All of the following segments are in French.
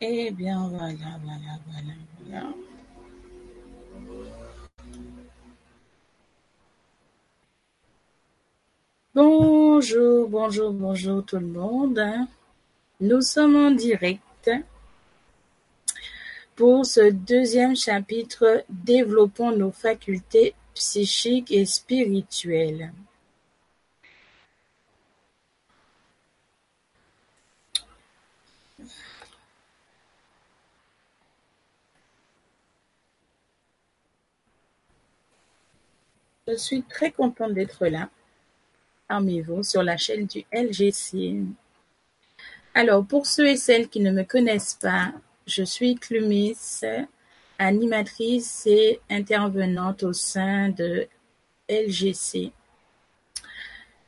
Eh bien, voilà, voilà, voilà, voilà. Bonjour, bonjour, bonjour tout le monde. Nous sommes en direct pour ce deuxième chapitre Développons nos facultés psychiques et spirituelles. Je suis très contente d'être là parmi vous sur la chaîne du LGC. Alors, pour ceux et celles qui ne me connaissent pas, je suis Clumis, animatrice et intervenante au sein de LGC.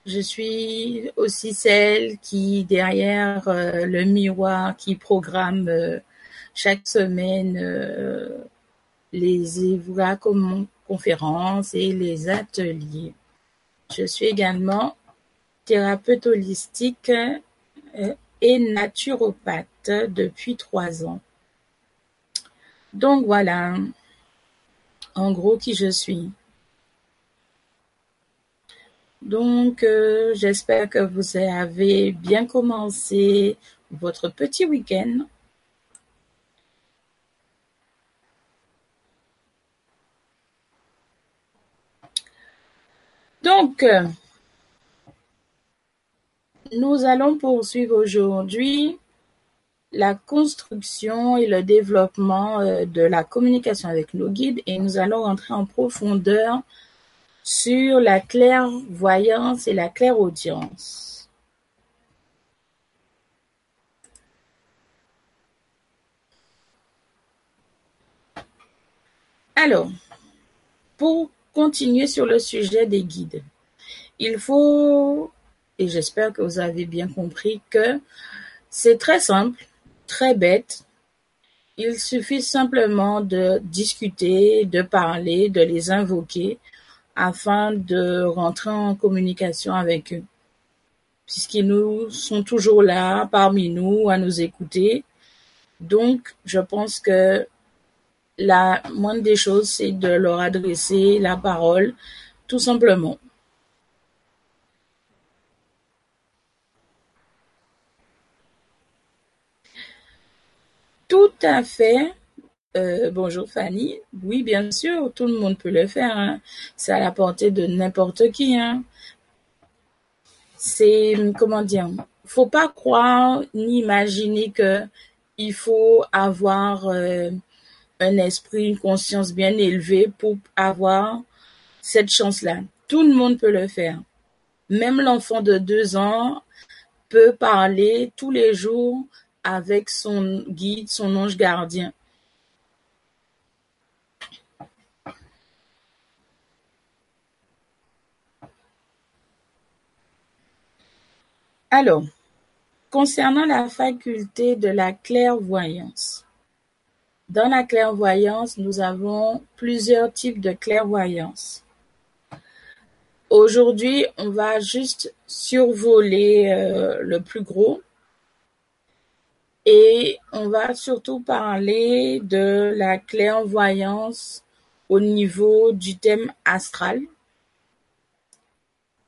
Je suis aussi celle qui, derrière euh, le miroir, qui programme euh, chaque semaine euh, les conférences et les ateliers. Je suis également thérapeute holistique et naturopathe depuis trois ans. Donc voilà, en gros qui je suis. Donc euh, j'espère que vous avez bien commencé votre petit week-end. Donc, euh, nous allons poursuivre aujourd'hui la construction et le développement euh, de la communication avec nos guides et nous allons rentrer en profondeur sur la clairvoyance et la clairaudience. Alors, pour continuer sur le sujet des guides, il faut, et j'espère que vous avez bien compris, que c'est très simple très bête. Il suffit simplement de discuter, de parler, de les invoquer afin de rentrer en communication avec eux. Puisqu'ils nous sont toujours là parmi nous à nous écouter. Donc, je pense que la moindre des choses, c'est de leur adresser la parole, tout simplement. Tout à fait. Euh, bonjour Fanny. Oui, bien sûr, tout le monde peut le faire. Hein. C'est à la portée de n'importe qui. Hein. C'est comment dire. Faut pas croire ni imaginer que il faut avoir euh, un esprit, une conscience bien élevée pour avoir cette chance-là. Tout le monde peut le faire. Même l'enfant de deux ans peut parler tous les jours avec son guide, son ange gardien. Alors, concernant la faculté de la clairvoyance. Dans la clairvoyance, nous avons plusieurs types de clairvoyance. Aujourd'hui, on va juste survoler euh, le plus gros, et on va surtout parler de la clairvoyance au niveau du thème astral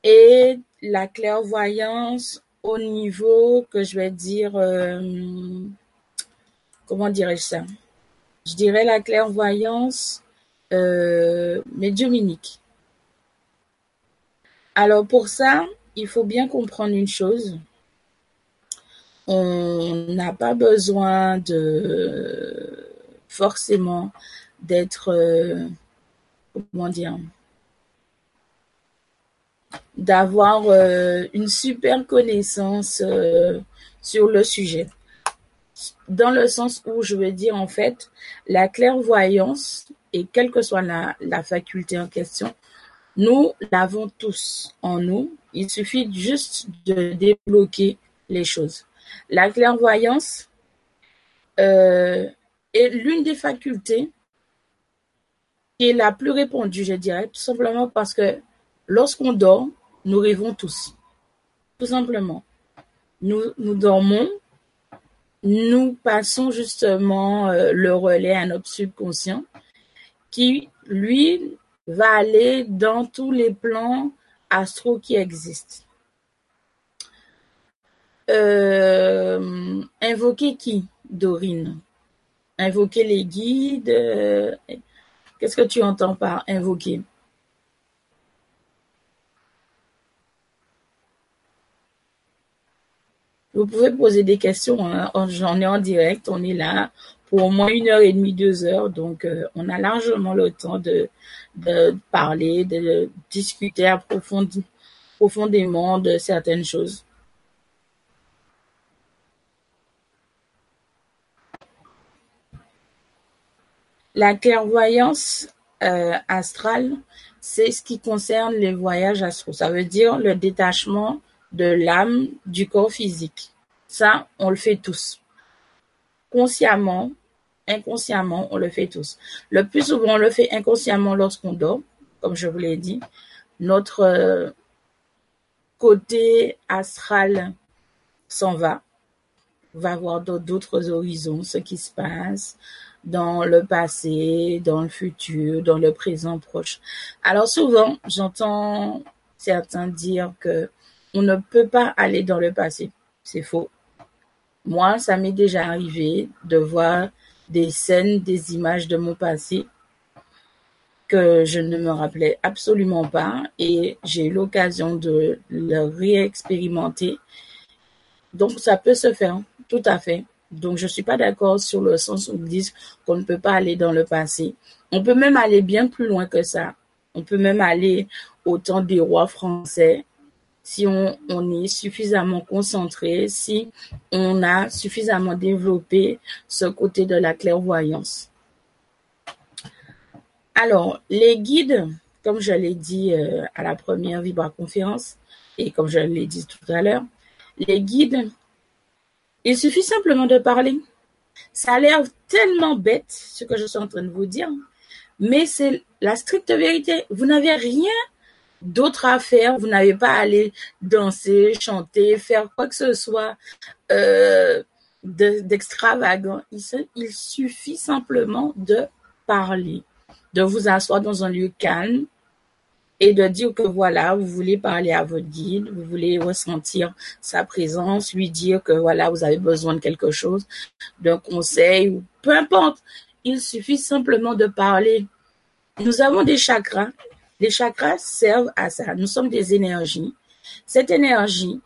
et la clairvoyance au niveau que je vais dire, euh, comment dirais-je ça? Je dirais la clairvoyance euh, médiuminique. Alors pour ça, il faut bien comprendre une chose on n'a pas besoin de forcément d'être euh, comment dire d'avoir euh, une super connaissance euh, sur le sujet dans le sens où je veux dire en fait la clairvoyance et quelle que soit la, faculté en question nous l'avons tous en nous il suffit juste de débloquer les choses la clairvoyance euh, est l'une des facultés qui est la plus répandue, je dirais, tout simplement parce que lorsqu'on dort, nous rêvons tous. Tout simplement. Nous, nous dormons nous passons justement euh, le relais à notre subconscient qui, lui, va aller dans tous les plans astro qui existent. Euh, invoquer qui, Dorine? Invoquer les guides euh, Qu'est-ce que tu entends par invoquer? Vous pouvez poser des questions, hein. j'en ai en direct, on est là pour au moins une heure et demie, deux heures, donc euh, on a largement le temps de, parler, de discuter profondément de certaines choses. La clairvoyance euh, astrale, c'est ce qui concerne les voyages astraux. Ça veut dire le détachement de l'âme du corps physique. Ça, on le fait tous. Consciemment, inconsciemment, on le fait tous. Le plus souvent, on le fait inconsciemment lorsqu'on dort, comme je vous l'ai dit. Notre euh, côté astral s'en va, va voir d'autres horizons, ce qui se passe dans le passé, dans le futur, dans le présent proche. Alors souvent, j'entends certains dire que on ne peut pas aller dans le passé. C'est faux. Moi, ça m'est déjà arrivé de voir des scènes, des images de mon passé que je ne me rappelais absolument pas et j'ai eu l'occasion de le réexpérimenter. Donc, ça peut se faire, tout à fait. Donc, je suis pas d'accord sur le sens où ils disent qu'on ne peut pas aller dans le passé. On peut même aller bien plus loin que ça. On peut même aller au temps des rois français si on, est suffisamment concentré, si on a suffisamment développé ce côté de la clairvoyance. Alors, les guides, comme je l'ai dit euh, à la première Vibra conférence et comme je l'ai dit tout à l'heure, les guides, il suffit simplement de parler. Ça a l'air tellement bête ce que je suis en train de vous dire, mais c'est la stricte vérité. Vous n'avez rien d'autres affaires. Vous n'avez pas à aller danser, chanter, faire quoi que ce soit euh, d'extravagant. il, il suffit simplement de parler, de vous asseoir dans un lieu calme et de dire que voilà, vous voulez parler à votre guide, vous voulez ressentir sa présence, lui dire que voilà, vous avez besoin de quelque chose, d'un conseil ou peu importe. Il suffit simplement de parler. Nous avons des chakras les chakras servent à ça. Nous sommes des énergies. Cette énergie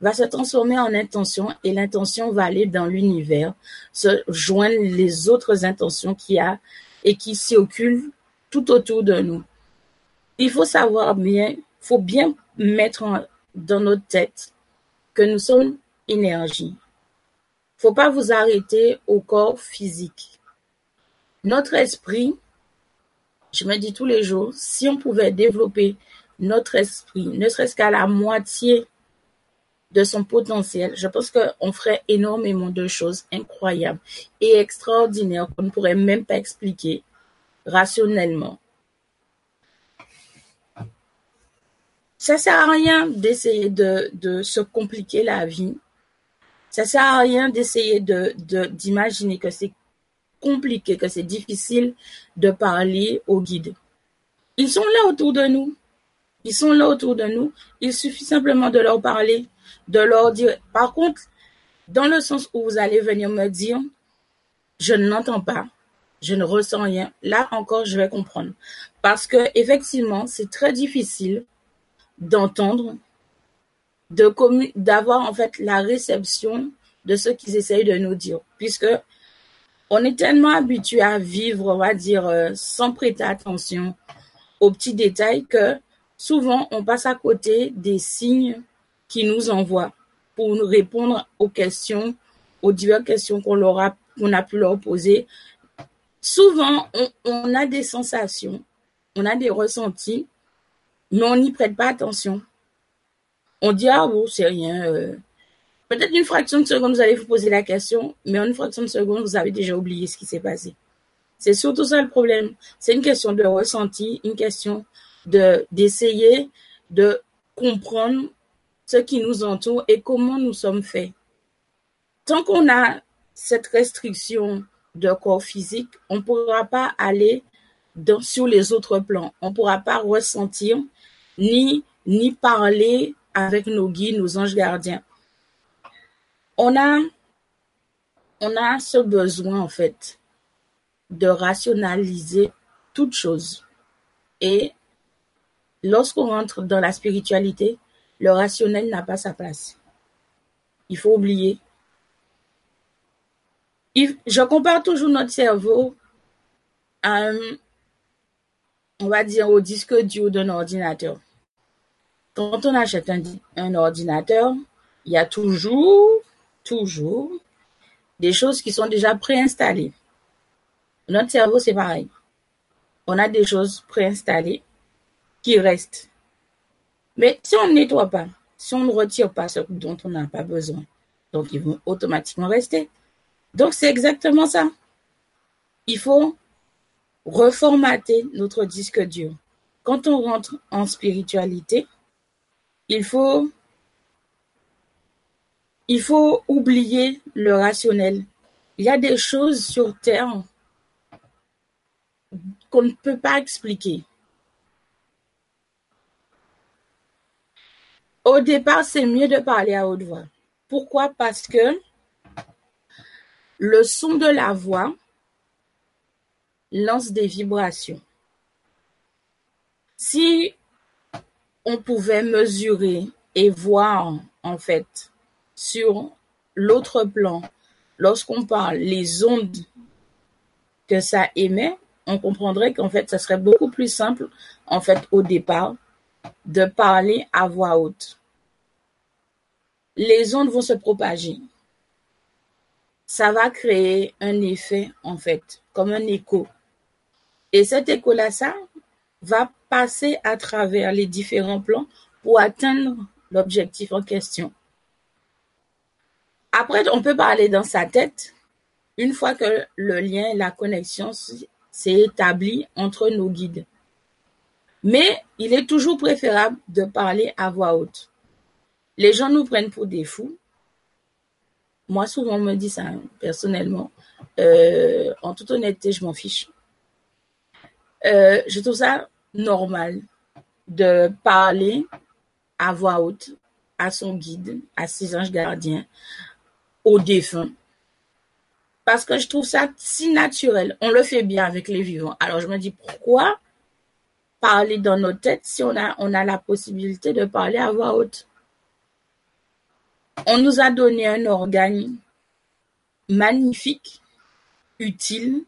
va se transformer en intention et l'intention va aller dans l'univers, se joindre les autres intentions qu'il y a et qui circulent tout autour de nous. Il faut savoir bien, il faut bien mettre dans notre tête que nous sommes énergie. Faut pas vous arrêter au corps physique. Notre esprit je me dis tous les jours, si on pouvait développer notre esprit, ne serait-ce qu'à la moitié de son potentiel, je pense qu'on ferait énormément de choses incroyables et extraordinaires qu'on ne pourrait même pas expliquer rationnellement. Ça sert à rien d'essayer de, se compliquer la vie. Ça sert à rien d'essayer de, d'imaginer que c'est compliqué, que c'est difficile de parler aux guides. Ils sont là autour de nous. Ils sont là autour de nous. Il suffit simplement de leur parler, de leur dire. Par contre, dans le sens où vous allez venir me dire, je ne l'entends pas, je ne ressens rien. Là encore, je vais comprendre. Parce que effectivement, c'est très difficile d'entendre, de d'avoir en fait la réception de ce qu'ils essayent de nous dire, puisque on est tellement habitué à vivre, on va dire, euh, sans prêter attention aux petits détails que souvent on passe à côté des signes qui nous envoient pour nous répondre aux questions, aux diverses questions qu'on a, qu'on a pu leur poser. Souvent, on, a des sensations, on a des ressentis, mais on n'y prête pas attention. On dit, ah bon, c'est rien, euh, Peut-être une fraction de seconde, vous allez vous poser la question, mais en une fraction de seconde, vous avez déjà oublié ce qui s'est passé. C'est surtout ça le problème. C'est une question de ressenti, une question de d'essayer de comprendre ce qui nous entoure et comment nous sommes faits. Tant qu'on a cette restriction de corps physique, on ne pourra pas aller dans, sur les autres plans. On ne pourra pas ressentir ni, ni parler avec nos guides, nos anges gardiens. On a, ce besoin, en fait, de rationaliser toute chose. Et lorsqu'on rentre dans la spiritualité, le rationnel n'a pas sa place. Il faut oublier. Je compare toujours notre cerveau on va dire, au disque dur d'un ordinateur. Quand on achète un, ordinateur, il y a toujours, toujours des choses qui sont déjà préinstallées. Notre cerveau, c'est pareil. On a des choses préinstallées qui restent. Mais si on ne nettoie pas, si on ne retire pas ce dont on n'a pas besoin, donc ils vont automatiquement rester. Donc c'est exactement ça. Il faut reformater notre disque dur. Quand on rentre en spiritualité, il faut, il faut oublier le rationnel. Il y a des choses sur Terre qu'on ne peut pas expliquer. Au départ, c'est mieux de parler à haute voix. Pourquoi? Parce que le son de la voix lance des vibrations. Si on pouvait mesurer et voir en fait sur l'autre plan, lorsqu'on parle les ondes que ça émet, on comprendrait qu'en fait, ça serait beaucoup plus simple, en fait, au départ, de parler à voix haute. Les ondes vont se propager. Ça va créer un effet, en fait, comme un écho. Et cet écho-là, ça va passer à travers les différents plans pour atteindre l'objectif en question. Après, on peut parler dans sa tête une fois que le lien, la connexion s'est établi entre nos guides. Mais il est toujours préférable de parler à voix haute. Les gens nous prennent pour des fous. Moi, souvent, on me dit ça, hein, personnellement. Euh, en toute honnêteté, je m'en fiche. Euh, je trouve ça normal de parler à voix haute à son guide, à ses anges gardiens, aux défunts. Parce que je trouve ça si naturel. On le fait bien avec les vivants. Alors je me dis pourquoi parler dans nos têtes si on a, on a la possibilité de parler à voix haute? On nous a donné un organe magnifique, utile,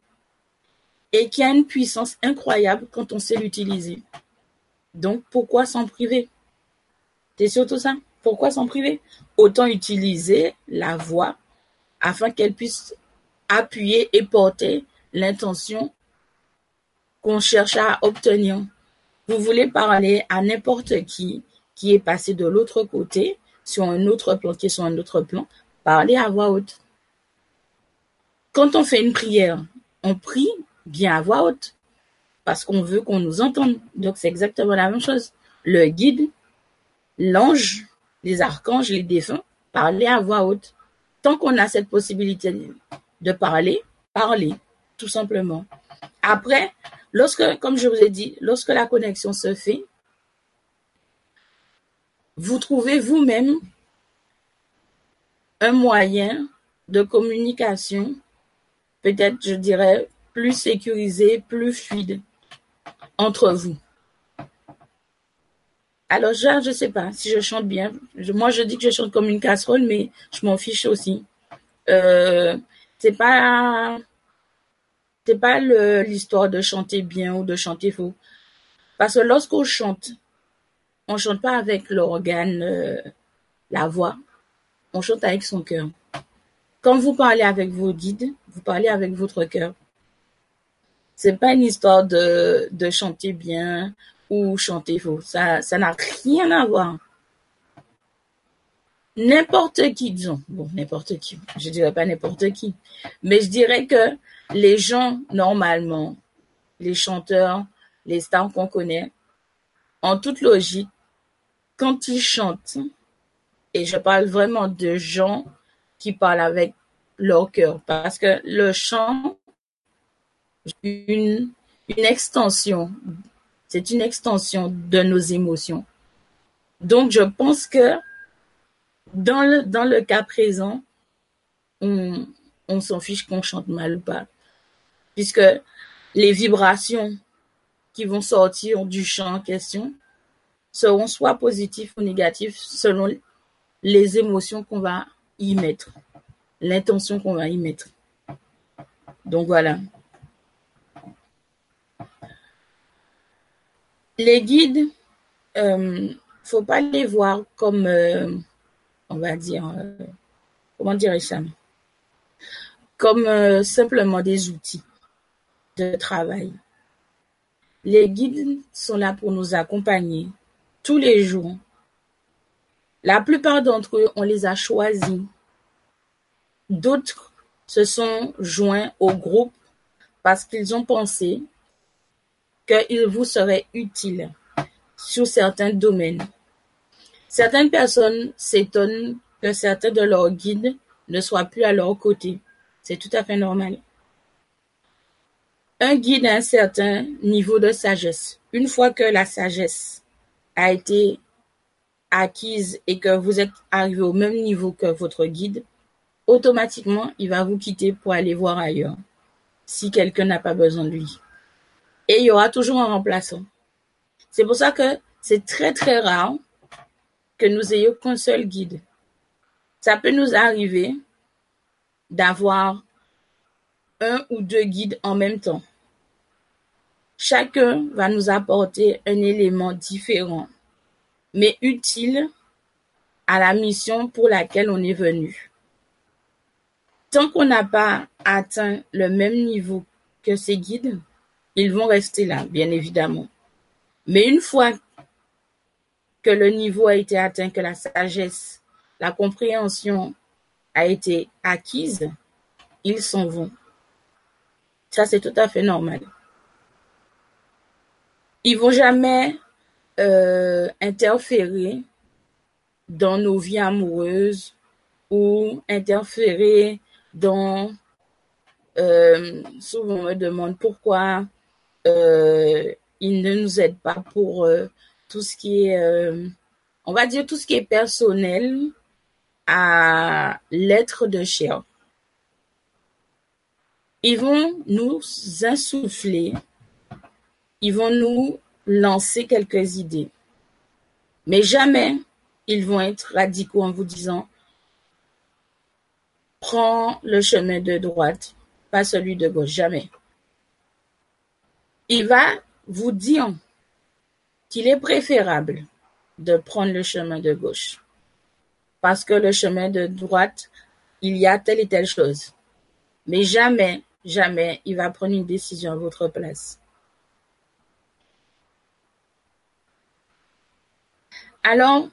et qui a une puissance incroyable quand on sait l'utiliser. Donc pourquoi s'en priver? C'est surtout ça. Pourquoi s'en priver? Autant utiliser la voix afin qu'elle puisse appuyer et porter l'intention qu'on cherche à obtenir. Vous voulez parler à n'importe qui qui est passé de l'autre côté, sur un autre plan, qui est sur un autre plan, parlez à voix haute. Quand on fait une prière, on prie bien à voix haute parce qu'on veut qu'on nous entende. Donc c'est exactement la même chose. Le guide, l'ange, les archanges, les défunts, parler à voix haute. Tant qu'on a cette possibilité de parler, parler, tout simplement. Après, lorsque, comme je vous ai dit, lorsque la connexion se fait, vous trouvez vous-même un moyen de communication, peut-être, je dirais, plus sécurisé, plus fluide entre vous. Alors, je ne sais pas si je chante bien. moi, je dis que je chante comme une casserole, mais je m'en fiche aussi. Euh, c'est pas, l'histoire de chanter bien ou de chanter faux. Parce que lorsqu'on chante, on chante pas avec l'organe, euh, la voix. On chante avec son cœur. Quand vous parlez avec vos guides, vous parlez avec votre cœur. C'est pas une histoire de chanter bien ou chanter faux. Ça, ça n'a rien à voir. N'importe qui, disons, bon, n'importe qui, je dirais pas n'importe qui, mais je dirais que les gens, normalement, les chanteurs, les stars qu'on connaît, en toute logique, quand ils chantent, et je parle vraiment de gens qui parlent avec leur cœur parce que le chant une extension c'est une extension de nos émotions. Donc je pense que dans le cas présent on on s'en fiche qu'on chante mal ou pas puisque les vibrations qui vont sortir du chant en question seront soit positifs ou négatifs selon les émotions qu'on va y mettre, l'intention qu'on va y mettre. Donc voilà. Les guides, euh, faut pas les voir comme, euh, on va dire, euh, comment dirais ça, comme euh, simplement des outils de travail. Les guides sont là pour nous accompagner tous les jours. La plupart d'entre eux, on les a choisis. D'autres se sont joints au groupe parce qu'ils ont pensé qu'il vous serait utile sur certains domaines. Certaines personnes s'étonnent que certains de leurs guides ne soient plus à leur côté. C'est tout à fait normal. Un guide a un certain niveau de sagesse. Une fois que la sagesse a été acquise et que vous êtes arrivé au même niveau que votre guide, automatiquement, il va vous quitter pour aller voir ailleurs si quelqu'un n'a pas besoin de lui. Et il y aura toujours un remplaçant. C'est pour ça que c'est très très rare que nous ayons qu'un seul guide. Ça peut nous arriver d'avoir un ou deux guides en même temps. Chacun va nous apporter un élément différent, mais utile à la mission pour laquelle on est venu. Tant qu'on n'a pas atteint le même niveau que ces guides, ils vont rester là, bien évidemment. Mais une fois que le niveau a été atteint, que la sagesse, la compréhension a été acquise, ils s'en vont. Ça, c'est tout à fait normal. Ils vont jamais euh, interférer dans nos vies amoureuses ou interférer dans... Euh, souvent, on me demande pourquoi euh, ils ne nous aident pas pour euh, tout ce qui est, euh, on va dire, tout ce qui est personnel à l'être de chair. Ils vont nous insuffler, ils vont nous lancer quelques idées. Mais jamais ils vont être radicaux en vous disant prends le chemin de droite, pas celui de gauche, jamais. Il va vous dire qu'il est préférable de prendre le chemin de gauche. Parce que le chemin de droite, il y a telle et telle chose. Mais jamais, jamais, il va prendre une décision à votre place. Alors,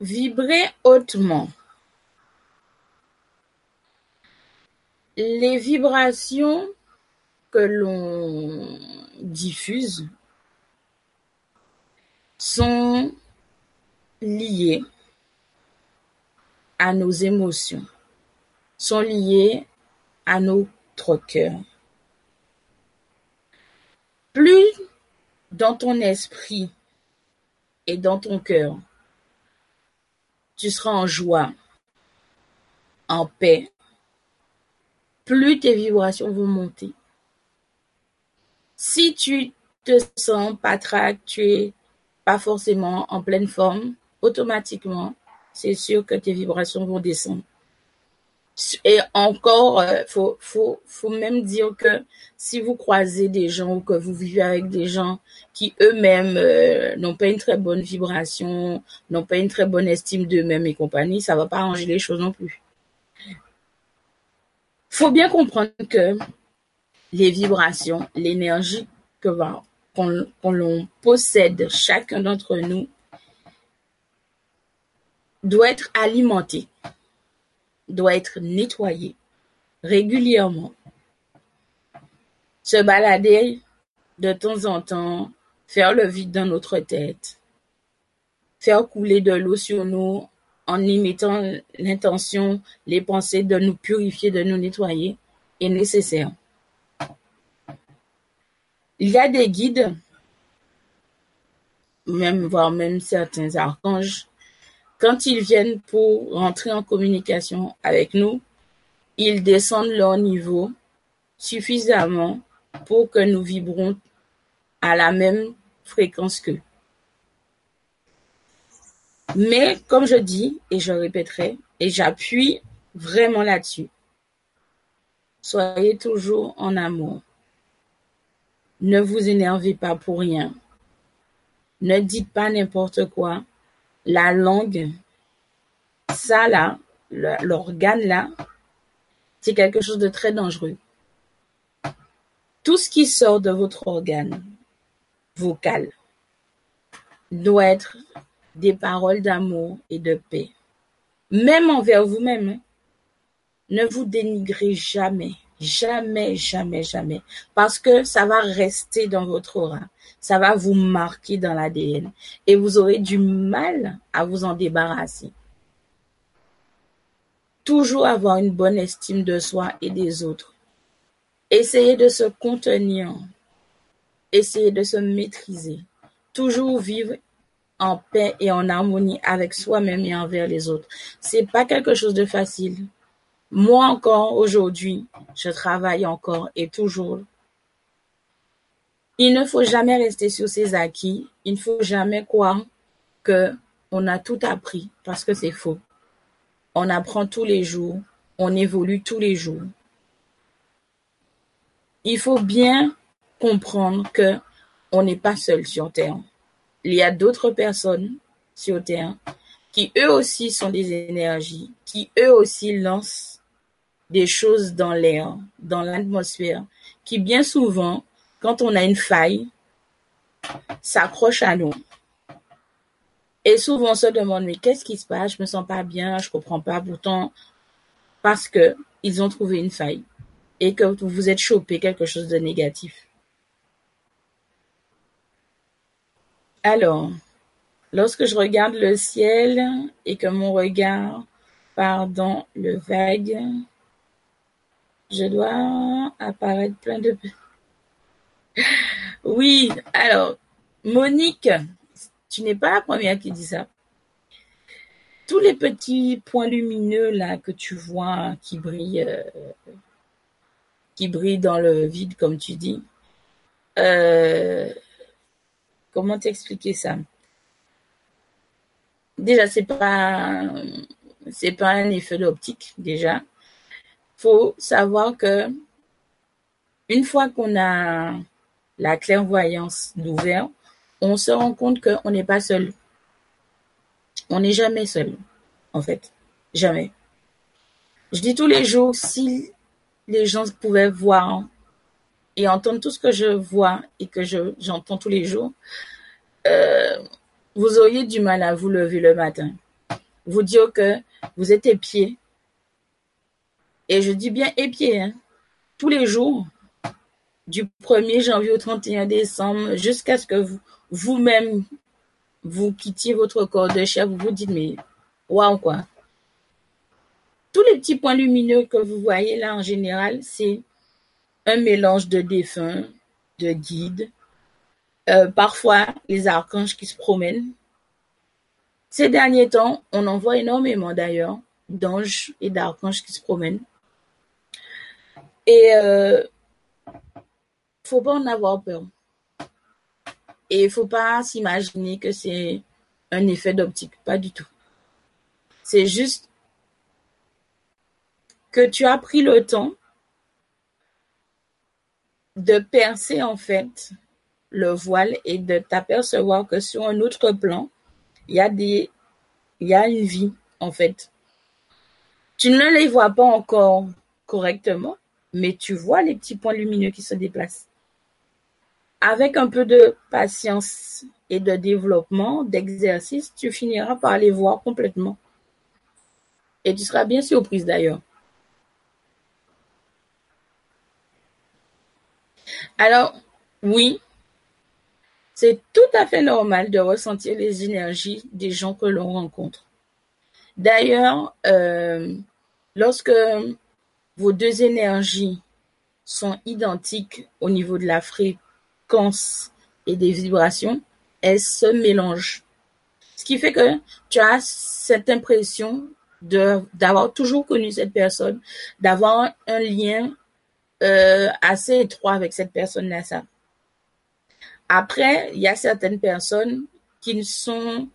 vibrez hautement. Les vibrations que l'on diffuse sont liées à nos émotions, sont liées à notre cœur. Plus dans ton esprit et dans ton cœur, tu seras en joie, en paix, plus tes vibrations vont monter. Si tu te sens patraque, tu es pas forcément en pleine forme, automatiquement, c'est sûr que tes vibrations vont descendre. Et encore, euh, faut, faut, faut même dire que si vous croisez des gens ou que vous vivez avec des gens qui eux-mêmes euh, n'ont pas une très bonne vibration, n'ont pas une très bonne estime d'eux-mêmes et compagnie, ça va pas arranger les choses non plus. Faut bien comprendre que les vibrations, l'énergie que l'on possède chacun d'entre nous doit être alimenté, doit être nettoyé régulièrement. Se balader de temps en temps, faire le vide dans notre tête, faire couler de l'eau sur nous en y mettant l'intention, les pensées de nous purifier, de nous nettoyer, est nécessaire. Il y a des guides, même voire même certains archanges, quand ils viennent pour rentrer en communication avec nous, ils descendent leur niveau suffisamment pour que nous vibrons à la même fréquence qu'eux. Mais comme je dis, et je répéterai, et j'appuie vraiment là-dessus, soyez toujours en amour. Ne vous énervez pas pour rien. Ne dites pas n'importe quoi. La langue, ça là, l'organe là, c'est quelque chose de très dangereux. Tout ce qui sort de votre organe vocal doit être des paroles d'amour et de paix. Même envers vous-même. Hein. Ne vous dénigrez jamais. Jamais, jamais, jamais. Parce que ça va rester dans votre aura. Ça va vous marquer dans l'ADN. Et vous aurez du mal à vous en débarrasser. Toujours avoir une bonne estime de soi et des autres. Essayez de se contenir. Essayez de se maîtriser. Toujours vivre en paix et en harmonie avec soi-même et envers les autres. C'est pas quelque chose de facile. Moi encore aujourd'hui, je travaille encore et toujours. Il ne faut jamais rester sur ses acquis. Il ne faut jamais croire que on a tout appris parce que c'est faux. On apprend tous les jours, on évolue tous les jours. Il faut bien comprendre que on n'est pas seul sur terre il y a d'autres personnes sur Terre qui eux aussi sont des énergies, qui eux aussi lancent des choses dans l'air, dans l'atmosphère, qui bien souvent, quand on a une faille, s'accrochent à nous. Et souvent on se demande, mais qu'est-ce qui se passe? Je me sens pas bien, je comprends pas. Pourtant, parce que ils ont trouvé une faille et que vous êtes chopé quelque chose de négatif. Alors, lorsque je regarde le ciel et que mon regard part dans le vague, je dois apparaître plein de... Oui, alors, Monique, tu n'es pas la première qui dit ça. Tous les petits points lumineux là que tu vois qui brillent, euh, qui brillent dans le vide, comme tu dis, euh, Comment t'expliquer ça? Déjà, c'est pas c'est pas un effet d'optique déjà. Faut savoir que une fois qu'on a la clairvoyance d'ouvert, on se rend compte qu'on n'est pas seul. On n'est jamais seul, en fait. Jamais. Je dis tous les jours, si les gens pouvaient voir et entendre tout ce que je vois et que je, j'entends tous les jours, euh, vous auriez du mal à vous lever le matin. Vous dire que vous êtes épié. Et je dis bien épié, hein, tous les jours, du 1er janvier au 31 décembre, jusqu'à ce que vous, vous-même, vous quittiez votre corps de chair, vous vous dites, mais waouh quoi. Tous les petits points lumineux que vous voyez là en général, c'est un mélange de défunts, de guides, euh, parfois les archanges qui se promènent. Ces derniers temps, on en voit énormément d'ailleurs d'anges et d'archanges qui se promènent. Et euh, faut pas en avoir peur. Et il faut pas s'imaginer que c'est un effet d'optique, pas du tout. C'est juste que tu as pris le temps de percer en fait le voile et de t'apercevoir que sur un autre plan, il y a des, il y a une vie en fait. Tu ne les vois pas encore correctement, mais tu vois les petits points lumineux qui se déplacent. Avec un peu de patience et de développement, d'exercice, tu finiras par les voir complètement. Et tu seras bien surprise d'ailleurs. Alors, oui, c'est tout à fait normal de ressentir les énergies des gens que l'on rencontre. D'ailleurs, euh, lorsque vos deux énergies sont identiques au niveau de la fréquence et des vibrations, elles se mélangent. Ce qui fait que tu as cette impression d'avoir toujours connu cette personne, d'avoir un lien euh, assez étroit avec cette personne-là. Après, il y a certaines personnes qui ne sont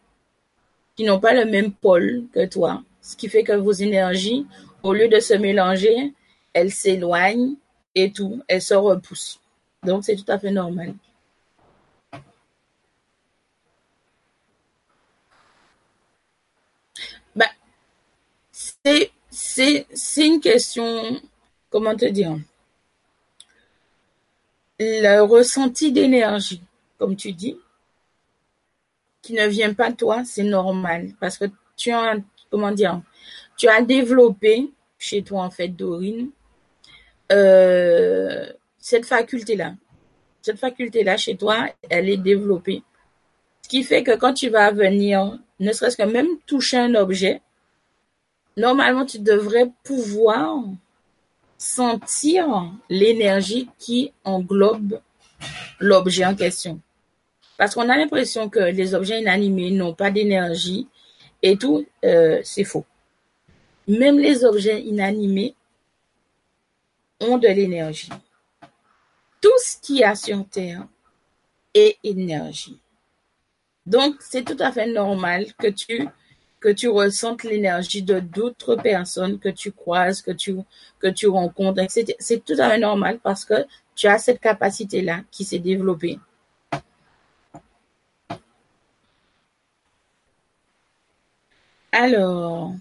qui n'ont pas le même pôle que toi, ce qui fait que vos énergies, au lieu de se mélanger, elles s'éloignent et tout, elles se repoussent. Donc c'est tout à fait normal. Ben, c'est une question comment te dire le ressenti d'énergie comme tu dis qui ne vient pas de toi c'est normal parce que tu as comment dire tu as développé chez toi en fait Dorine euh, cette faculté là cette faculté là chez toi elle est développée ce qui fait que quand tu vas venir ne serait-ce que même toucher un objet normalement tu devrais pouvoir sentir l'énergie qui englobe l'objet en question. Parce qu'on a l'impression que les objets inanimés n'ont pas d'énergie et tout, euh, c'est faux. Même les objets inanimés ont de l'énergie. Tout ce qu'il y a sur Terre est énergie. Donc, c'est tout à fait normal que tu ressentes l'énergie de d'autres personnes que tu croises, que tu, que tu rencontres. C'est tout à fait normal parce que tu as cette capacité-là qui s'est développée. Alors,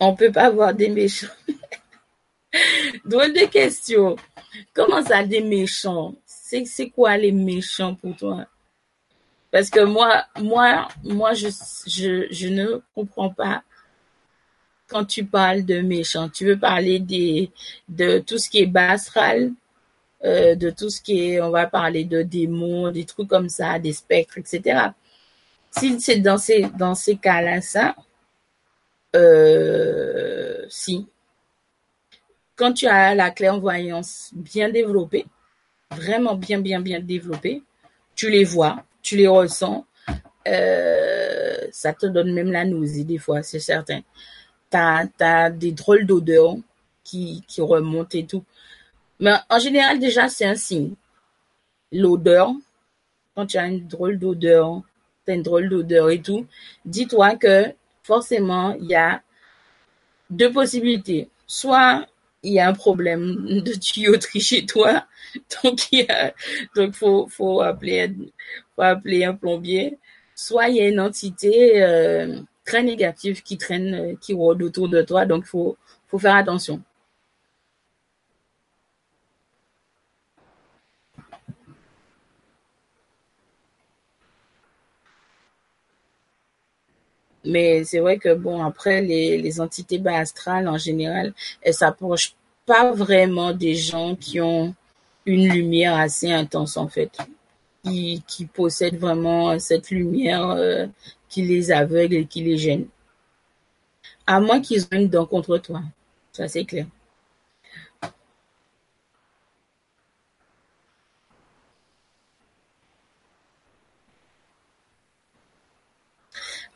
on peut pas avoir des méchants. Drôle de question. Comment ça, des méchants? C'est quoi les méchants pour toi? Parce que moi, moi, moi, je, je, je ne comprends pas quand tu parles de méchants. Tu veux parler des, de tout ce qui est bas astral, euh, de tout ce qui est, on va parler de démons, des trucs comme ça, des spectres, etc. Si c'est dans ces, dans ces cas-là, ça, euh, si. Quand tu as la clairvoyance bien développée, vraiment bien, bien, bien développée, tu les vois, tu les ressens, euh, ça te donne même la nausée des fois, c'est certain. T'as as des drôles d'odeurs qui, qui remontent et tout. Mais en général, déjà, c'est un signe. L'odeur, quand tu as une drôle d'odeur, t'as une drôle d'odeur et tout, dis-toi que forcément, il y a deux possibilités. Soit il y a un problème de tuyauterie chez toi, donc il donc faut faut appeler faut appeler un plombier. Soit il y a une entité euh, très négative qui traîne, euh, qui rôde autour de toi, donc faut faut faire attention. Mais c'est vrai que bon, après, les, entités bas astrales, en général, elles s'approchent pas vraiment des gens qui ont une lumière assez intense, en fait. Qui, qui possèdent vraiment cette lumière euh, qui les aveugle et qui les gêne. À moins qu'ils aient une dent contre toi. Ça, c'est clair.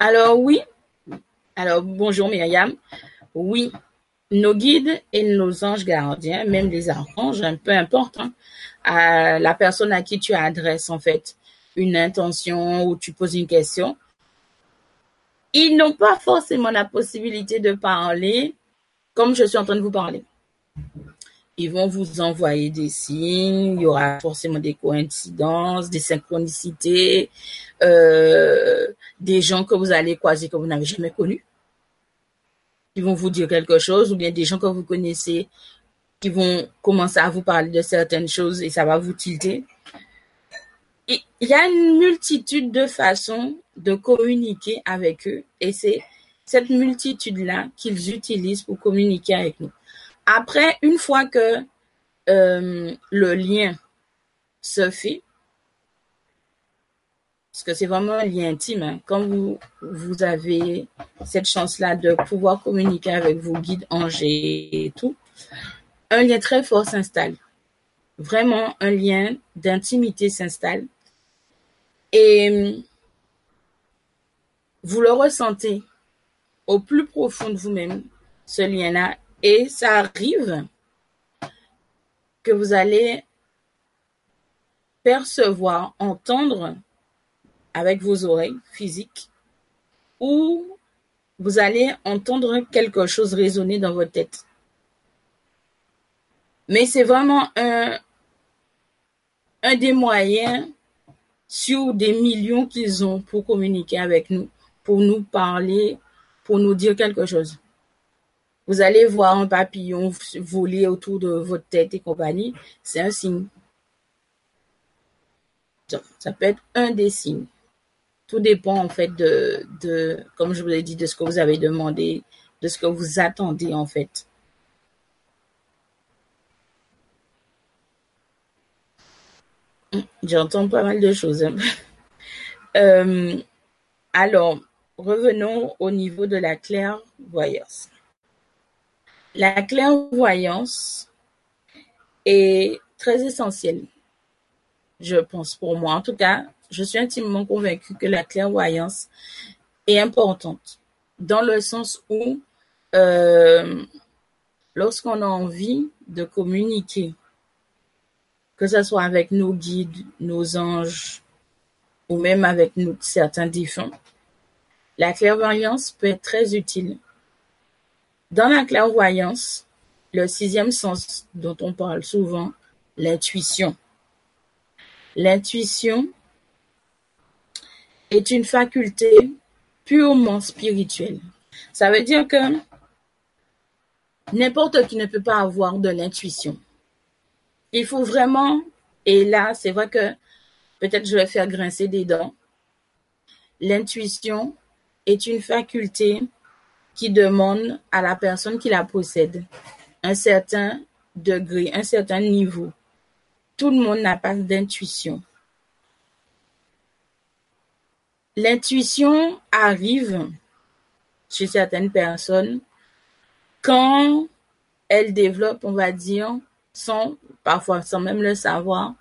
Alors oui, alors bonjour Myriam. Oui, nos guides et nos anges gardiens, même les archanges, peu importe, hein, la personne à qui tu adresses en fait une intention ou tu poses une question, ils n'ont pas forcément la possibilité de parler comme je suis en train de vous parler. Ils vont vous envoyer des signes, il y aura forcément des coïncidences, des synchronicités, euh, des gens que vous allez croiser que vous n'avez jamais connus, qui vont vous dire quelque chose, ou bien des gens que vous connaissez qui vont commencer à vous parler de certaines choses et ça va vous tilter. Il y a une multitude de façons de communiquer avec eux et c'est cette multitude-là qu'ils utilisent pour communiquer avec nous. Après, une fois que euh, le lien se fait, parce que c'est vraiment un lien intime. Hein. Quand vous, vous avez cette chance-là de pouvoir communiquer avec vos guides angers et tout, un lien très fort s'installe. Vraiment, un lien d'intimité s'installe. Et vous le ressentez au plus profond de vous-même, ce lien-là. Et ça arrive que vous allez percevoir, entendre avec vos oreilles physiques ou vous allez entendre quelque chose résonner dans votre tête. Mais c'est vraiment un, un des moyens sur des millions qu'ils ont pour communiquer avec nous, pour nous parler, pour nous dire quelque chose. Vous allez voir un papillon voler autour de votre tête et compagnie, c'est un signe. Ça peut être un des signes. Tout dépend en fait de, comme je vous l'ai dit, de ce que vous avez demandé, de ce que vous attendez en fait. J'entends pas mal de choses. Hein. Euh, alors, revenons au niveau de la clairvoyance. La clairvoyance est très essentielle, je pense pour moi. En tout cas, je suis intimement convaincue que la clairvoyance est importante dans le sens où euh, lorsqu'on a envie de communiquer que ce soit avec nos guides, nos anges, ou même avec certains défunts, la clairvoyance peut être très utile. Dans la clairvoyance, le sixième sens dont on parle souvent, l'intuition. L'intuition est une faculté purement spirituelle. Ça veut dire que n'importe qui ne peut pas avoir de l'intuition il faut vraiment, et là, c'est vrai que peut-être je vais faire grincer des dents. L'intuition est une faculté qui demande à la personne qui la possède un certain degré, un certain niveau. Tout le monde n'a pas d'intuition. L'intuition arrive chez certaines personnes quand elles développent, on va dire, sans, parfois sans même le savoir,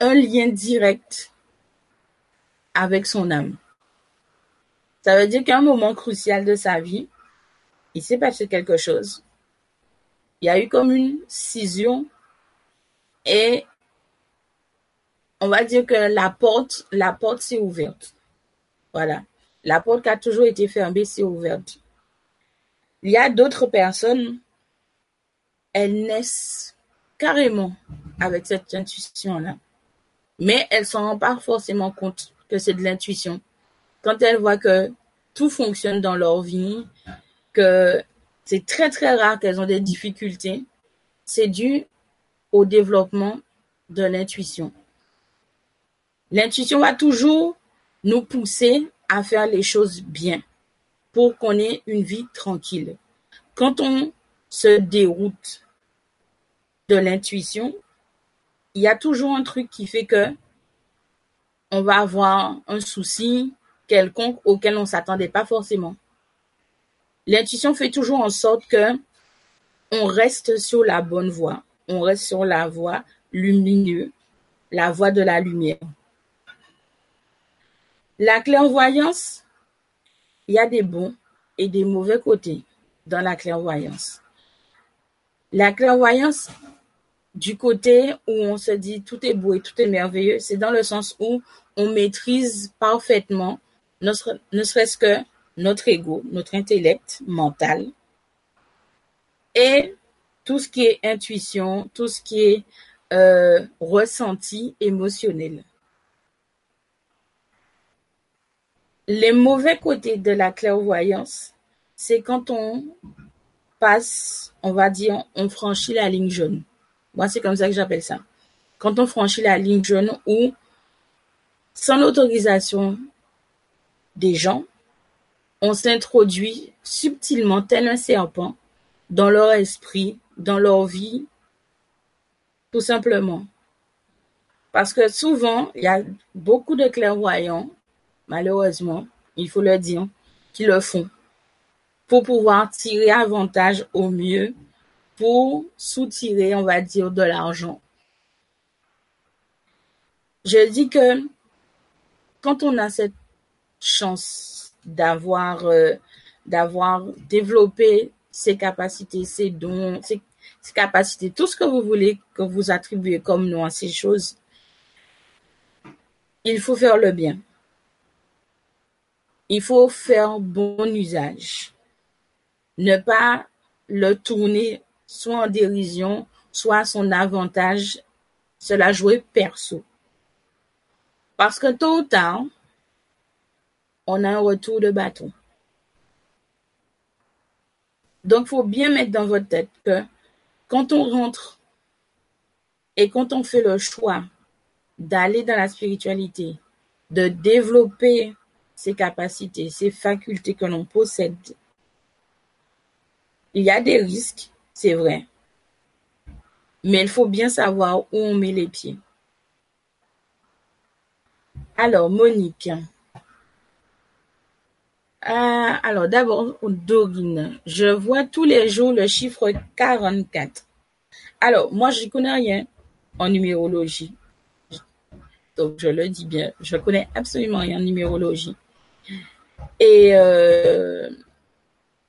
un lien direct avec son âme. Ça veut dire qu'à un moment crucial de sa vie, il s'est passé quelque chose. Il y a eu comme une scission et on va dire que la porte, la porte s'est ouverte. Voilà. La porte qui a toujours été fermée s'est ouverte. Il y a d'autres personnes elles naissent carrément avec cette intuition-là. Mais elles s'en rendent pas forcément compte que c'est de l'intuition. Quand elles voient que tout fonctionne dans leur vie, que c'est très très rare qu'elles ont des difficultés, c'est dû au développement de l'intuition. L'intuition va toujours nous pousser à faire les choses bien pour qu'on ait une vie tranquille. Quand on se déroute de l'intuition, il y a toujours un truc qui fait que on va avoir un souci quelconque auquel on s'attendait pas forcément. L'intuition fait toujours en sorte que on reste sur la bonne voie, on reste sur la voie lumineuse, la voie de la lumière. La clairvoyance, il y a des bons et des mauvais côtés dans la clairvoyance. La clairvoyance du côté où on se dit tout est beau et tout est merveilleux, c'est dans le sens où on maîtrise parfaitement, ne serait-ce que notre ego, notre intellect mental, et tout ce qui est intuition, tout ce qui est euh, ressenti émotionnel. Les mauvais côtés de la clairvoyance, c'est quand on passe, on va dire, on franchit la ligne jaune. Moi, c'est comme ça que j'appelle ça. Quand on franchit la ligne jaune ou sans l'autorisation des gens, on s'introduit subtilement tel un serpent dans leur esprit, dans leur vie, tout simplement. Parce que souvent, il y a beaucoup de clairvoyants, malheureusement, il faut le dire, qui le font pour pouvoir tirer avantage au mieux, pour soutirer, on va dire, de l'argent. Je dis que quand on a cette chance d'avoir euh, développé ses capacités, ses dons, ses, capacités, tout ce que vous voulez que vous attribuez comme nom à ces choses, il faut faire le bien. Il faut faire bon usage. Ne pas le tourner soit en dérision, soit à son avantage, cela jouer perso. Parce que tôt ou tard, on a un retour de bâton. Donc, faut bien mettre dans votre tête que quand on rentre et quand on fait le choix d'aller dans la spiritualité, de développer ses capacités, ses facultés que l'on possède, il y a des risques, c'est vrai. Mais il faut bien savoir où on met les pieds. Alors, Monique. Ah, alors, d'abord, Dorine. Je vois tous les jours le chiffre 44. Alors, moi, je connais rien en numérologie. Donc, je le dis bien. Je connais absolument rien en numérologie. Et euh,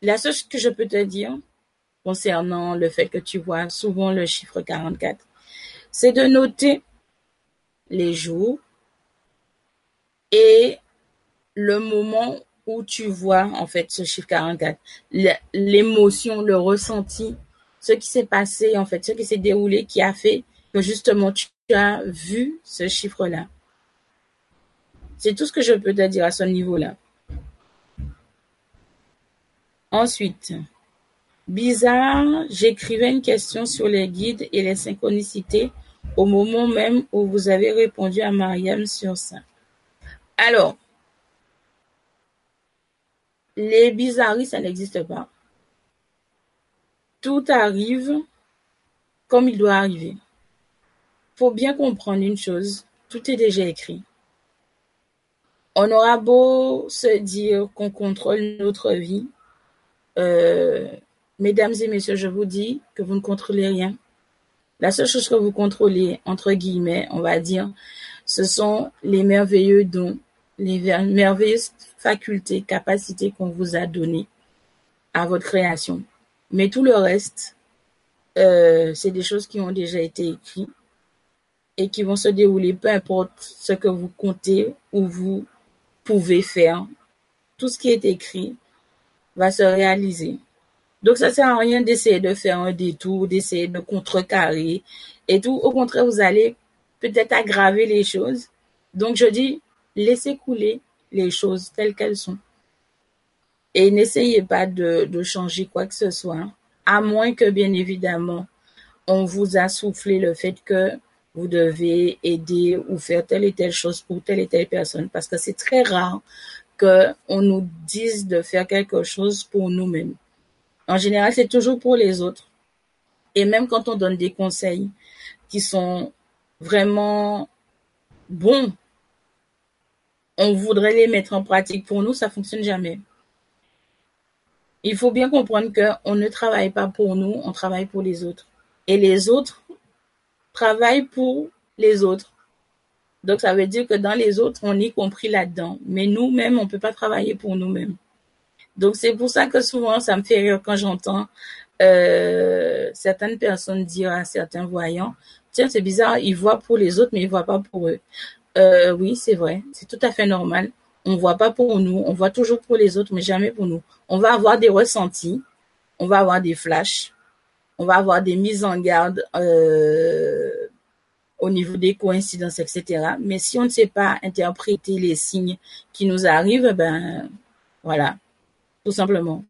la seule chose que je peux te dire concernant le fait que tu vois souvent le chiffre 44, c'est de noter les jours et le moment où tu vois en fait ce chiffre 44, l'émotion, le ressenti, ce qui s'est passé en fait, ce qui s'est déroulé, qui a fait que justement tu as vu ce chiffre-là. C'est tout ce que je peux te dire à ce niveau-là. Ensuite, bizarre, j'écrivais une question sur les guides et les synchronicités au moment même où vous avez répondu à Mariam sur ça. Alors, les bizarreries, ça n'existe pas. Tout arrive comme il doit arriver. Faut bien comprendre une chose, tout est déjà écrit. On aura beau se dire qu'on contrôle notre vie, euh, mesdames et messieurs, je vous dis que vous ne contrôlez rien. La seule chose que vous contrôlez, entre guillemets, on va dire, ce sont les merveilleux dons, les merveilleuses facultés, capacités qu'on vous a données à votre création. Mais tout le reste, euh, c'est des choses qui ont déjà été écrites et qui vont se dérouler, peu importe ce que vous comptez ou vous pouvez faire. Tout ce qui est écrit va se réaliser. Donc ça sert à rien d'essayer de faire un détour, d'essayer de contrecarrer et tout. Au contraire, vous allez peut-être aggraver les choses. Donc je dis, laissez couler les choses telles qu'elles sont. Et n'essayez pas de, changer quoi que ce soit, à moins que bien évidemment, on vous a soufflé le fait que vous devez aider ou faire telle et telle chose pour telle et telle personne, parce que c'est très rare qu'on nous dise de faire quelque chose pour nous-mêmes. En général, c'est toujours pour les autres. Et même quand on donne des conseils qui sont vraiment bons, on voudrait les mettre en pratique pour nous, ça fonctionne jamais. Il faut bien comprendre qu'on ne travaille pas pour nous, on travaille pour les autres. Et les autres travaillent pour les autres. Donc, ça veut dire que dans les autres, on est compris là-dedans. Mais nous-mêmes, on peut pas travailler pour nous-mêmes. Donc, c'est pour ça que souvent, ça me fait rire quand j'entends euh, certaines personnes dire à certains voyants, tiens, c'est bizarre, ils voient pour les autres, mais ils voient pas pour eux. Euh, oui, c'est vrai, c'est tout à fait normal. On voit pas pour nous, on voit toujours pour les autres, mais jamais pour nous. On va avoir des ressentis, on va avoir des flashs, on va avoir des mises en garde euh, au niveau des coïncidences, etc. Mais si on ne sait pas interpréter les signes qui nous arrivent, ben voilà, tout simplement.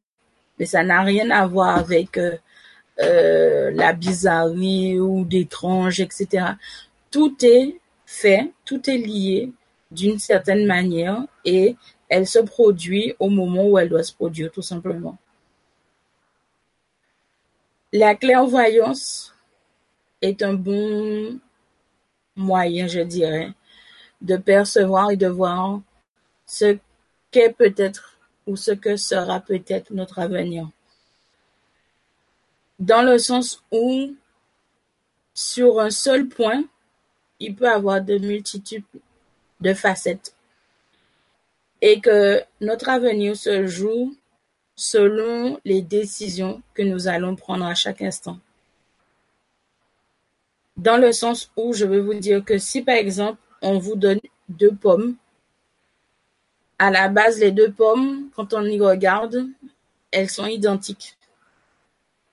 Mais ça n'a rien à voir avec euh, euh, la bizarrerie ou d'étrange, etc. Tout est fait, tout est lié d'une certaine manière et elle se produit au moment où elle doit se produire, tout simplement. La clairvoyance est un bon moyen, je dirais, de percevoir et de voir ce qu'est peut-être ou ce que sera peut-être notre avenir. Dans le sens où, sur un seul point, il peut avoir de multitudes de facettes et que notre avenir se joue selon les décisions que nous allons prendre à chaque instant. Dans le sens où je veux vous dire que si par exemple on vous donne deux pommes, à la base les deux pommes, quand on y regarde, elles sont identiques.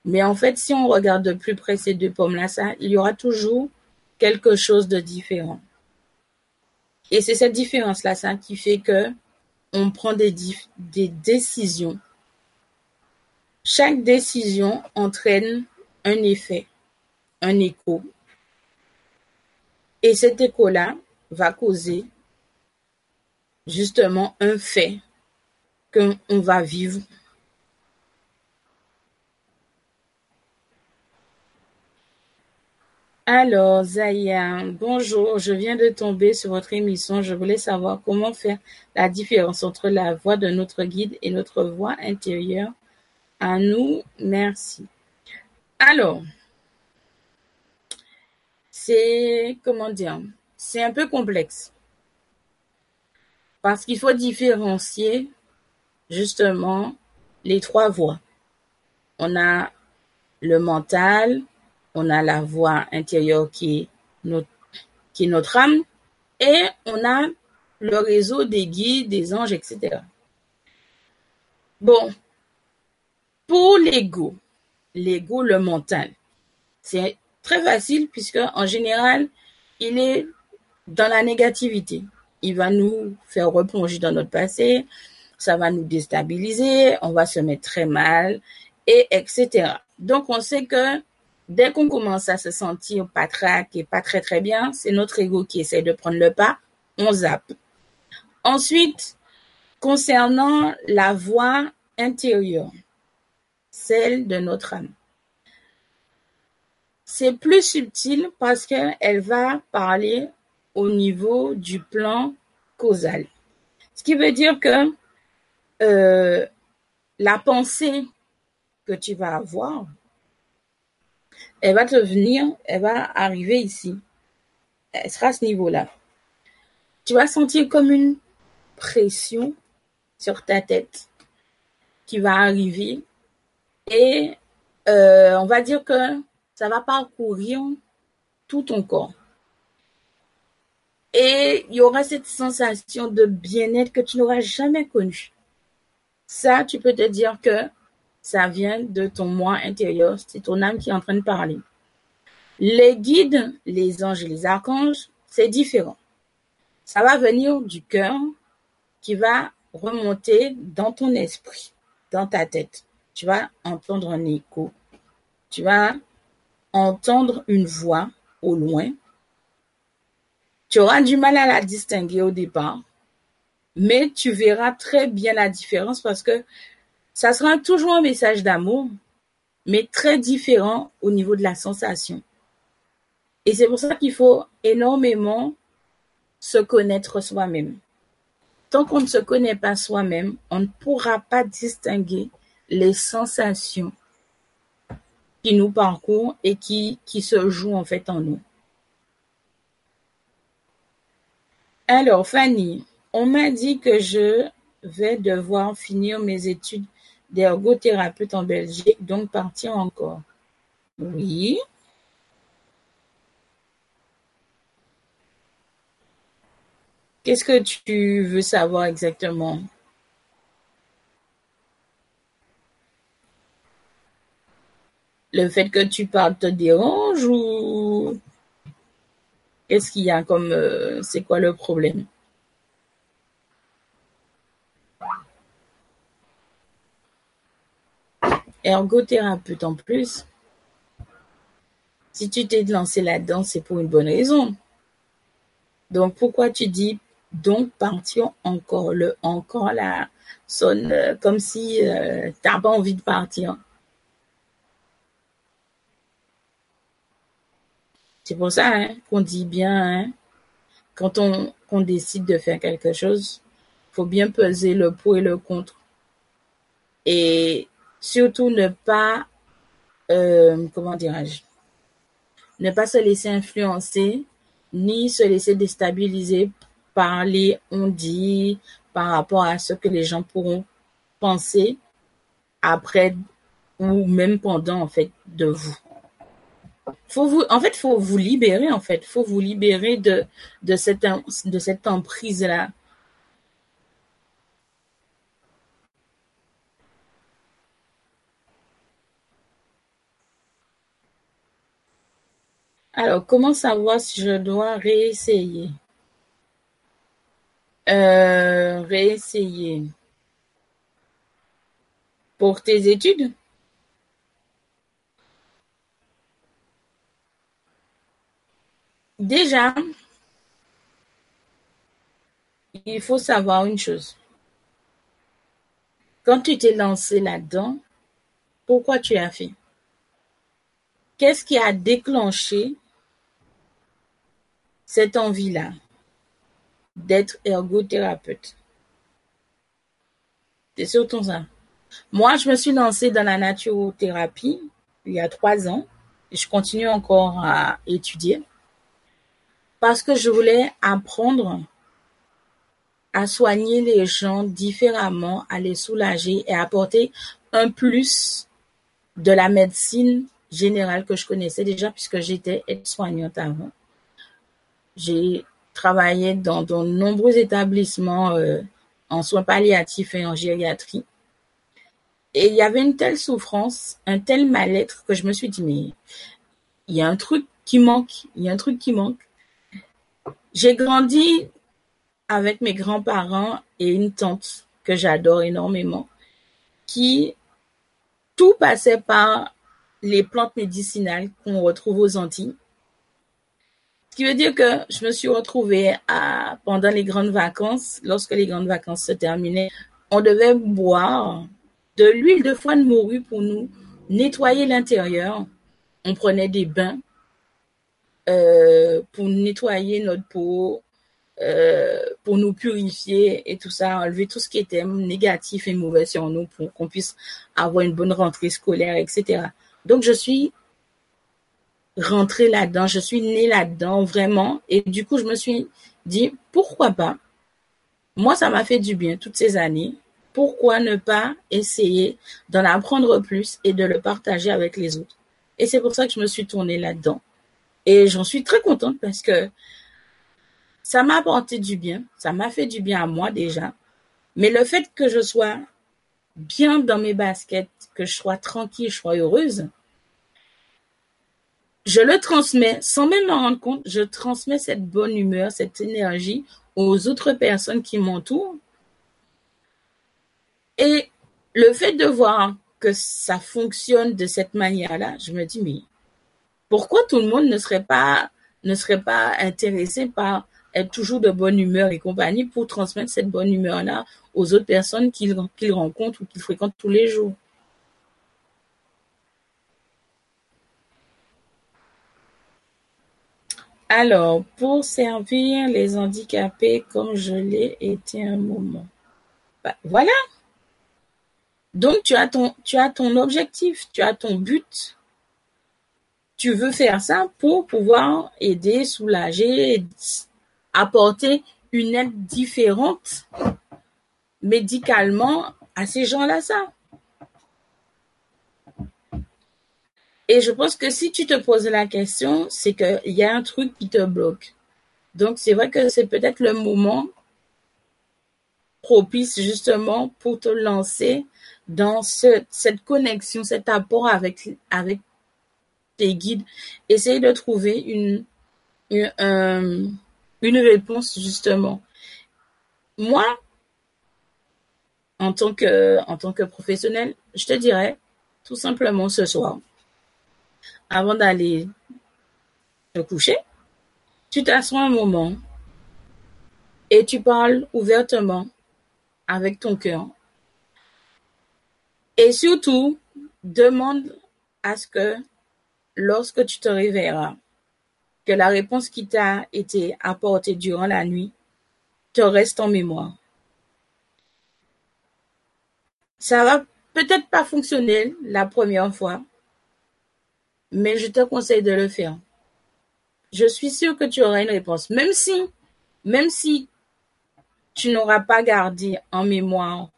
Mais en fait, si on regarde de plus près ces deux pommes-là, il y aura toujours quelque chose de différent. Et c'est cette différence-là, qui fait que on prend des, des décisions. Chaque décision entraîne un effet, un écho. Et cet écho-là va causer justement un fait qu'on va vivre Alors, Zaya, bonjour, je viens de tomber sur votre émission. Je voulais savoir comment faire la différence entre la voix de notre guide et notre voix intérieure. À nous, merci. Alors, c'est, comment dire, c'est un peu complexe. Parce qu'il faut différencier justement les trois voix. On a le mental, on a la voix intérieure qui est notre, âme, et on a le réseau des guides, des anges, etc. Bon, pour l'ego, l'ego, le mental, c'est très facile puisque en général, il est dans la négativité. Il va nous faire replonger dans notre passé, ça va nous déstabiliser, on va se mettre très mal, et etc. Donc on sait que Dès qu'on commence à se sentir pas et pas très très bien, c'est notre ego qui essaie de prendre le pas, on zappe. Ensuite, concernant la voix intérieure, celle de notre âme. C'est plus subtil parce qu'elle va parler au niveau du plan causal. Ce qui veut dire que euh, la pensée que tu vas avoir elle va te venir, elle va arriver ici. Elle sera à ce niveau-là. Tu vas sentir comme une pression sur ta tête qui va arriver et euh, on va dire que ça va parcourir tout ton corps. Et il y aura cette sensation de bien-être que tu n'auras jamais connue. Ça, tu peux te dire que ça vient de ton moi intérieur, c'est ton âme qui est en train de parler. Les guides, les anges et les archanges, c'est différent. Ça va venir du cœur qui va remonter dans ton esprit, dans ta tête. Tu vas entendre un écho. Tu vas entendre une voix au loin. Tu auras du mal à la distinguer au départ, mais tu verras très bien la différence parce que ça sera toujours un message d'amour, mais très différent au niveau de la sensation. Et c'est pour ça qu'il faut énormément se connaître soi-même. Tant qu'on ne se connaît pas soi-même, on ne pourra pas distinguer les sensations qui nous parcourent et qui, qui se jouent en fait en nous. Alors, Fanny, on m'a dit que je vais devoir finir mes études d'ergothérapeute en Belgique, donc partir encore. Oui. Qu'est-ce que tu veux savoir exactement? Le fait que tu parles te dérange ou? Qu'est-ce qu'il y a comme euh, c'est quoi le problème? Ergothérapeute en plus, si tu t'es lancé là-dedans, c'est pour une bonne raison. Donc pourquoi tu dis donc partir encore le encore là sonne euh, comme si tu euh, t'as pas envie de partir. C'est pour ça hein, qu'on dit bien, hein, quand on, décide de faire quelque chose, faut bien peser le pour et le contre. Et surtout ne pas, euh, comment dirais-je, ne pas se laisser influencer, ni se laisser déstabiliser par les on par rapport à ce que les gens pourront penser après ou même pendant en fait de vous. Faut vous, en fait, faut vous libérer en fait, faut vous libérer de de cette de cette emprise là. Alors, comment savoir si je dois réessayer? Euh, Réessayer. Pour tes études? Déjà, il faut savoir une chose. Quand tu t'es lancé là-dedans, pourquoi tu as fait? Qu'est-ce qui a déclenché cette envie-là d'être ergothérapeute C'est surtout ça. Moi, je me suis lancée dans la naturothérapie il y a trois ans et je continue encore à étudier parce que je voulais apprendre à soigner les gens différemment, à les soulager et apporter un plus de la médecine générale que je connaissais déjà puisque j'étais aide-soignante avant. J'ai travaillé dans de nombreux établissements euh, en soins palliatifs et en gériatrie. Et il y avait une telle souffrance, un tel mal-être que je me suis dit, mais il y a un truc qui manque, il y a un truc qui manque. J'ai grandi avec mes grands-parents et une tante que j'adore énormément, qui tout passait par les plantes médicinales qu'on retrouve aux Antilles. Ce qui veut dire que je me suis retrouvée à, pendant les grandes vacances, lorsque les grandes vacances se terminaient, on devait boire de l'huile de foie de morue pour nous nettoyer l'intérieur. On prenait des bains euh, pour nettoyer notre peau, euh, pour nous purifier et tout ça, enlever tout ce qui était négatif et mauvais sur nous pour qu'on puisse avoir une bonne rentrée scolaire, etc. Donc je suis rentrée là-dedans, je suis née là-dedans vraiment et du coup je me suis dit pourquoi pas? Moi ça m'a fait du bien toutes ces années. Pourquoi ne pas essayer d'en apprendre plus et de le partager avec les autres? Et c'est pour ça que je me suis tournée là-dedans. Et j'en suis très contente parce que ça m'a apporté du bien, ça m'a fait du bien à moi déjà. Mais le fait que je sois bien dans mes baskets, que je sois tranquille, je sois heureuse, je le transmets sans même m'en rendre compte, je transmets cette bonne humeur, cette énergie aux autres personnes qui m'entourent. Et le fait de voir que ça fonctionne de cette manière-là, je me dis, mais pourquoi tout le monde ne serait pas, ne serait pas intéressé par être toujours de bonne humeur et compagnie pour transmettre cette bonne humeur-là aux autres personnes qu'il rencontre ou qu'il fréquente tous les jours? Alors, pour servir les handicapés comme je l'ai été un moment. Bah, voilà. Donc, tu as, ton, tu as ton objectif, tu as ton but tu veux faire ça pour pouvoir aider, soulager, apporter une aide différente médicalement à ces gens-là, ça. Et je pense que si tu te poses la question, c'est qu'il y a un truc qui te bloque. Donc, c'est vrai que c'est peut-être le moment propice justement pour te lancer dans cette connexion, cet apport avec, avec tes guides, essaye de trouver une, une, une réponse justement. Moi, en tant que, en tant que professionnel, je te dirais tout simplement ce soir, avant d'aller te coucher, tu t'assois un moment et tu parles ouvertement avec ton cœur. Et surtout, demande à ce que lorsque tu te réveilleras, que la réponse qui t'a été apportée durant la nuit te reste en mémoire. Ça va peut-être pas fonctionner la première fois, mais je te conseille de le faire. Je suis sûre que tu auras une réponse, même si, tu n'auras pas gardé en mémoire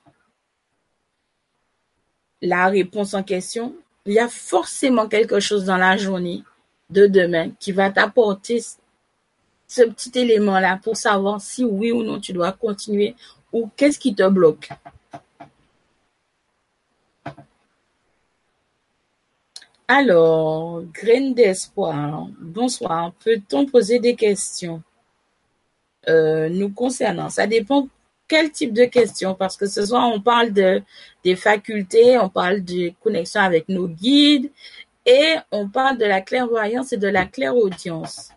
la réponse en question, il y a forcément quelque chose dans la journée de demain qui va t'apporter ce petit élément-là pour savoir si oui ou non tu dois continuer ou qu'est-ce qui te bloque. Alors, graine d'espoir, bonsoir. Peut-on poser des questions? Euh, nous concernant Ça dépend quel type de questions, parce que ce soir, on parle de, des facultés, on parle de connexion avec nos guides et on parle de la clairvoyance et de la clairaudience.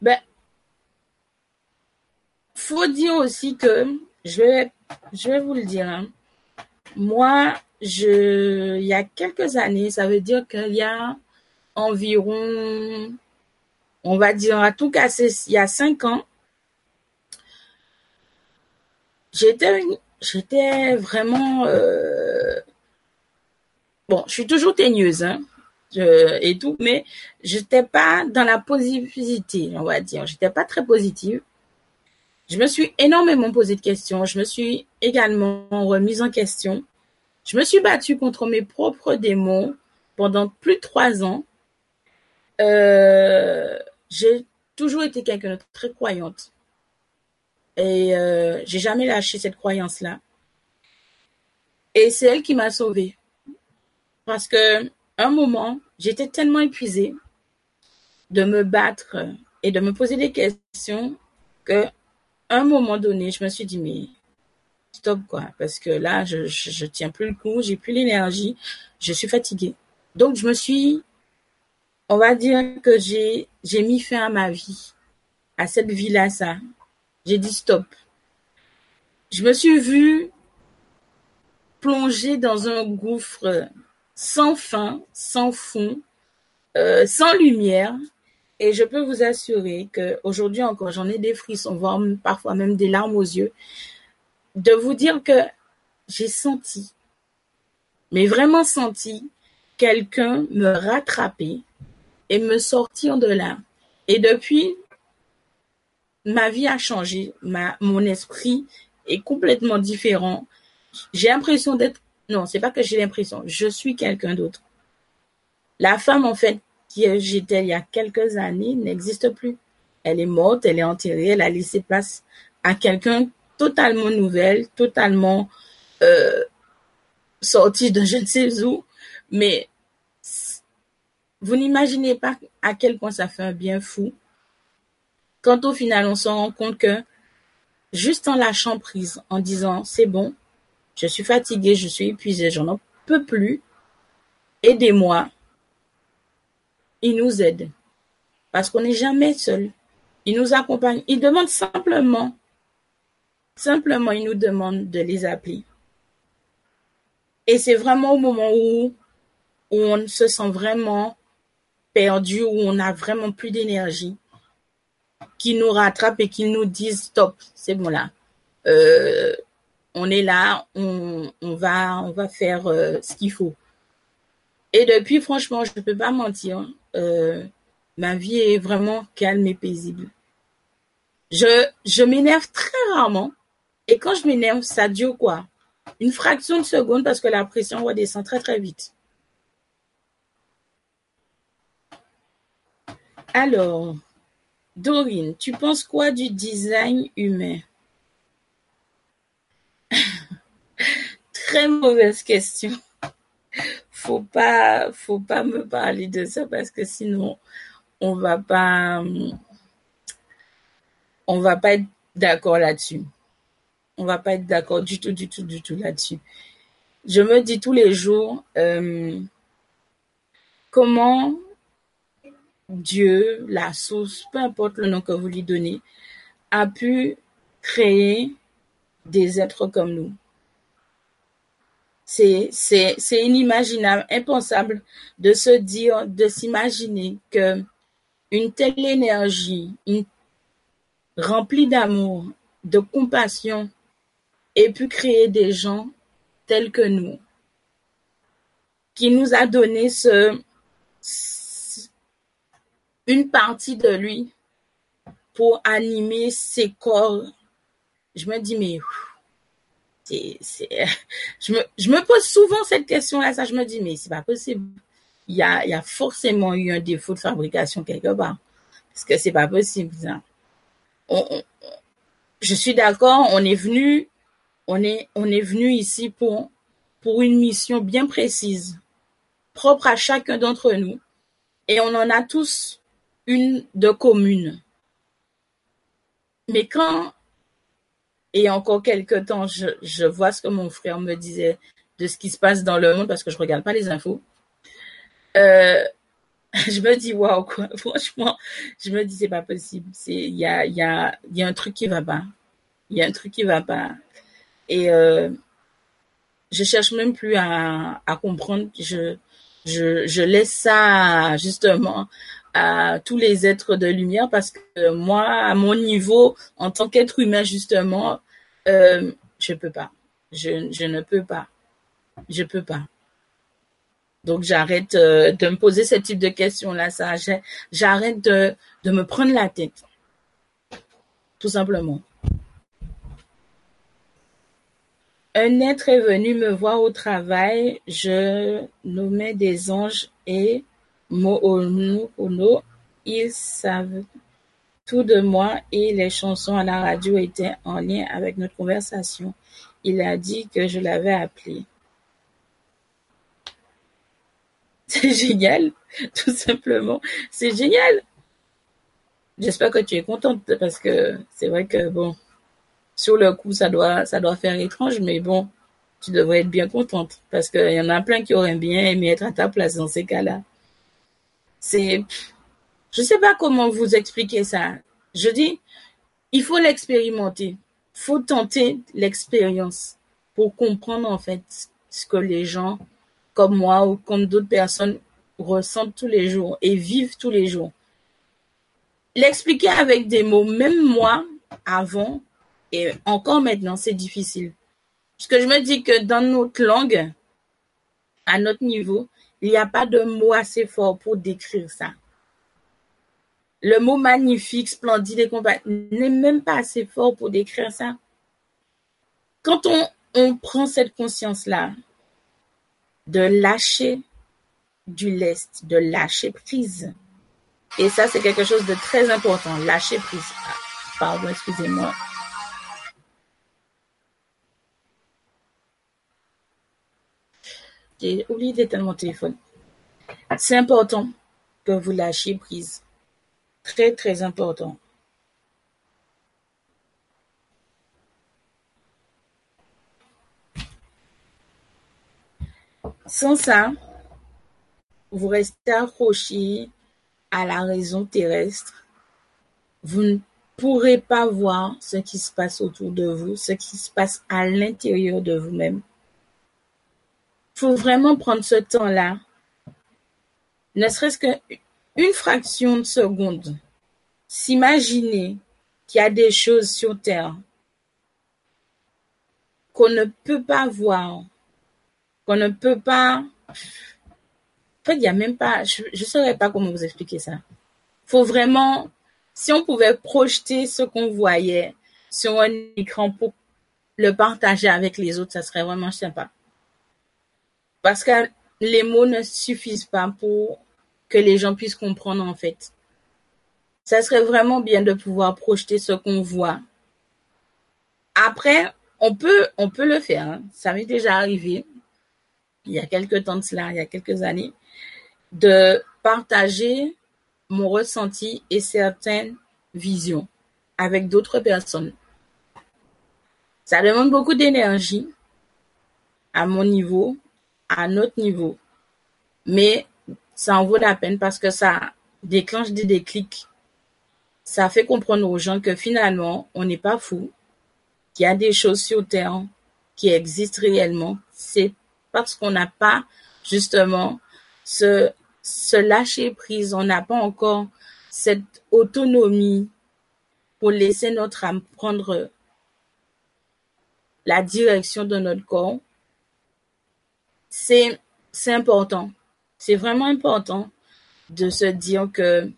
Ben, faut dire aussi que, je vais, je vais vous le dire, hein, moi, je, il y a quelques années, ça veut dire qu'il y a environ on va dire à tout casser, il y a cinq ans, j'étais j'étais vraiment euh, bon, je suis toujours teigneuse hein, et tout, mais j'étais pas dans la positivité, on va dire. J'étais pas très positive. Je me suis énormément posé de questions. Je me suis également remise en question. Je me suis battue contre mes propres démons pendant plus de trois ans. Euh, j'ai toujours été quelqu'un de très croyante. Et euh, j'ai jamais lâché cette croyance-là. Et c'est elle qui m'a sauvée. Parce que un moment, j'étais tellement épuisée de me battre et de me poser des questions que un moment donné, je me suis dit mais stop quoi parce que là je, tiens plus le coup, j'ai plus l'énergie, je suis fatiguée. Donc je me suis on va dire que j'ai j'ai mis fin à ma vie, à cette vie-là, ça. J'ai dit stop. Je me suis vue plonger dans un gouffre sans fin, sans fond, euh, sans lumière. Et je peux vous assurer que aujourd'hui encore, j'en ai des frissons, voire parfois même des larmes aux yeux, de vous dire que j'ai senti, mais vraiment senti, quelqu'un me rattraper, et me sortir de là. Et depuis, ma vie a changé, mon esprit est complètement différent. J'ai l'impression d'être, non, c'est pas que j'ai l'impression, je suis quelqu'un d'autre. La femme, en fait, qui j'étais il y a quelques années n'existe plus. Elle est morte, elle est enterrée, elle a laissé place à quelqu'un totalement nouvelle, totalement euh, sorti de je ne sais où, mais vous n'imaginez pas à quel point ça fait un bien fou. Quand au final, on se rend compte que juste en lâchant prise, en disant c'est bon, je suis fatigué, je suis épuisé, j'en peux plus, aidez-moi, il nous aide. Parce qu'on n'est jamais seul. Il nous accompagne. Il demande simplement, simplement, il nous demande de les appeler. Et c'est vraiment au moment où, on se sent vraiment perdu, où on n'a vraiment plus d'énergie, qui nous rattrape et qui nous disent stop, c'est bon là. Euh, on est là, on, on, va, on va faire euh, ce qu'il faut. Et depuis, franchement, je ne peux pas mentir, euh, ma vie est vraiment calme et paisible. Je, je m'énerve très rarement. Et quand je m'énerve, ça dure quoi? Une fraction de seconde parce que la pression redescend très très vite. Alors, Dorine, tu penses quoi du design humain? Très mauvaise question. Faut pas, faut pas me parler de ça parce que sinon, on va pas, on va pas être d'accord là-dessus. On va pas être d'accord du tout, du tout, du tout là-dessus. Je me dis tous les jours, euh, comment Dieu, la source, peu importe le nom que vous lui donnez, a pu créer des êtres comme nous. C'est, inimaginable, impensable de se dire, de s'imaginer que une telle énergie, remplie d'amour, de compassion, ait pu créer des gens tels que nous, qui nous a donné ce, une partie de lui pour animer ses corps. Je me dis, mais je, me, je me pose souvent cette question-là, ça, je me dis, mais c'est pas possible. Il y a, il y a forcément eu un défaut de fabrication quelque part. Parce que c'est pas possible, ça. je suis d'accord, on est venu, on est, on est venu ici pour, pour une mission bien précise, propre à chacun d'entre nous. Et on en a tous une de commune. Mais quand, et encore quelques temps, je, je vois ce que mon frère me disait de ce qui se passe dans le monde parce que je regarde pas les infos. Euh, je me dis waouh quoi. Franchement, je me dis c'est pas possible. C'est il y a y a y a un truc qui va pas. Il y a un truc qui va pas. Et euh, je cherche même plus à à comprendre. Je je je laisse ça justement à tous les êtres de lumière parce que moi, à mon niveau, en tant qu'être humain, justement, euh, je peux pas. Je, je ne peux pas. Je peux pas. Donc j'arrête euh, de me poser ce type de questions-là. Ça, j'arrête de, de me prendre la tête. Tout simplement. Un être est venu me voir au travail. Je nommais des anges et Mo'onopono, ils savent tout de moi et les chansons à la radio étaient en lien avec notre conversation. Il a dit que je l'avais appelé. C'est génial, tout simplement. C'est génial. J'espère que tu es contente parce que c'est vrai que bon, sur le coup, ça doit, ça doit faire étrange, mais bon, tu devrais être bien contente parce qu'il y en a plein qui auraient bien aimé être à ta place dans ces cas-là. C'est, je sais pas comment vous expliquer ça. Je dis, il faut l'expérimenter. Faut tenter l'expérience pour comprendre en fait ce que les gens comme moi ou comme d'autres personnes ressentent tous les jours et vivent tous les jours. L'expliquer avec des mots, même moi, avant et encore maintenant, c'est difficile. Parce que je me dis que dans notre langue, à notre niveau, il n'y a pas de mot assez fort pour décrire ça. Le mot magnifique, splendide et compagnie n'est même pas assez fort pour décrire ça. Quand on, on prend cette conscience-là de lâcher du lest, de lâcher prise, et ça c'est quelque chose de très important, lâcher prise. Ah, pardon, excusez-moi. J'ai oublié d'éteindre mon téléphone. C'est important que vous lâchiez prise. Très, très important. Sans ça, vous restez accroché à la raison terrestre. Vous ne pourrez pas voir ce qui se passe autour de vous, ce qui se passe à l'intérieur de vous-même faut vraiment prendre ce temps-là, ne serait-ce qu'une fraction de seconde, s'imaginer qu'il y a des choses sur Terre qu'on ne peut pas voir, qu'on ne peut pas... En fait, il n'y a même pas... Je ne saurais pas comment vous expliquer ça. faut vraiment... Si on pouvait projeter ce qu'on voyait sur un écran pour le partager avec les autres, ça serait vraiment sympa. Parce que les mots ne suffisent pas pour que les gens puissent comprendre en fait. Ça serait vraiment bien de pouvoir projeter ce qu'on voit. Après, on peut, on peut le faire. Hein. Ça m'est déjà arrivé, il y a quelques temps de cela, il y a quelques années, de partager mon ressenti et certaines visions avec d'autres personnes. Ça demande beaucoup d'énergie à mon niveau, à notre niveau. Mais ça en vaut la peine parce que ça déclenche des déclics. Ça fait comprendre aux gens que finalement, on n'est pas fou, qu'il y a des choses sur Terre qui existent réellement. C'est parce qu'on n'a pas justement ce, ce lâcher prise, on n'a pas encore cette autonomie pour laisser notre âme prendre la direction de notre corps. C'est, c'est important. C'est vraiment important de se dire que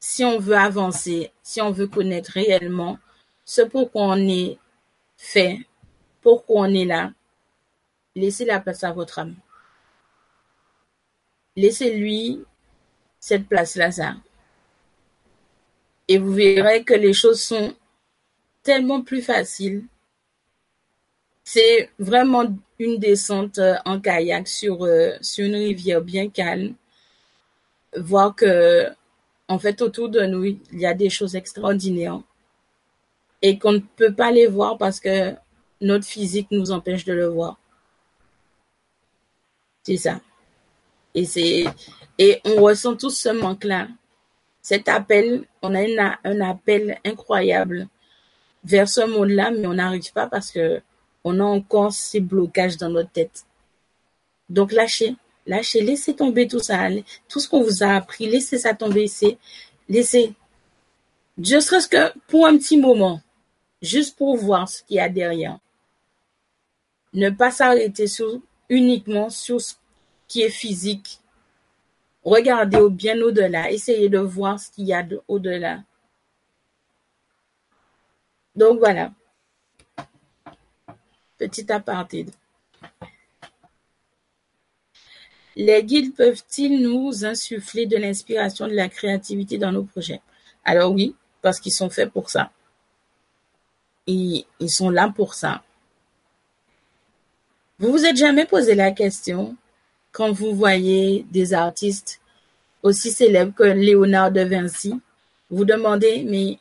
si on veut avancer, si on veut connaître réellement ce pourquoi on est fait, pourquoi on est là, laissez la place à votre âme. Laissez-lui cette place-là, ça. Et vous verrez que les choses sont tellement plus faciles. C'est vraiment une descente euh, en kayak sur, euh, sur une rivière bien calme. Voir que en fait, autour de nous, il y a des choses extraordinaires et qu'on ne peut pas les voir parce que notre physique nous empêche de le voir. C'est ça. Et c'est et on ressent tous ce manque-là. Cet appel, on a un appel incroyable vers ce monde-là, mais on n'arrive pas parce que on a encore ces blocages dans notre tête. Donc lâchez, Lâchez, laissez tomber tout ça. Tout ce qu'on vous a appris, laissez ça tomber. Laissez, laissez. Je serais que pour un petit moment, juste pour voir ce qu'il y a derrière. Ne pas s'arrêter sur, uniquement sur ce qui est physique. Regardez au bien au-delà. Essayez de voir ce qu'il y a au-delà. Donc voilà. Petit aparté. Les guides peuvent-ils nous insuffler de l'inspiration, de la créativité dans nos projets? Alors oui, parce qu'ils sont faits pour ça. Ils, ils sont là pour ça. Vous vous êtes jamais posé la question quand vous voyez des artistes aussi célèbres que Léonard de Vinci, vous demandez, mais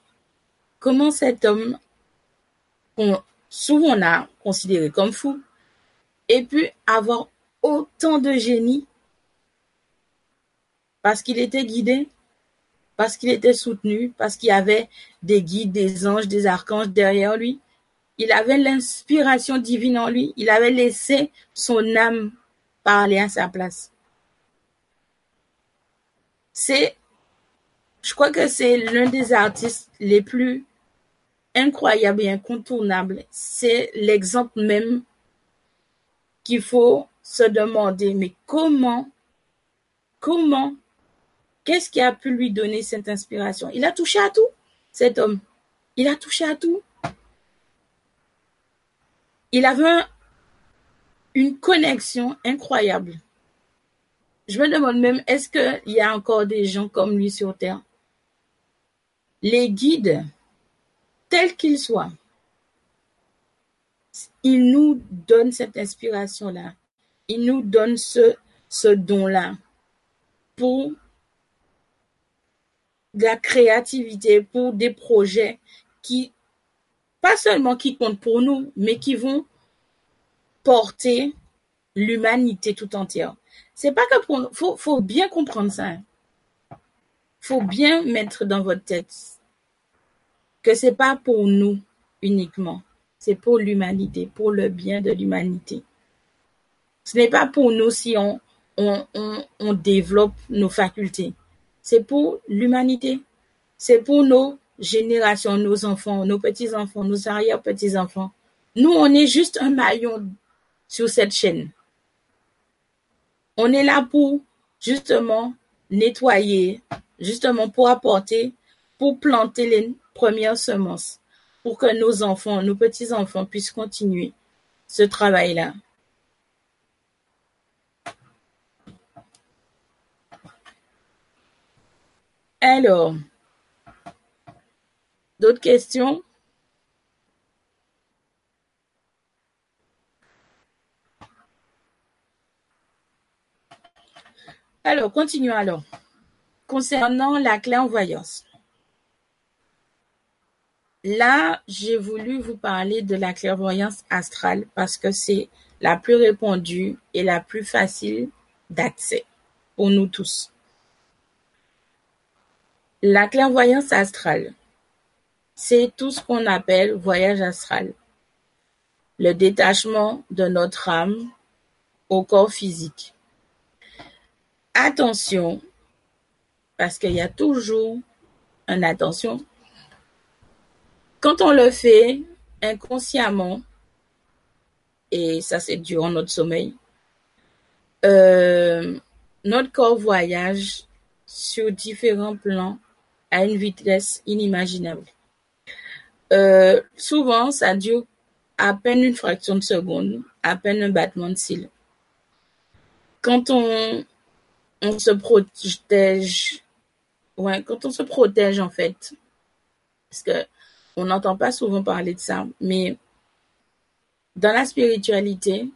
comment cet homme, qu'on souvent a considéré comme fou, ait pu avoir autant de génie parce qu'il était guidé, parce qu'il était soutenu, parce qu'il avait des guides, des anges, des archanges derrière lui. Il avait l'inspiration divine en lui. Il avait laissé son âme parler à sa place. C'est, je crois que c'est l'un des artistes les plus incroyables et incontournables. C'est l'exemple même qu'il faut se demander, mais comment, comment, qu'est-ce qui a pu lui donner cette inspiration? Il a touché à tout, cet homme. Il a touché à tout. Il avait une connexion incroyable. Je me demande même, est-ce qu'il y a encore des gens comme lui sur Terre? Les guides, tels qu'ils soient, ils nous donnent cette inspiration-là il nous donne ce, ce don-là pour de la créativité, pour des projets qui, pas seulement qui comptent pour nous, mais qui vont porter l'humanité tout entière. C'est pas que faut, faut bien comprendre ça. Faut bien mettre dans votre tête que c'est pas pour nous uniquement. C'est pour l'humanité, pour le bien de l'humanité. Ce n'est pas pour nous si on, on, on, développe nos facultés. C'est pour l'humanité. C'est pour nos générations, nos enfants, nos petits-enfants, nos arrière-petits-enfants. Nous, on est juste un maillon sur cette chaîne. On est là pour justement nettoyer, justement pour apporter, pour planter les premières semences, pour que nos enfants, nos petits-enfants puissent continuer ce travail-là. Alors, d'autres questions? Alors, continuons alors. Concernant la clairvoyance. Là, j'ai voulu vous parler de la clairvoyance astrale parce que c'est la plus répandue et la plus facile d'accès pour nous tous. La clairvoyance astrale, c'est tout ce qu'on appelle voyage astral. le détachement de notre âme au corps physique. Attention, parce qu'il y a toujours une attention. Quand on le fait inconsciemment, et ça c'est durant notre sommeil, euh, notre corps voyage sur différents plans à une vitesse inimaginable. Euh, souvent, ça dure à peine une fraction de seconde, à peine un battement de cils. Quand on, on se protège, ouais, quand on se protège en fait, parce que on n'entend pas souvent parler de ça, mais dans la spiritualité,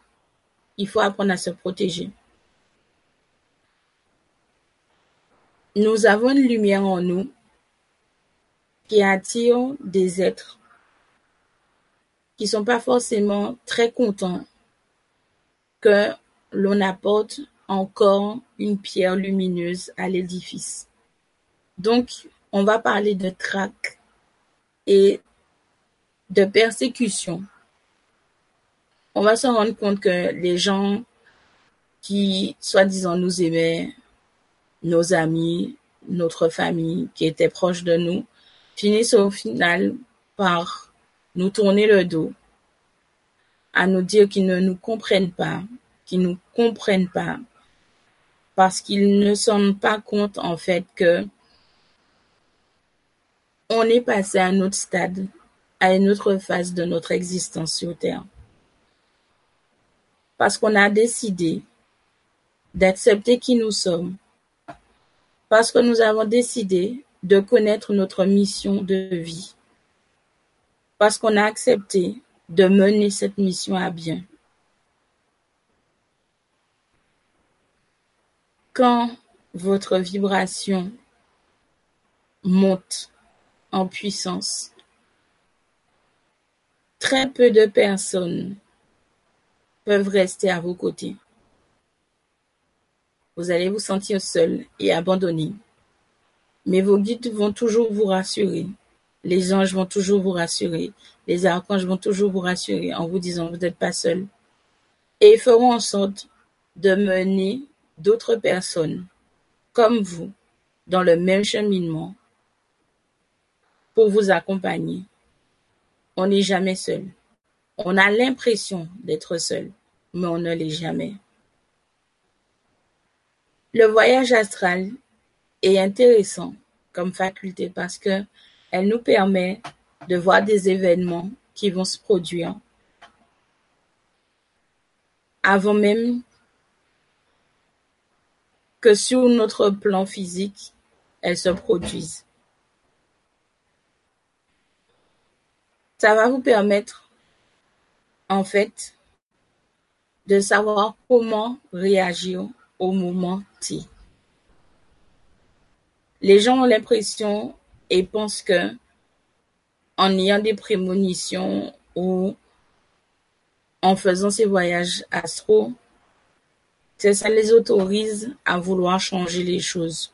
il faut apprendre à se protéger. Nous avons une lumière en nous qui attire des êtres qui sont pas forcément très contents que l'on apporte encore une pierre lumineuse à l'édifice. Donc, on va parler de trac et de persécution. On va se rendre compte que les gens qui, soi-disant, nous aimaient, nos amis, notre famille, qui étaient proches de nous, finissent au final par nous tourner le dos, à nous dire qu'ils ne nous comprennent pas, qu'ils ne nous comprennent pas, parce qu'ils ne se rendent pas compte en fait que on est passé à un autre stade, à une autre phase de notre existence sur Terre. Parce qu'on a décidé d'accepter qui nous sommes, parce que nous avons décidé de connaître notre mission de vie, parce qu'on a accepté de mener cette mission à bien. Quand votre vibration monte puissance, très peu de personnes peuvent rester à vos côtés. Vous allez vous sentir seul et abandonné. Mais vos guides vont toujours vous rassurer. Les anges vont toujours vous rassurer. Les archanges vont toujours vous rassurer en vous disant vous n'êtes pas seul. Et ils feront en sorte de mener d'autres personnes comme vous dans le même cheminement pour vous accompagner. On n'est jamais seul. On a l'impression d'être seul, mais on ne l'est jamais. Le voyage astral est intéressant comme faculté parce que elle nous permet de voir des événements qui vont se produire avant même que sur notre plan physique, elles se produisent. Ça va vous permettre, en fait, de savoir comment réagir au moment T. Les gens ont l'impression et pensent que en ayant des prémonitions ou en faisant ces voyages astro, ça les autorise à vouloir changer les choses.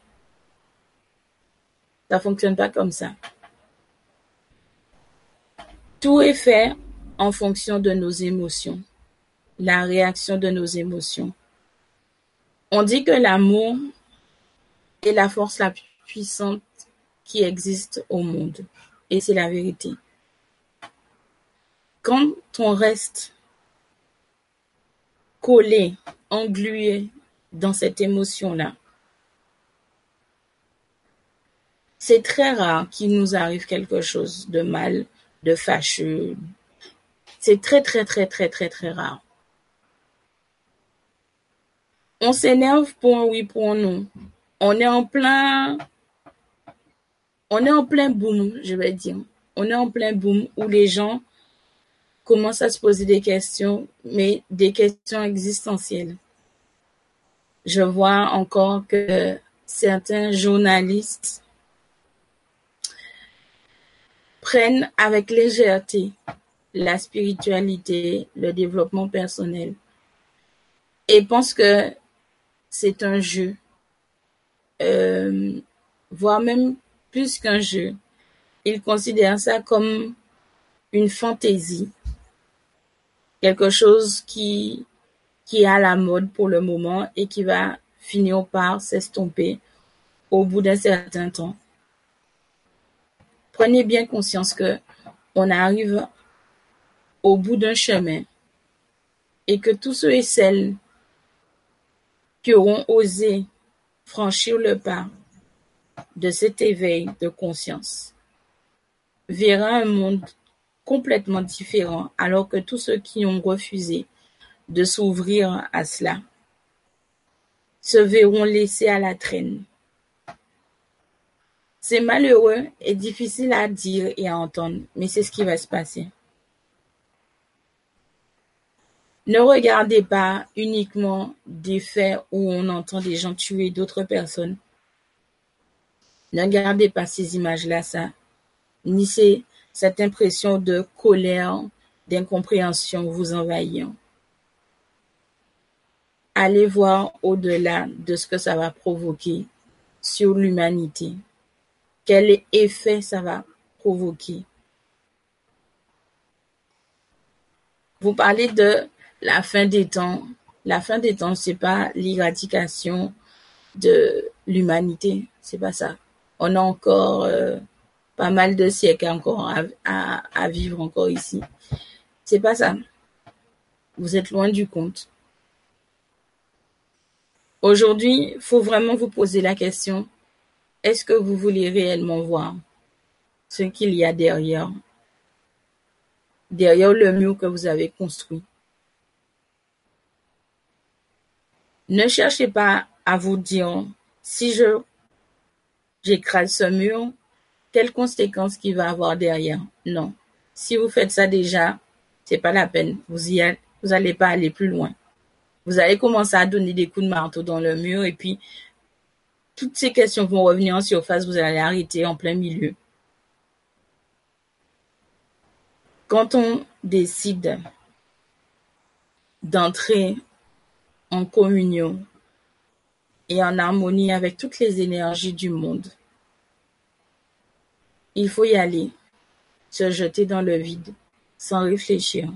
Ça fonctionne pas comme ça. Tout est fait en fonction de nos émotions, la réaction de nos émotions. On dit que l'amour est la force la plus puissante qui existe au monde. Et c'est la vérité. Quand on reste collé, englué dans cette émotion-là, c'est très rare qu'il nous arrive quelque chose de mal, de fâcheux. C'est très, très, très, très, très, très rare. On s'énerve pour un oui, pour un non. On est en plein, on est en plein boom, je vais dire. On est en plein boom où les gens commencent à se poser des questions, mais des questions existentielles. Je vois encore que certains journalistes prennent avec légèreté la spiritualité, le développement personnel et pensent que c'est un jeu, euh, voire même plus qu'un jeu. Ils considèrent ça comme une fantaisie. quelque chose qui, qui est à la mode pour le moment et qui va finir par s'estomper au bout d'un certain temps. Prenez bien conscience que on arrive au bout d'un chemin et que tous ceux et celles qui auront osé franchir le pas de cet éveil de conscience verra un monde complètement différent alors que tous ceux qui ont refusé de s'ouvrir à cela se verront laissés à la traîne. C'est malheureux et difficile à dire et à entendre, mais c'est ce qui va se passer. Ne regardez pas uniquement des faits où on entend des gens tuer d'autres personnes. Ne regardez pas ces images-là, ça, ni cette impression de colère, d'incompréhension vous envahissant. Allez voir au-delà de ce que ça va provoquer sur l'humanité. Quel effet ça va provoquer? Vous parlez de la fin des temps. La fin des temps, c'est pas l'éradication de l'humanité, c'est pas ça. On a encore euh, pas mal de siècles encore à, à, vivre encore ici. C'est pas ça. Vous êtes loin du compte. Aujourd'hui, faut vraiment vous poser la question, est-ce que vous voulez réellement voir ce qu'il y a derrière, derrière le mur que vous avez construit? Ne cherchez pas à vous dire, si je j'écrase ce mur, quelles conséquences qu'il va avoir derrière? Non. Si vous faites ça déjà, c'est pas la peine. Vous y allez, vous allez pas aller plus loin. Vous allez commencer à donner des coups de marteau dans le mur et puis toutes ces questions vont revenir en surface. Vous allez arrêter en plein milieu. Quand on décide d'entrer en communion et en harmonie avec toutes les énergies du monde, il faut y aller, se jeter dans le vide, sans réfléchir.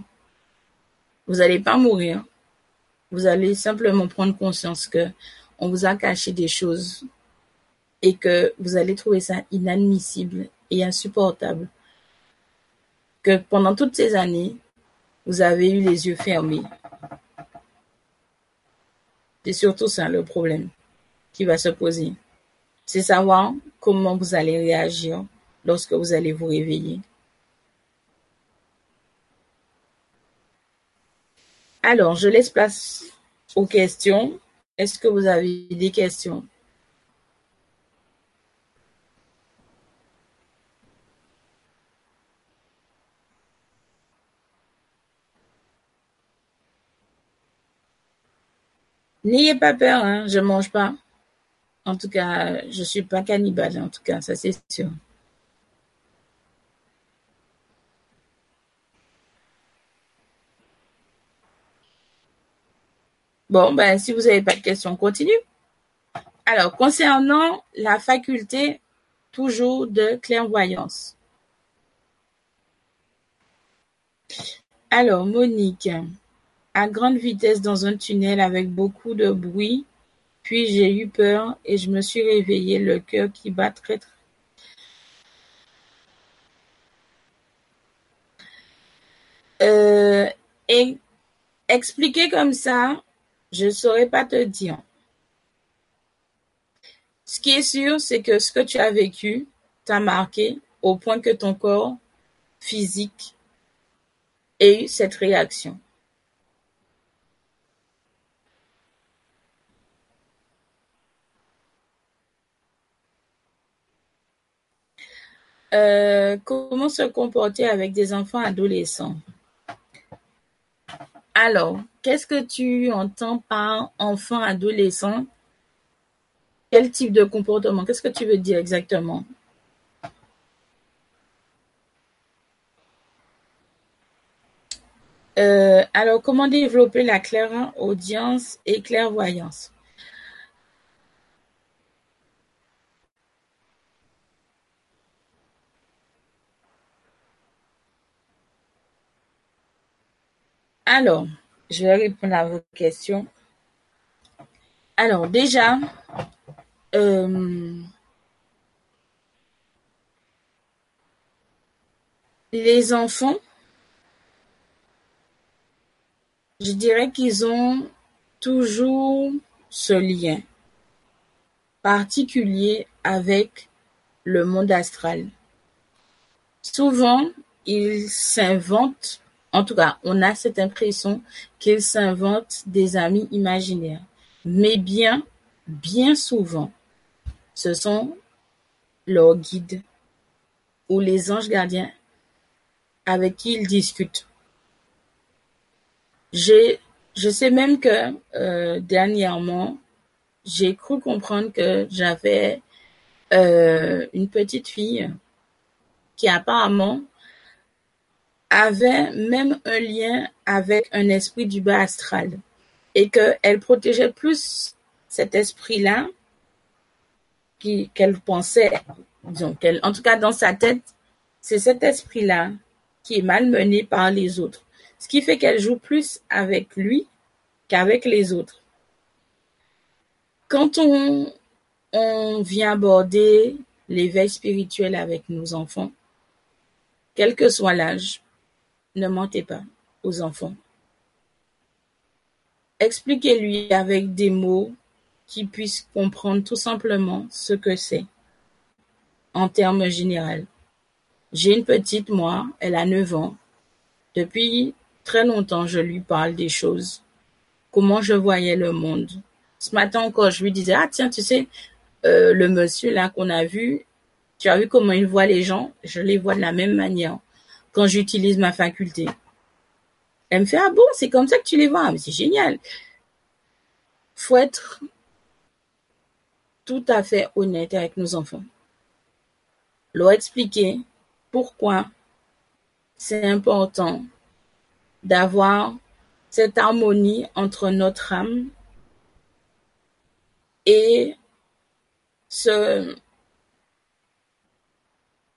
Vous n'allez pas mourir. Vous allez simplement prendre conscience que on vous a caché des choses et que vous allez trouver ça inadmissible et insupportable. Que pendant toutes ces années, vous avez eu les yeux fermés. C'est surtout ça le problème qui va se poser. C'est savoir comment vous allez réagir lorsque vous allez vous réveiller. Alors, je laisse place aux questions. Est-ce que vous avez des questions? N'ayez pas peur, hein, je mange pas. En tout cas, je suis pas cannibale, en tout cas, ça c'est sûr. Bon, ben, si vous n'avez pas de questions, on continue. Alors, concernant la faculté toujours de clairvoyance. Alors, Monique, à grande vitesse dans un tunnel avec beaucoup de bruit, puis j'ai eu peur et je me suis réveillée, le cœur qui bat très très. Euh, et expliquer comme ça, je ne saurais pas te dire. Ce qui est sûr, c'est que ce que tu as vécu t'a marqué au point que ton corps physique ait eu cette réaction. Comment se comporter avec des enfants adolescents? Alors, Qu'est-ce que tu entends par enfant, adolescent? Quel type de comportement? Qu'est-ce que tu veux dire exactement? Euh, alors, comment développer la audience et clairvoyance? Alors, je vais répondre à vos questions. Alors, déjà, euh, les enfants, je dirais qu'ils ont toujours ce lien particulier avec le monde astral. Souvent, ils s'inventent, en tout cas, on a cette impression qu'ils s'inventent des amis imaginaires. Mais bien, bien souvent, ce sont leurs guides ou les anges gardiens avec qui ils discutent. Je sais même que euh, dernièrement, j'ai cru comprendre que j'avais euh, une petite fille qui apparemment avait même un lien avec un esprit du bas astral et qu'elle protégeait plus cet esprit-là qu'elle pensait, disons, en tout cas dans sa tête, c'est cet esprit-là qui est malmené par les autres. Ce qui fait qu'elle joue plus avec lui qu'avec les autres. Quand on, on vient aborder l'éveil spirituel avec nos enfants, quel que soit l'âge, ne mentez pas aux enfants. Expliquez-lui avec des mots qui puissent comprendre tout simplement ce que c'est en termes généraux. J'ai une petite, moi, elle a 9 ans. Depuis très longtemps, je lui parle des choses, comment je voyais le monde. Ce matin encore, je lui disais, ah tiens, tu sais, euh, le monsieur là qu'on a vu, tu as vu comment il voit les gens, je les vois de la même manière quand j'utilise ma faculté. Elle me fait, ah bon, c'est comme ça que tu les vois, mais c'est génial. Faut être tout à fait honnête avec nos enfants. Leur expliquer pourquoi c'est important d'avoir cette harmonie entre notre âme et ce...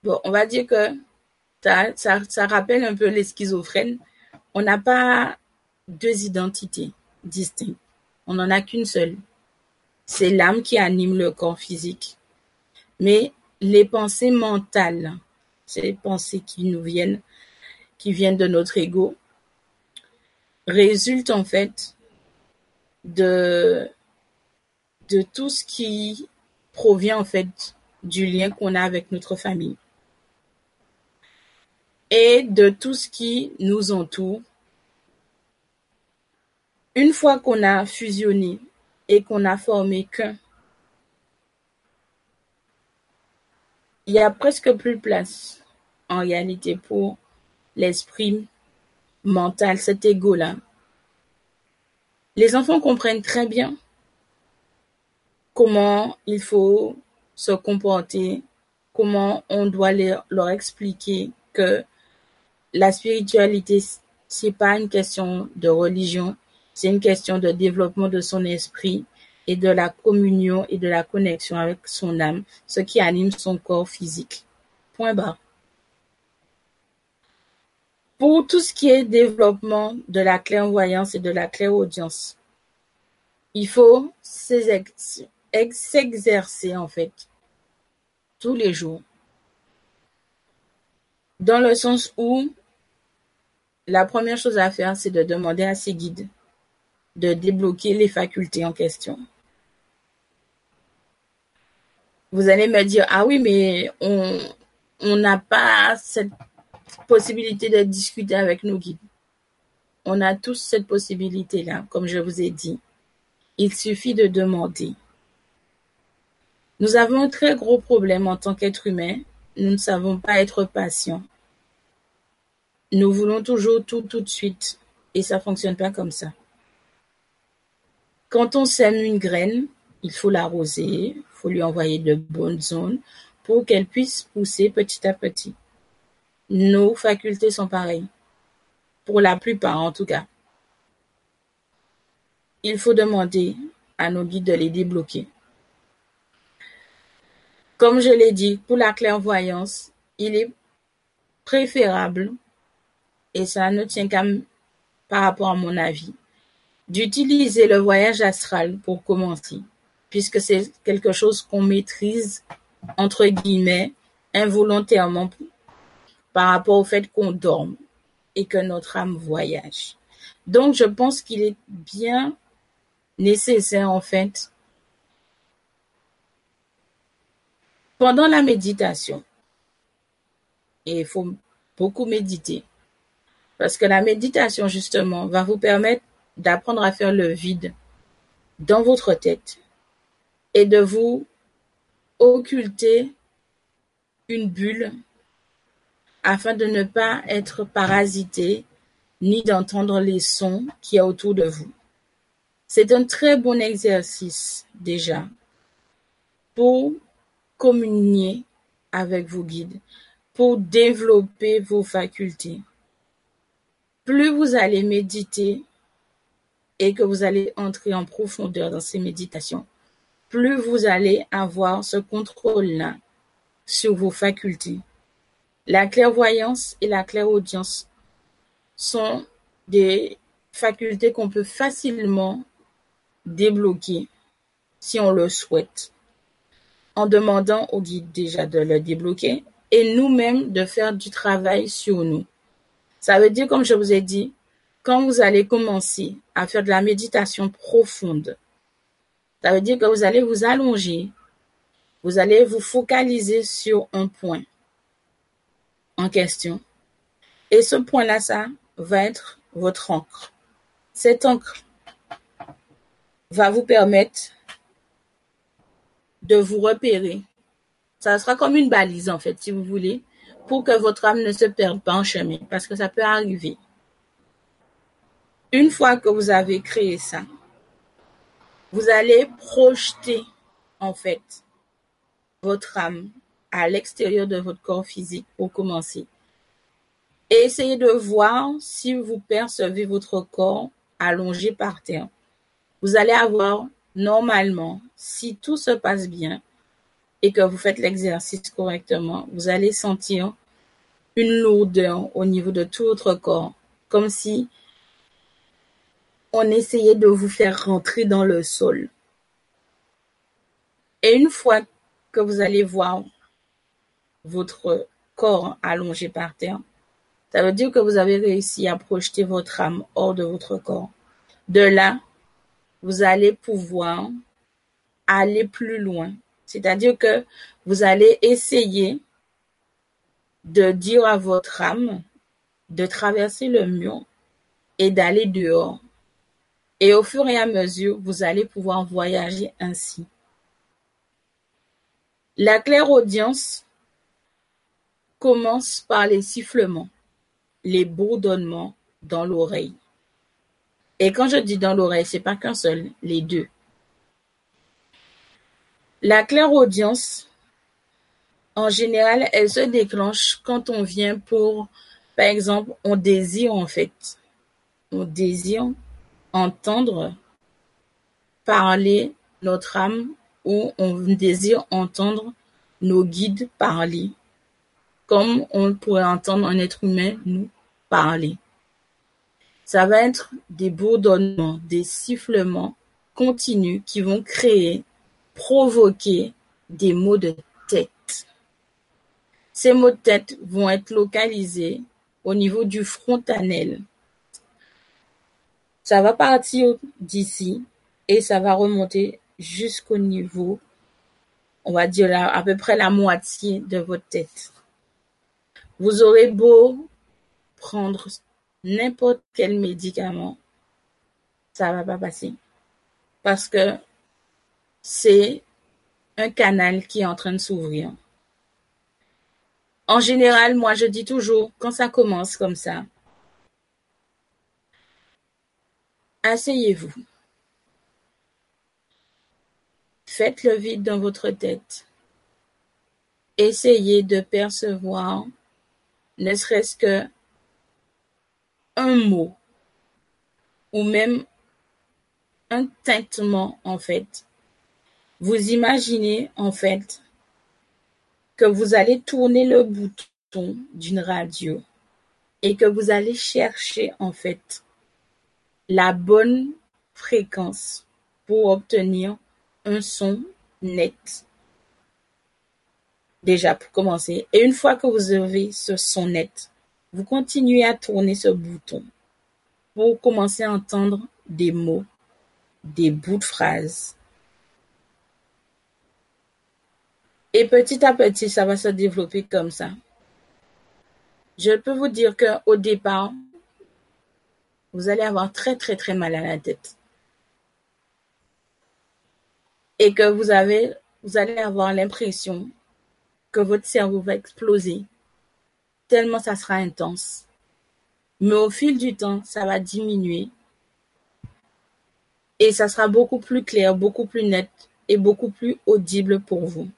Bon, on va dire que ça, rappelle un peu les schizophrènes. On n'a pas deux identités distinctes. On n'en a qu'une seule. C'est l'âme qui anime le corps physique. Mais les pensées mentales, ces pensées qui nous viennent, qui viennent de notre ego, résultent en fait de tout ce qui provient en fait du lien qu'on a avec notre famille et de tout ce qui nous entoure. Une fois qu'on a fusionné et qu'on a formé qu'un, il y a presque plus de place en réalité pour l'esprit mental, cet ego-là. Les enfants comprennent très bien comment il faut se comporter, comment on doit leur expliquer que la spiritualité, c'est pas une question de religion, c'est une question de développement de son esprit et de la communion et de la connexion avec son âme, ce qui anime son corps physique. Point barre. Pour tout ce qui est développement de la clairvoyance et de la clairaudience, il faut s'exercer en fait tous les jours. Dans le sens où la première chose à faire, c'est de demander à ses guides de débloquer les facultés en question. Vous allez me dire, ah oui, mais on n'a pas cette possibilité de discuter avec nos guides. On a tous cette possibilité-là, comme je vous ai dit. Il suffit de demander. Nous avons un très gros problème en tant qu'être humain. Nous ne savons pas être patients. Nous voulons toujours tout tout de suite et ça fonctionne pas comme ça. Quand on sème une graine, il faut l'arroser, il faut lui envoyer de bonnes zones pour qu'elle puisse pousser petit à petit. Nos facultés sont pareilles, pour la plupart en tout cas. Il faut demander à nos guides de les débloquer. Comme je l'ai dit, pour la clairvoyance, il est préférable et ça ne tient qu'à par rapport à mon avis, d'utiliser le voyage astral pour commencer, puisque c'est quelque chose qu'on maîtrise, entre guillemets, involontairement par rapport au fait qu'on dorme et que notre âme voyage. Donc, je pense qu'il est bien nécessaire, en fait, pendant la méditation, et il faut beaucoup méditer, parce que la méditation, justement, va vous permettre d'apprendre à faire le vide dans votre tête et de vous occulter une bulle afin de ne pas être parasité ni d'entendre les sons qui y a autour de vous. C'est un très bon exercice déjà pour communier avec vos guides, pour développer vos facultés. Plus vous allez méditer et que vous allez entrer en profondeur dans ces méditations, plus vous allez avoir ce contrôle-là sur vos facultés. La clairvoyance et la clairaudience sont des facultés qu'on peut facilement débloquer si on le souhaite, en demandant au guide déjà de le débloquer et nous-mêmes de faire du travail sur nous. Ça veut dire, comme je vous ai dit, quand vous allez commencer à faire de la méditation profonde, ça veut dire que vous allez vous allonger, vous allez vous focaliser sur un point en question. Et ce point-là, ça va être votre encre. Cette encre va vous permettre de vous repérer. Ça sera comme une balise, en fait, si vous voulez, pour que votre âme ne se perde pas en chemin, parce que ça peut arriver. Une fois que vous avez créé ça, vous allez projeter, en fait, votre âme à l'extérieur de votre corps physique pour commencer. Et essayez de voir si vous percevez votre corps allongé par terre. Vous allez avoir normalement, si tout se passe bien et que vous faites l'exercice correctement, vous allez sentir une lourdeur au niveau de tout votre corps, comme si on essayait de vous faire rentrer dans le sol. Et une fois que vous allez voir votre corps allongé par terre, ça veut dire que vous avez réussi à projeter votre âme hors de votre corps. De là, vous allez pouvoir aller plus loin. C'est-à-dire que vous allez essayer de dire à votre âme de traverser le mur et d'aller dehors. Et au fur et à mesure, vous allez pouvoir voyager ainsi. La clairaudience commence par les sifflements, les bourdonnements dans l'oreille. Et quand je dis dans l'oreille, c'est pas qu'un seul, les deux. La clairaudience, en général, elle se déclenche quand on vient pour, par exemple, on désire en fait, on désire entendre parler notre âme ou on désire entendre nos guides parler, comme on pourrait entendre un être humain nous parler. Ça va être des bourdonnements, des sifflements continus qui vont créer, provoquer des maux de tête. Ces maux de tête vont être localisés au niveau du frontanel. Ça va partir d'ici et ça va remonter jusqu'au niveau, on va dire à peu près la moitié de votre tête. Vous aurez beau prendre n'importe quel médicament, ça va pas passer. Parce que c'est un canal qui est en train de s'ouvrir. En général, moi, je dis toujours, quand ça commence comme ça, asseyez-vous. Faites le vide dans votre tête. Essayez de percevoir, ne serait-ce que un mot ou même un tintement en fait. Vous imaginez en fait que vous allez tourner le bouton d'une radio et que vous allez chercher en fait la bonne fréquence pour obtenir un son net. Déjà pour commencer. Et une fois que vous avez ce son net, vous continuez à tourner ce bouton pour commencer à entendre des mots, des bouts de phrases. Et petit à petit, ça va se développer comme ça. Je peux vous dire qu'au départ, vous allez avoir très très très mal à la tête. Et que vous avez, vous allez avoir l'impression que votre cerveau va exploser tellement ça sera intense. Mais au fil du temps, ça va diminuer et ça sera beaucoup plus clair, beaucoup plus net et beaucoup plus audible pour vous.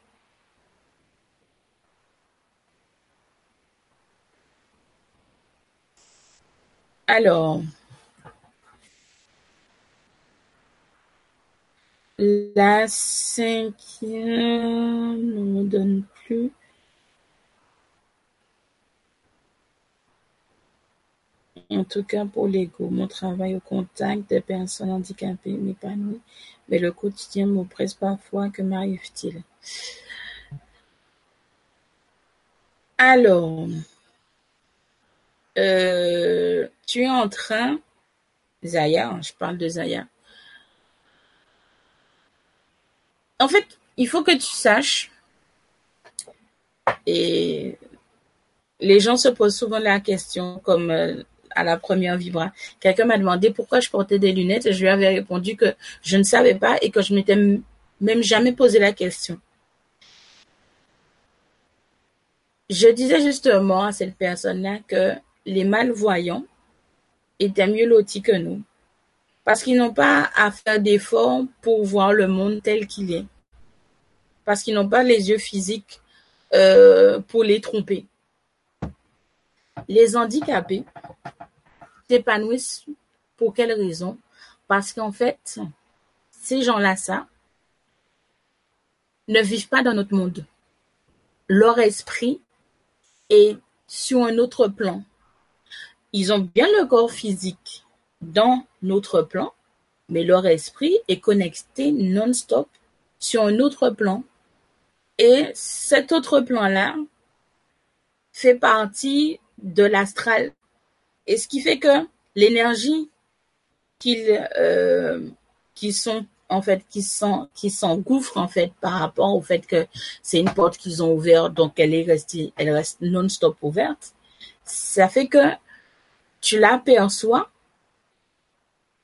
Alors, la cinquième ne me donne plus. En tout cas pour l'ego, mon travail au contact des personnes handicapées m'épanouit, mais le quotidien m'oppresse parfois. Que m'arrive-t-il? Alors, euh, tu es en train, Zaya, je parle de Zaya. En fait, il faut que tu saches, et les gens se posent souvent la question, comme euh, à la première vibra. Quelqu'un m'a demandé pourquoi je portais des lunettes et je lui avais répondu que je ne savais pas et que je m'étais même jamais posé la question. Je disais justement à cette personne-là que les malvoyants étaient mieux lotis que nous parce qu'ils n'ont pas à faire d'efforts pour voir le monde tel qu'il est. Parce qu'ils n'ont pas les yeux physiques euh, pour les tromper. Les handicapés, s'épanouissent pour quelle raison Parce qu'en fait, ces gens-là, ça, ne vivent pas dans notre monde. Leur esprit est sur un autre plan. Ils ont bien le corps physique dans notre plan, mais leur esprit est connecté non-stop sur un autre plan. Et cet autre plan-là fait partie de l'astral et ce qui fait que l'énergie qu'ils euh, sont en fait qui sont s'engouffrent en fait par rapport au fait que c'est une porte qu'ils ont ouverte donc elle est restée elle reste non-stop ouverte ça fait que tu l'aperçois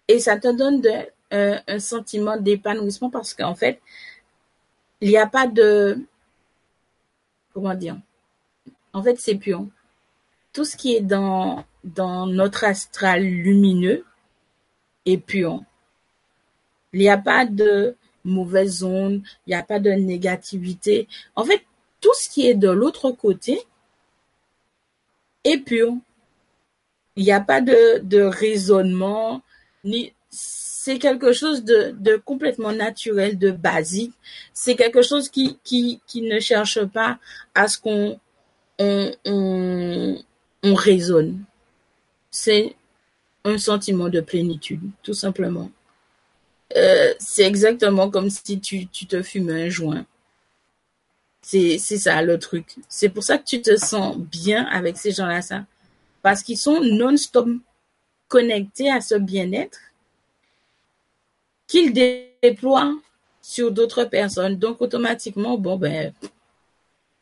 et ça te donne un sentiment d'épanouissement parce qu'en fait il n'y a pas de comment dire en fait c'est pur tout ce qui est dans dans notre astral lumineux et pur. Il n'y a pas de mauvaise onde, il n'y a pas de négativité. En fait, tout ce qui est de l'autre côté est pur. Il n'y a pas de, raisonnement, ni c'est quelque chose de, complètement naturel, de basique. C'est quelque chose qui, ne cherche pas à ce qu'on on, on, on raisonne c'est un sentiment de plénitude, tout simplement. Euh, c'est exactement comme si tu, tu te fumais un joint. C'est, c'est ça le truc. C'est pour ça que tu te sens bien avec ces gens-là, ça. Parce qu'ils sont non-stop connectés à ce bien-être qu'ils déploient sur d'autres personnes. Donc, automatiquement, bon, ben,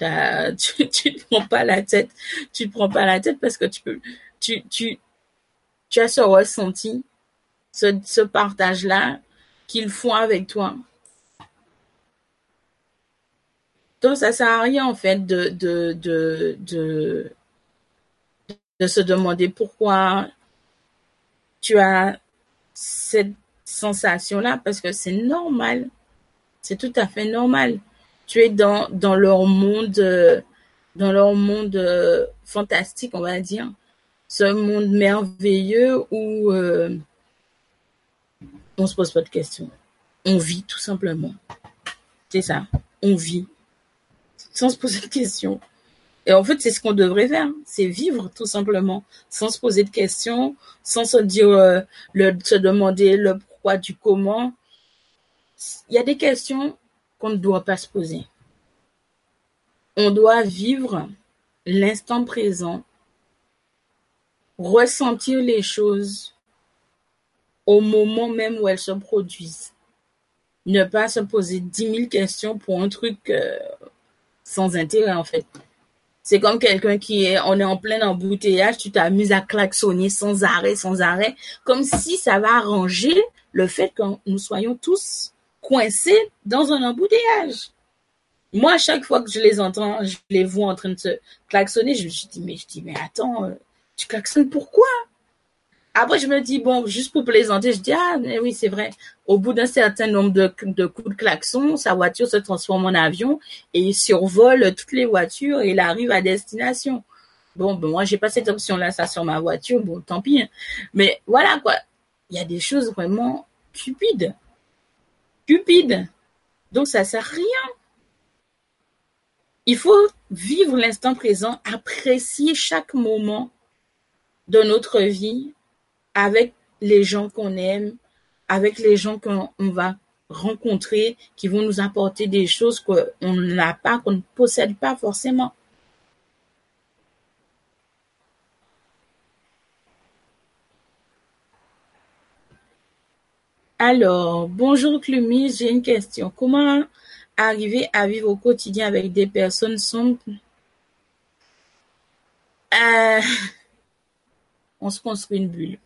tu, tu te prends pas la tête. Tu te prends pas la tête parce que tu tu, tu, tu as ce ressenti, ce, partage-là qu'ils font avec toi. Donc, ça sert à rien, en fait, de, de, de, de, de se demander pourquoi tu as cette sensation-là, parce que c'est normal. C'est tout à fait normal. Tu es dans, dans leur monde, dans leur monde euh, fantastique, on va dire ce monde merveilleux où euh, on se pose pas de questions. On vit tout simplement. C'est ça. On vit sans se poser de questions. Et en fait, c'est ce qu'on devrait faire, c'est vivre tout simplement, sans se poser de questions, sans se dire, euh, se demander le pourquoi du comment. Il y a des questions qu'on ne doit pas se poser. On doit vivre l'instant présent, ressentir les choses au moment même où elles se produisent. Ne pas se poser dix mille questions pour un truc euh, sans intérêt en fait. C'est comme quelqu'un qui est, on est en plein embouteillage, tu t'amuses à klaxonner sans arrêt, sans arrêt, comme si ça va arranger le fait que nous soyons tous coincés dans un embouteillage. Moi, à chaque fois que je les entends, je les vois en train de se klaxonner, je me dis, mais, je dis, mais attends, euh, tu klaxonnes pourquoi? Après, je me dis, bon, juste pour plaisanter, je dis, ah, mais oui, c'est vrai. Au bout d'un certain nombre de, coups de klaxon, sa voiture se transforme en avion et il survole toutes les voitures et il arrive à destination. Bon, ben, moi, j'ai pas cette option-là, ça sur ma voiture, bon, tant pis. Hein. Mais voilà, quoi. Il y a des choses vraiment cupides. Cupides. Donc, ça sert à rien. Il faut vivre l'instant présent, apprécier chaque moment de notre vie avec les gens qu'on aime, avec les gens qu'on va rencontrer, qui vont nous apporter des choses qu'on n'a pas, qu'on ne possède pas forcément. Alors, bonjour Clumis, j'ai une question. Comment arriver à vivre au quotidien avec des personnes sombres euh, On se construit une bulle.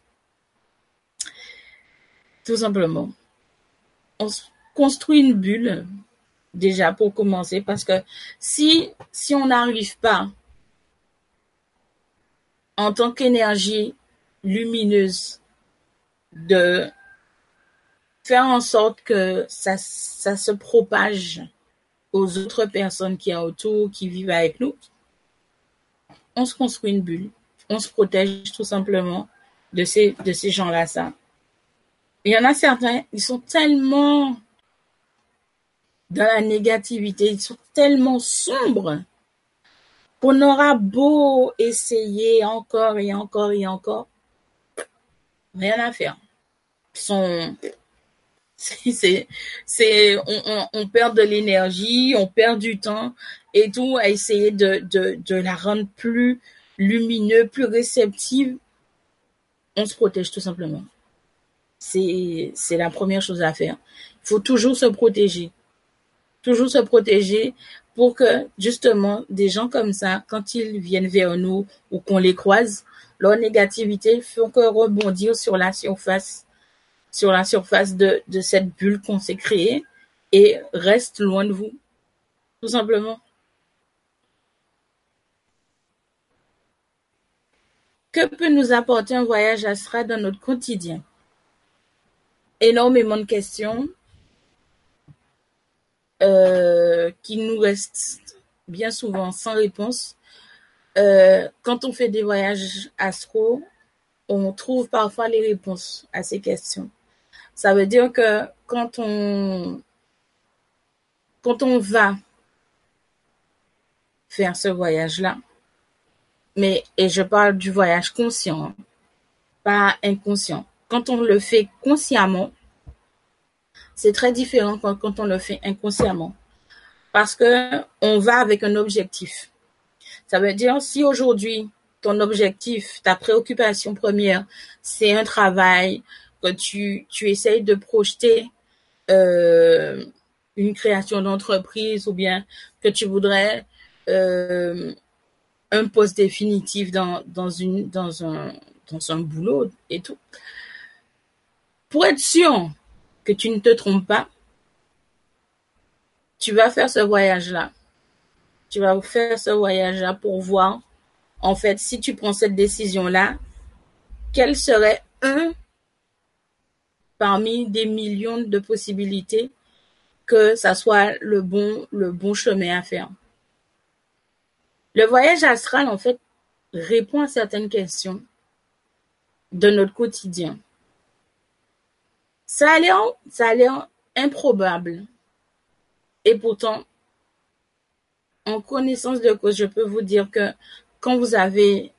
Tout simplement. On construit une bulle, déjà pour commencer, parce que si, on n'arrive pas en tant qu'énergie lumineuse de faire en sorte que ça, ça se propage aux autres personnes qui sont autour, qui vivent avec nous, on se construit une bulle. On se protège tout simplement de ces, de ces gens-là, ça. Il y en a certains, ils sont tellement dans la négativité, ils sont tellement sombres qu'on aura beau essayer encore et encore et encore, rien à faire. On, perd de l'énergie, on perd du temps et tout à essayer de, de la rendre plus lumineuse, plus réceptive. On se protège tout simplement. C'est, la première chose à faire. Il faut toujours se protéger. Toujours se protéger pour que, justement, des gens comme ça, quand ils viennent vers nous ou qu'on les croise, leur négativité font que rebondir sur la surface, sur la surface de, de cette bulle qu'on s'est créée et reste loin de vous. Tout simplement. Que peut nous apporter un voyage astral dans notre quotidien? Énormément de questions euh, qui nous restent bien souvent sans réponse. Euh, quand on fait des voyages astro, on trouve parfois les réponses à ces questions. Ça veut dire que quand on quand on va faire ce voyage-là, mais et je parle du voyage conscient, pas inconscient quand on le fait consciemment, c'est très différent quand, on le fait inconsciemment. Parce que on va avec un objectif. Ça veut dire si aujourd'hui ton objectif, ta préoccupation première, c'est un travail, que tu, tu essayes de projeter euh, une création d'entreprise ou bien que tu voudrais euh, un poste définitif dans, dans, une, dans, un, dans un boulot et tout. Pour être sûr que tu ne te trompes pas, tu vas faire ce voyage-là. Tu vas faire ce voyage-là pour voir, en fait, si tu prends cette décision-là, quel serait un parmi des millions de possibilités que ça soit le bon, le bon chemin à faire. Le voyage astral, en fait, répond à certaines questions de notre quotidien. Ça a l'air, improbable. Et pourtant, en connaissance de cause, je peux vous dire que quand vous avez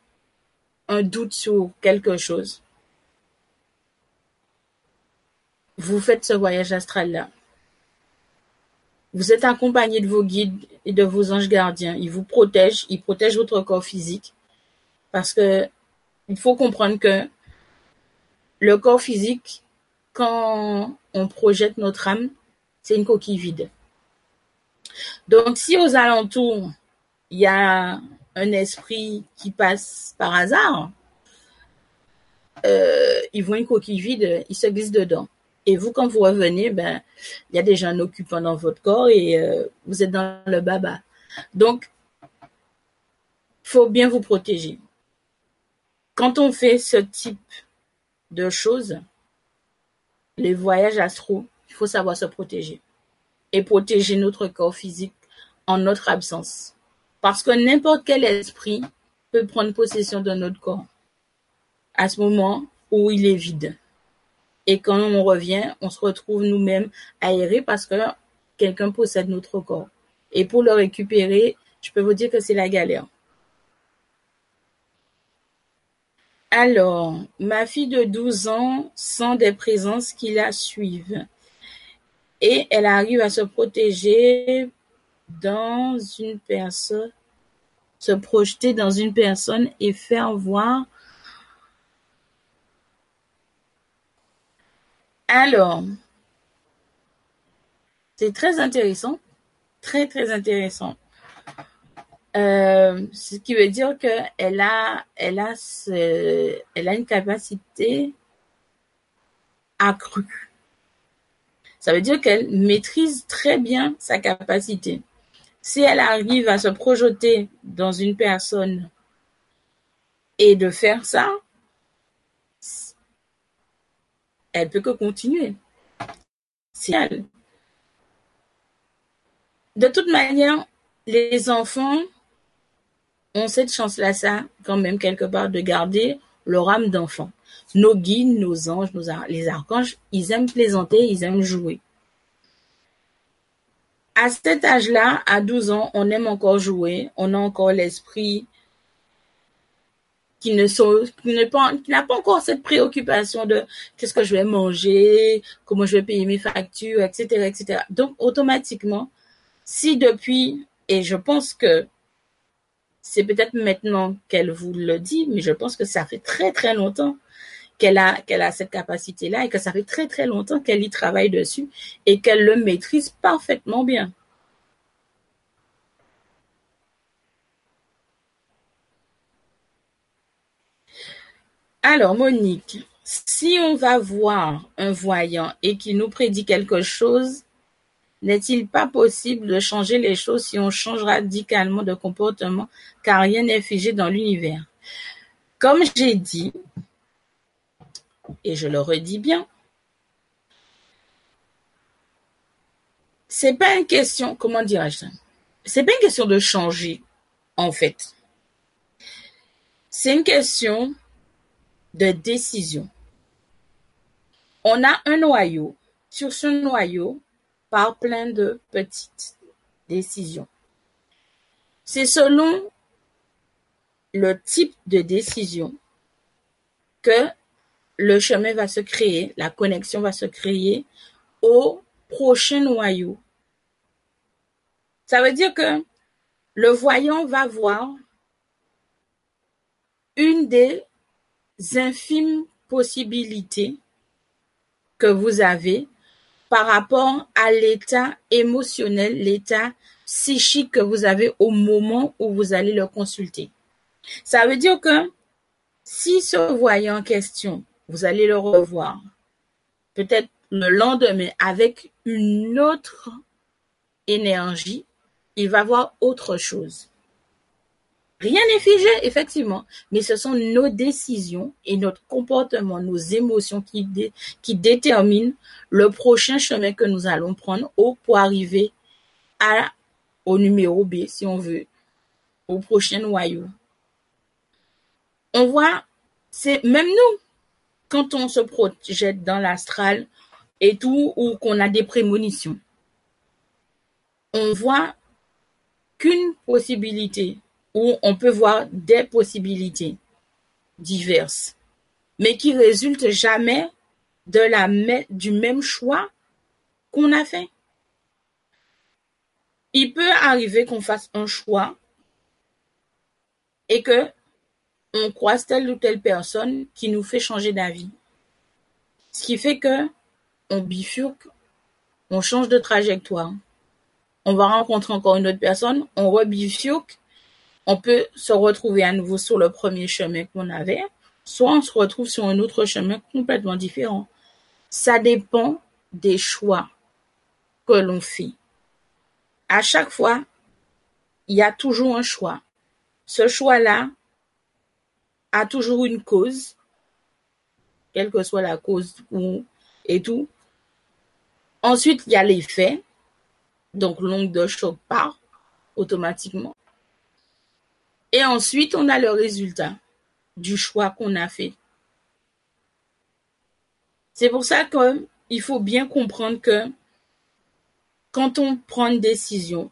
un doute sur quelque chose, vous faites ce voyage astral-là. Vous êtes accompagné de vos guides et de vos anges gardiens. Ils vous protègent, ils protègent votre corps physique. Parce que il faut comprendre que le corps physique, quand on projette notre âme, c'est une coquille vide. Donc, si aux alentours, il y a un esprit qui passe par hasard, euh, ils voient une coquille vide, ils se glissent dedans. Et vous, quand vous revenez, ben, il y a déjà un occupant dans votre corps et euh, vous êtes dans le baba. Donc, faut bien vous protéger. Quand on fait ce type de choses, les voyages astro, il faut savoir se protéger et protéger notre corps physique en notre absence. Parce que n'importe quel esprit peut prendre possession de notre corps à ce moment où il est vide. Et quand on revient, on se retrouve nous-mêmes aérés parce que quelqu'un possède notre corps. Et pour le récupérer, je peux vous dire que c'est la galère. Alors, ma fille de 12 ans sent des présences qui la suivent et elle arrive à se protéger dans une personne, se projeter dans une personne et faire voir. Alors, c'est très intéressant, très très intéressant. Euh, ce qui veut dire qu'elle a, elle a, elle a une capacité accrue ça veut dire qu'elle maîtrise très bien sa capacité. Si elle arrive à se projeter dans une personne et de faire ça, elle peut que continuer. C'est elle. De toute manière, les enfants ont cette chance-là, ça, quand même, quelque part, de garder leur âme d'enfant nos guides, nos anges, les archanges, ils aiment plaisanter, ils aiment jouer. À cet âge-là, à 12 ans, on aime encore jouer, on a encore l'esprit qui ne n'a pas encore cette préoccupation de qu'est-ce que je vais manger, comment je vais payer mes factures, etc., etc. Donc, automatiquement, si depuis, et je pense que c'est peut-être maintenant qu'elle vous le dit, mais je pense que ça fait très très longtemps qu'elle a, cette capacité-là et que ça fait très très longtemps qu'elle y travaille dessus et qu'elle le maîtrise parfaitement bien. Alors, Monique, si on va voir un voyant et qu'il nous prédit quelque chose, n'est-il pas possible de changer les choses si on change radicalement de comportement car rien n'est figé dans l'univers? Comme j'ai dit, et je le redis bien, c'est pas une question, comment dirais-je ça C'est pas une question de changer, en fait. C'est une question de décision. On a un noyau. Sur ce noyau, par plein de petites décisions. C'est selon le type de décision que le chemin va se créer, la connexion va se créer au prochain noyau. Ça veut dire que le voyant va voir une des infimes possibilités que vous avez par rapport à l'état émotionnel, l'état psychique que vous avez au moment où vous allez le consulter. Ça veut dire que si ce voyant en question vous allez le revoir. Peut-être le lendemain avec une autre énergie, il va voir autre chose. Rien n'est figé, effectivement, mais ce sont nos décisions et notre comportement, nos émotions qui, déterminent le prochain chemin que nous allons prendre pour arriver au numéro B, si on veut, au prochain noyau. On voit, c'est même nous, quand on se projette dans l'astral et tout, ou qu'on a des prémonitions, on voit qu'une possibilité ou on peut voir des possibilités diverses, mais qui résultent jamais de la du même choix qu'on a fait. Il peut arriver qu'on fasse un choix et que on croise telle ou telle personne qui nous fait changer d'avis. Ce qui fait que on bifurque, on change de trajectoire. On va rencontrer encore une autre personne, on rebifurque, on peut se retrouver à nouveau sur le premier chemin qu'on avait, soit on se retrouve sur un autre chemin complètement différent. Ça dépend des choix que l'on fait. À chaque fois, il y a toujours un choix. Ce choix-là a toujours une cause, quelle que soit la cause ou, et tout. Ensuite, il y a l'effet. Donc, l'ongle de choc part automatiquement. Et ensuite, on a le résultat du choix qu'on a fait. C'est pour ça qu'il faut bien comprendre que quand on prend une décision,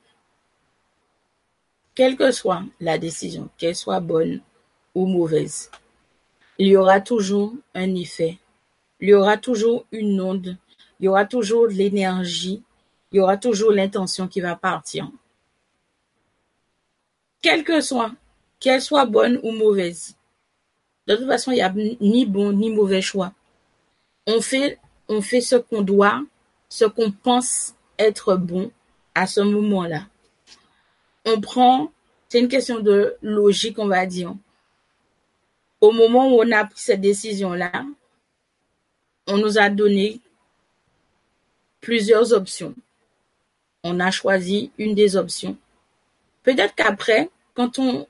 quelle que soit la décision, qu'elle soit bonne ou mauvaise, il y aura toujours un effet, il y aura toujours une onde, il y aura toujours l'énergie, il y aura toujours l'intention qui va partir. Quelle que soit, qu'elle soit bonne ou mauvaise. De toute façon, il n'y a ni bon ni mauvais choix. On fait, on fait ce qu'on doit, ce qu'on pense être bon à ce moment-là on prend, c'est une question de logique, on va dire. Au moment où on a pris cette décision-là, on nous a donné plusieurs options. On a choisi une des options. Peut-être qu'après, quand on,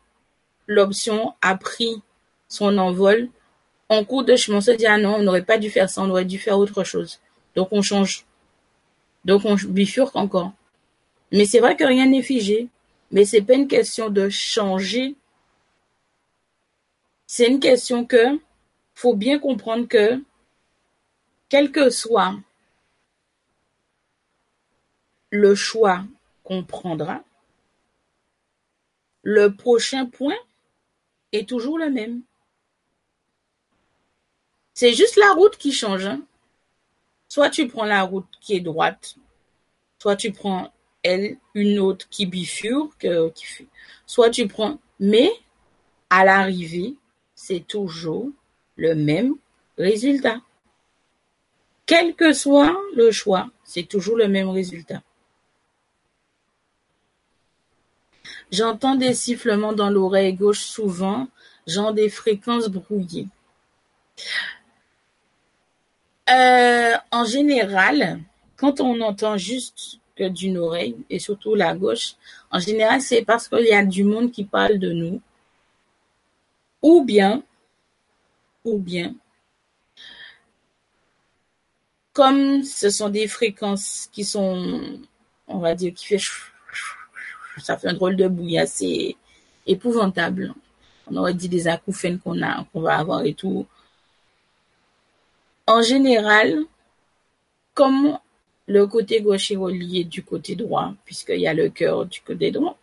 l'option a pris son envol, en cours de chemin, on se dit, ah non, on n'aurait pas dû faire ça, on aurait dû faire autre chose. Donc on change. Donc on bifurque encore. Mais c'est vrai que rien n'est figé. Mais c'est pas une question de changer. C'est une question que faut bien comprendre que quel que soit le choix qu'on prendra, le prochain point est toujours le même. C'est juste la route qui change. Hein. Soit tu prends la route qui est droite, soit tu prends une autre qui bifurque, qui soit tu prends, mais à l'arrivée, c'est toujours le même résultat. Quel que soit le choix, c'est toujours le même résultat. J'entends des sifflements dans l'oreille gauche souvent, genre des fréquences brouillées. Euh, en général, quand on entend juste d'une oreille, et surtout la gauche, en général, c'est parce qu'il y a du monde qui parle de nous. Ou bien, ou bien, comme ce sont des fréquences qui sont, on va dire, qui fait, ça fait un drôle de bruit assez épouvantable. On aurait dit des acouphènes qu'on a, qu'on va avoir et tout. En général, comme le côté gauche est relié du côté droit, puisqu'il y a le cœur du côté droit.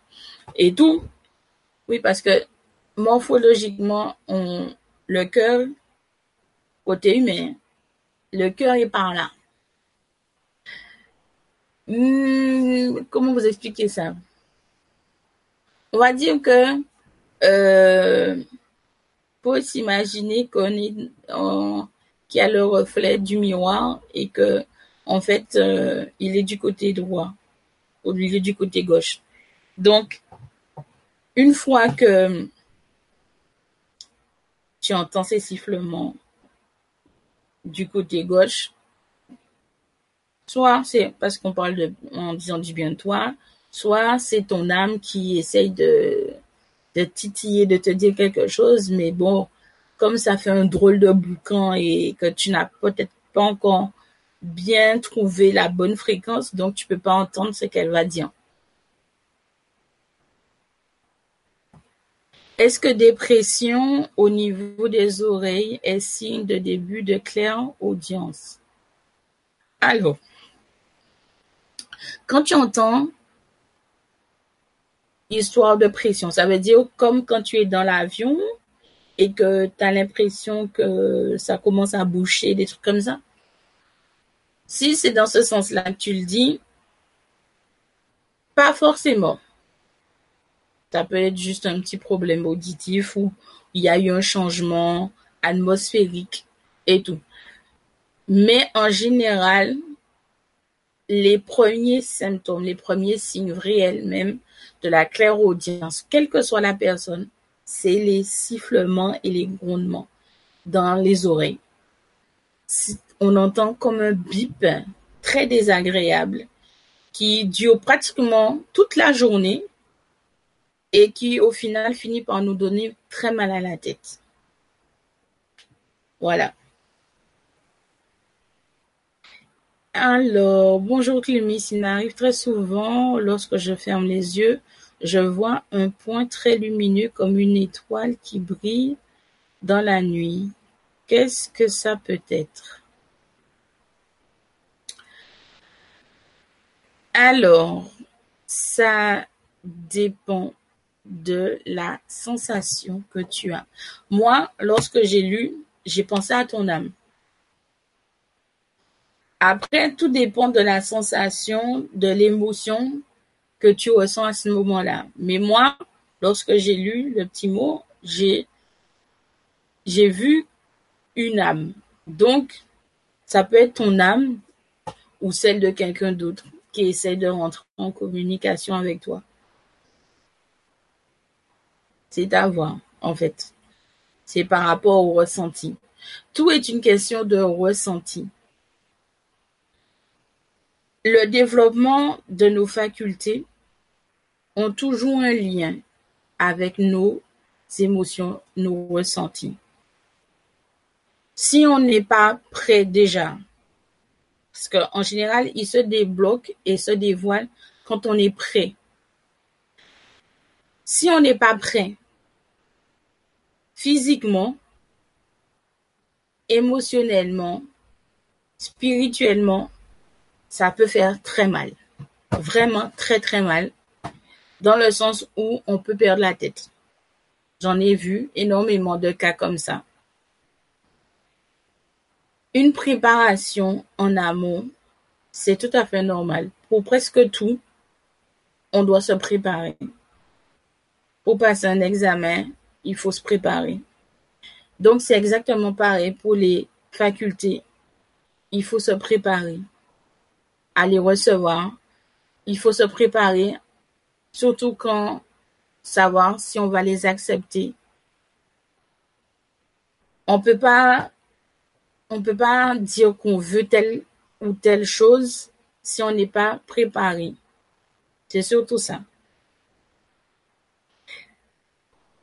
Et tout, oui, parce que morphologiquement, le cœur, côté humain, le cœur est par là. Hmm, comment vous expliquer ça? On va dire que euh, s'imaginer qu'on est qu'il y a le reflet du miroir et que en fait, euh, il est du côté droit au lieu du côté gauche. Donc, une fois que tu entends ces sifflements du côté gauche, soit c'est parce qu'on parle en disant du bien de toi, soit c'est ton âme qui essaye de, de titiller, de te dire quelque chose, mais bon, comme ça fait un drôle de boucan et que tu n'as peut-être pas encore bien trouver la bonne fréquence, donc tu peux pas entendre ce qu'elle va dire. Est-ce que dépression au niveau des oreilles est signe de début de claire audience? Alors, quand tu entends histoire de pression. Ça veut dire comme quand tu es dans l'avion et que tu as l'impression que ça commence à boucher, des trucs comme ça. Si c'est dans ce sens-là que tu le dis, pas forcément. Ça peut être juste un petit problème auditif ou il y a eu un changement atmosphérique et tout. Mais en général, les premiers symptômes, les premiers signes réels même de la clairaudience, quelle que soit la personne, c'est les sifflements et les grondements dans les oreilles. On entend comme un bip très désagréable qui dure pratiquement toute la journée et qui au final finit par nous donner très mal à la tête. Voilà. Alors, bonjour Clémis, il m'arrive très souvent, lorsque je ferme les yeux, je vois un point très lumineux comme une étoile qui brille dans la nuit. Qu'est-ce que ça peut être? Alors, ça dépend de la sensation que tu as. Moi, lorsque j'ai lu, j'ai pensé à ton âme. Après, tout dépend de la sensation, de l'émotion que tu ressens à ce moment-là. Mais moi, lorsque j'ai lu le petit mot, j'ai j'ai vu une âme. Donc, ça peut être ton âme ou celle de quelqu'un d'autre qui essaie de rentrer en communication avec toi. C'est à voir, en fait. C'est par rapport au ressenti. Tout est une question de ressenti. Le développement de nos facultés ont toujours un lien avec nos émotions, nos ressentis. Si on n'est pas prêt déjà, parce qu'en général, il se débloque et se dévoile quand on est prêt. Si on n'est pas prêt, physiquement, émotionnellement, spirituellement, ça peut faire très mal. Vraiment très très mal. Dans le sens où on peut perdre la tête. J'en ai vu énormément de cas comme ça. Une préparation en amont, c'est tout à fait normal. Pour presque tout, on doit se préparer. Pour passer un examen, il faut se préparer. Donc c'est exactement pareil pour les facultés. Il faut se préparer à les recevoir. Il faut se préparer, surtout quand savoir si on va les accepter. On peut pas, on peut pas dire qu'on veut telle ou telle chose si on n'est pas préparé. C'est surtout ça.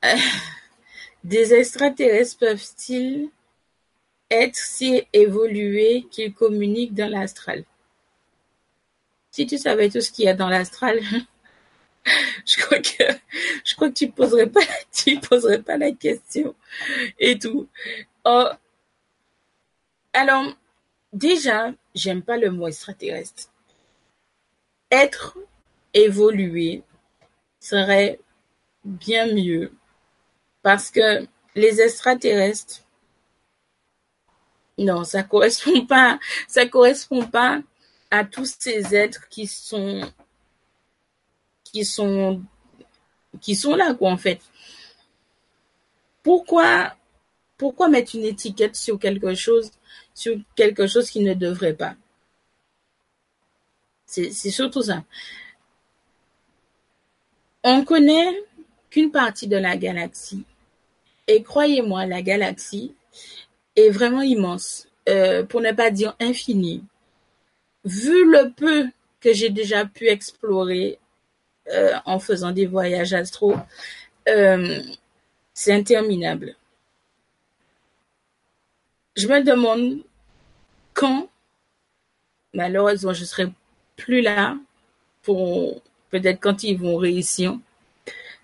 Euh, des extraterrestres peuvent-ils être si évolués qu'ils communiquent dans l'astral? Si tu savais tout ce qu'il y a dans l'astral, je crois que tu poserais pas tu poserais pas la question et tout. Oh. Alors déjà, j'aime pas le mot extraterrestre. Être évolué serait bien mieux parce que les extraterrestres non, ça correspond pas, ça correspond pas à tous ces êtres qui sont qui sont qui sont là quoi en fait. Pourquoi pourquoi mettre une étiquette sur quelque chose sur quelque chose qui ne devrait pas? C'est surtout ça. On connaît qu'une partie de la galaxie. Et croyez-moi, la galaxie est vraiment immense, euh, pour ne pas dire infinie vu le peu que j'ai déjà pu explorer euh, en faisant des voyages astro, euh, c'est interminable. Je me demande quand, malheureusement, je serai plus là pour peut-être quand ils vont réussir.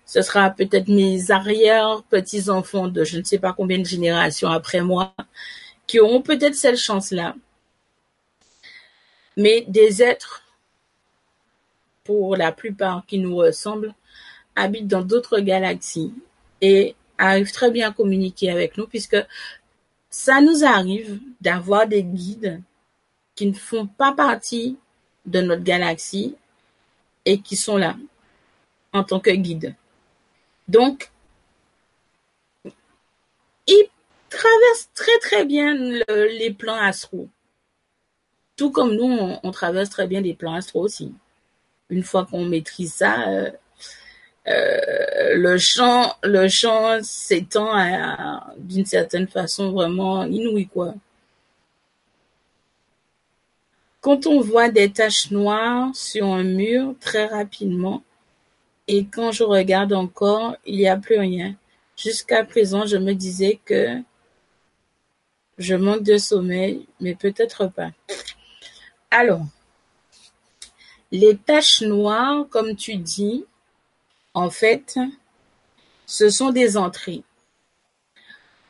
Ce sera peut-être mes arrière petits enfants de je ne sais pas combien de générations après moi qui auront peut-être cette chance-là mais des êtres, pour la plupart, qui nous ressemblent, habitent dans d'autres galaxies et arrivent très bien à communiquer avec nous puisque ça nous arrive d'avoir des guides qui ne font pas partie de notre galaxie et qui sont là en tant que guides. Donc, ils traversent très très bien les plans astraux. Tout comme nous, on, traverse très bien les plans astraux aussi. Une fois qu'on maîtrise ça, euh, euh, le champ, le champ s'étend d'une certaine façon vraiment inouï, quoi. Quand on voit des taches noires sur un mur très rapidement, et quand je regarde encore, il n'y a plus rien. Jusqu'à présent, je me disais que je manque de sommeil, mais peut-être pas. Alors, les taches noires, comme tu dis, en fait, ce sont des entrées.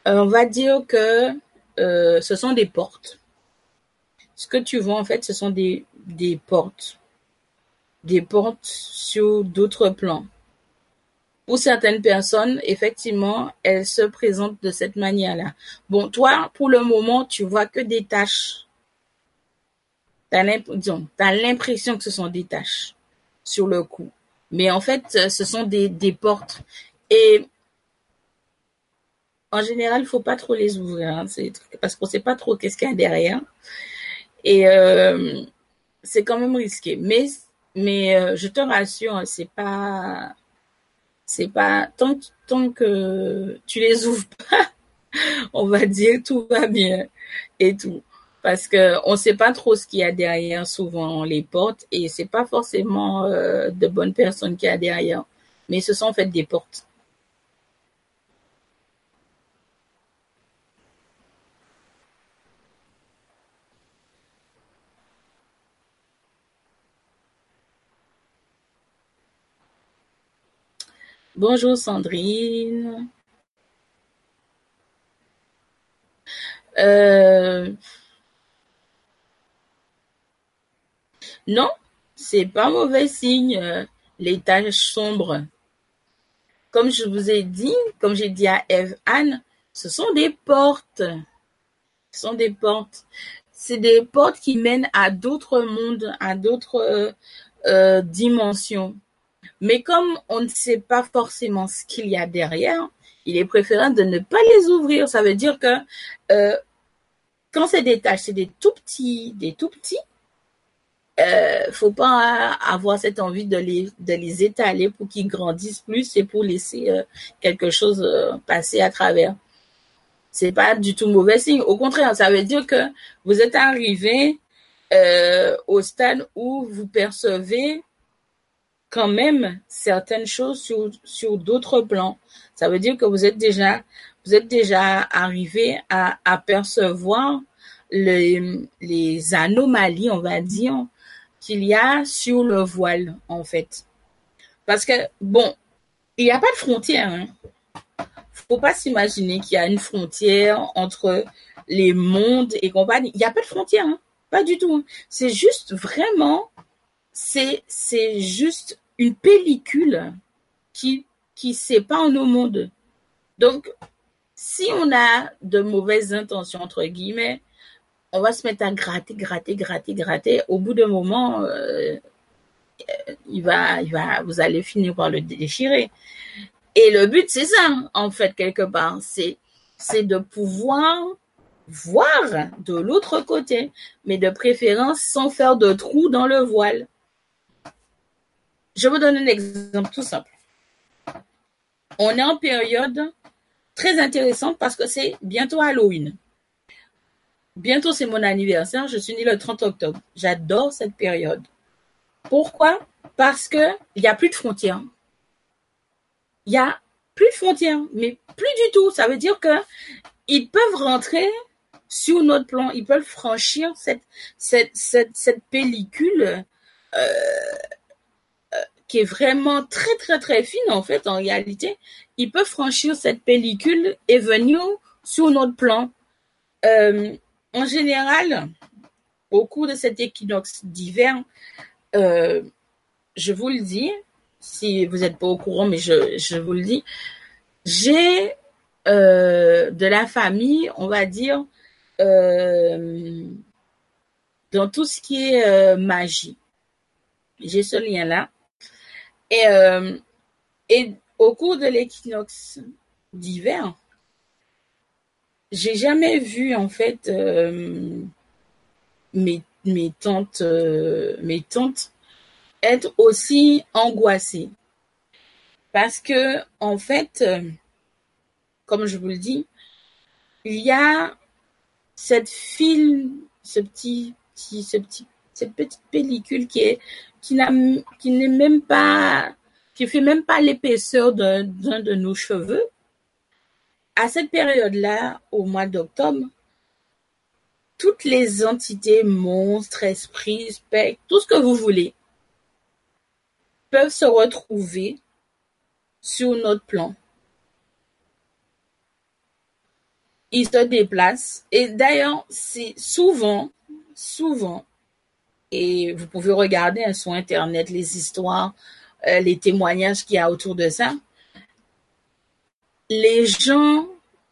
Euh, on va dire que euh, ce sont des portes. Ce que tu vois, en fait, ce sont des, des portes. Des portes sur d'autres plans. Pour certaines personnes, effectivement, elles se présentent de cette manière-là. Bon, toi, pour le moment, tu vois que des tâches. Tu as l'impression que ce sont des tâches sur le coup. Mais en fait, euh, ce sont des, portes. Et en général, il faut pas trop les ouvrir, hein, parce qu'on sait pas trop qu'est-ce qu'il y a derrière. Et euh, c'est quand même risqué. Mais, mais euh, je te rassure, hein, c'est pas, c'est pas tant, tant que tu les ouvres pas, on va dire tout va bien et tout parce que on sait pas trop ce qu'il y a derrière souvent les portes et c'est pas forcément euh, de bonnes personnes qu'il y a derrière mais ce sont en fait des portes Bonjour Sandrine. Euh, Non, c'est pas mauvais signe, euh, les taches sombres. Comme je vous ai dit, comme j'ai dit à Eve Anne, ce sont des portes. Ce sont des portes. C'est des portes qui mènent à d'autres mondes, à d'autres euh, euh, dimensions. Mais comme on ne sait pas forcément ce qu'il y a derrière, il est préférable de ne pas les ouvrir. Ça veut dire que quand c'est des taches, c'est des tout petits, des tout petits, euh, faut pas avoir cette envie de les de les étaler pour qu'ils grandissent plus et pour laisser euh, quelque chose euh, passer à travers. C'est pas du tout mauvais signe. Au contraire, ça veut dire que vous êtes arrivé euh, au stade où vous percevez quand même certaines choses sur sur d'autres plans. Ça veut dire que vous êtes déjà vous êtes déjà arrivé à, à percevoir les, les anomalies, on va dire, qu'il y a sur le voile, en fait. Parce que, bon, il n'y a pas de frontière. Hein. Faut pas s'imaginer qu'il y a une frontière entre les mondes et compagnie. Il n'y a pas de frontière, hein. pas du tout. Hein. C'est juste vraiment, c'est c'est juste une pellicule qui qui sépare nos mondes. Donc, si on a de mauvaises intentions entre guillemets, on va se mettre à gratter, gratter, gratter, gratter. Au bout d'un moment, euh, il va, il va, vous allez finir par le déchirer. Et le but, c'est ça, en fait, quelque part. C'est, c'est de pouvoir voir de l'autre côté, mais de préférence sans faire de trous dans le voile. Je vous donne un exemple tout simple. On est en période très intéressante parce que c'est bientôt Halloween. Bientôt, c'est mon anniversaire. Je suis née le 30 octobre. J'adore cette période. Pourquoi? Parce que il y a plus de frontières. Il y a plus de frontières, mais plus du tout. Ça veut dire que ils peuvent rentrer sur notre plan. Ils peuvent franchir cette pellicule, euh, euh, qui est vraiment très, très, très fine, en fait, en réalité. Ils peuvent franchir cette pellicule et venir sur notre plan. Euh, en général, au cours de cet équinoxe d'hiver, euh, je vous le dis, si vous n'êtes pas au courant, mais je, vous le dis, j'ai euh, de la famille, on va dire, euh, dans tout ce qui est magie. J'ai ce lien-là. Et, et au cours de l'équinoxe d'hiver, j'ai jamais vu en fait euh, mes, mes tantes euh, mes tantes être aussi angoissées. Parce que en fait euh, comme je vous le dis il y a cette file ce petit, petit ce petit cette petite pellicule qui est qui n'a qui n'est même pas qui fait même pas l'épaisseur d'un d'un de nos cheveux à cette période-là, au mois d'octobre, toutes les entités, monstres, esprits, spectres, tout ce que vous voulez, peuvent se retrouver sur notre plan. Ils se déplacent. Et d'ailleurs, c'est souvent, souvent, et vous pouvez regarder hein, sur Internet les histoires, euh, les témoignages qu'il y a autour de ça, les gens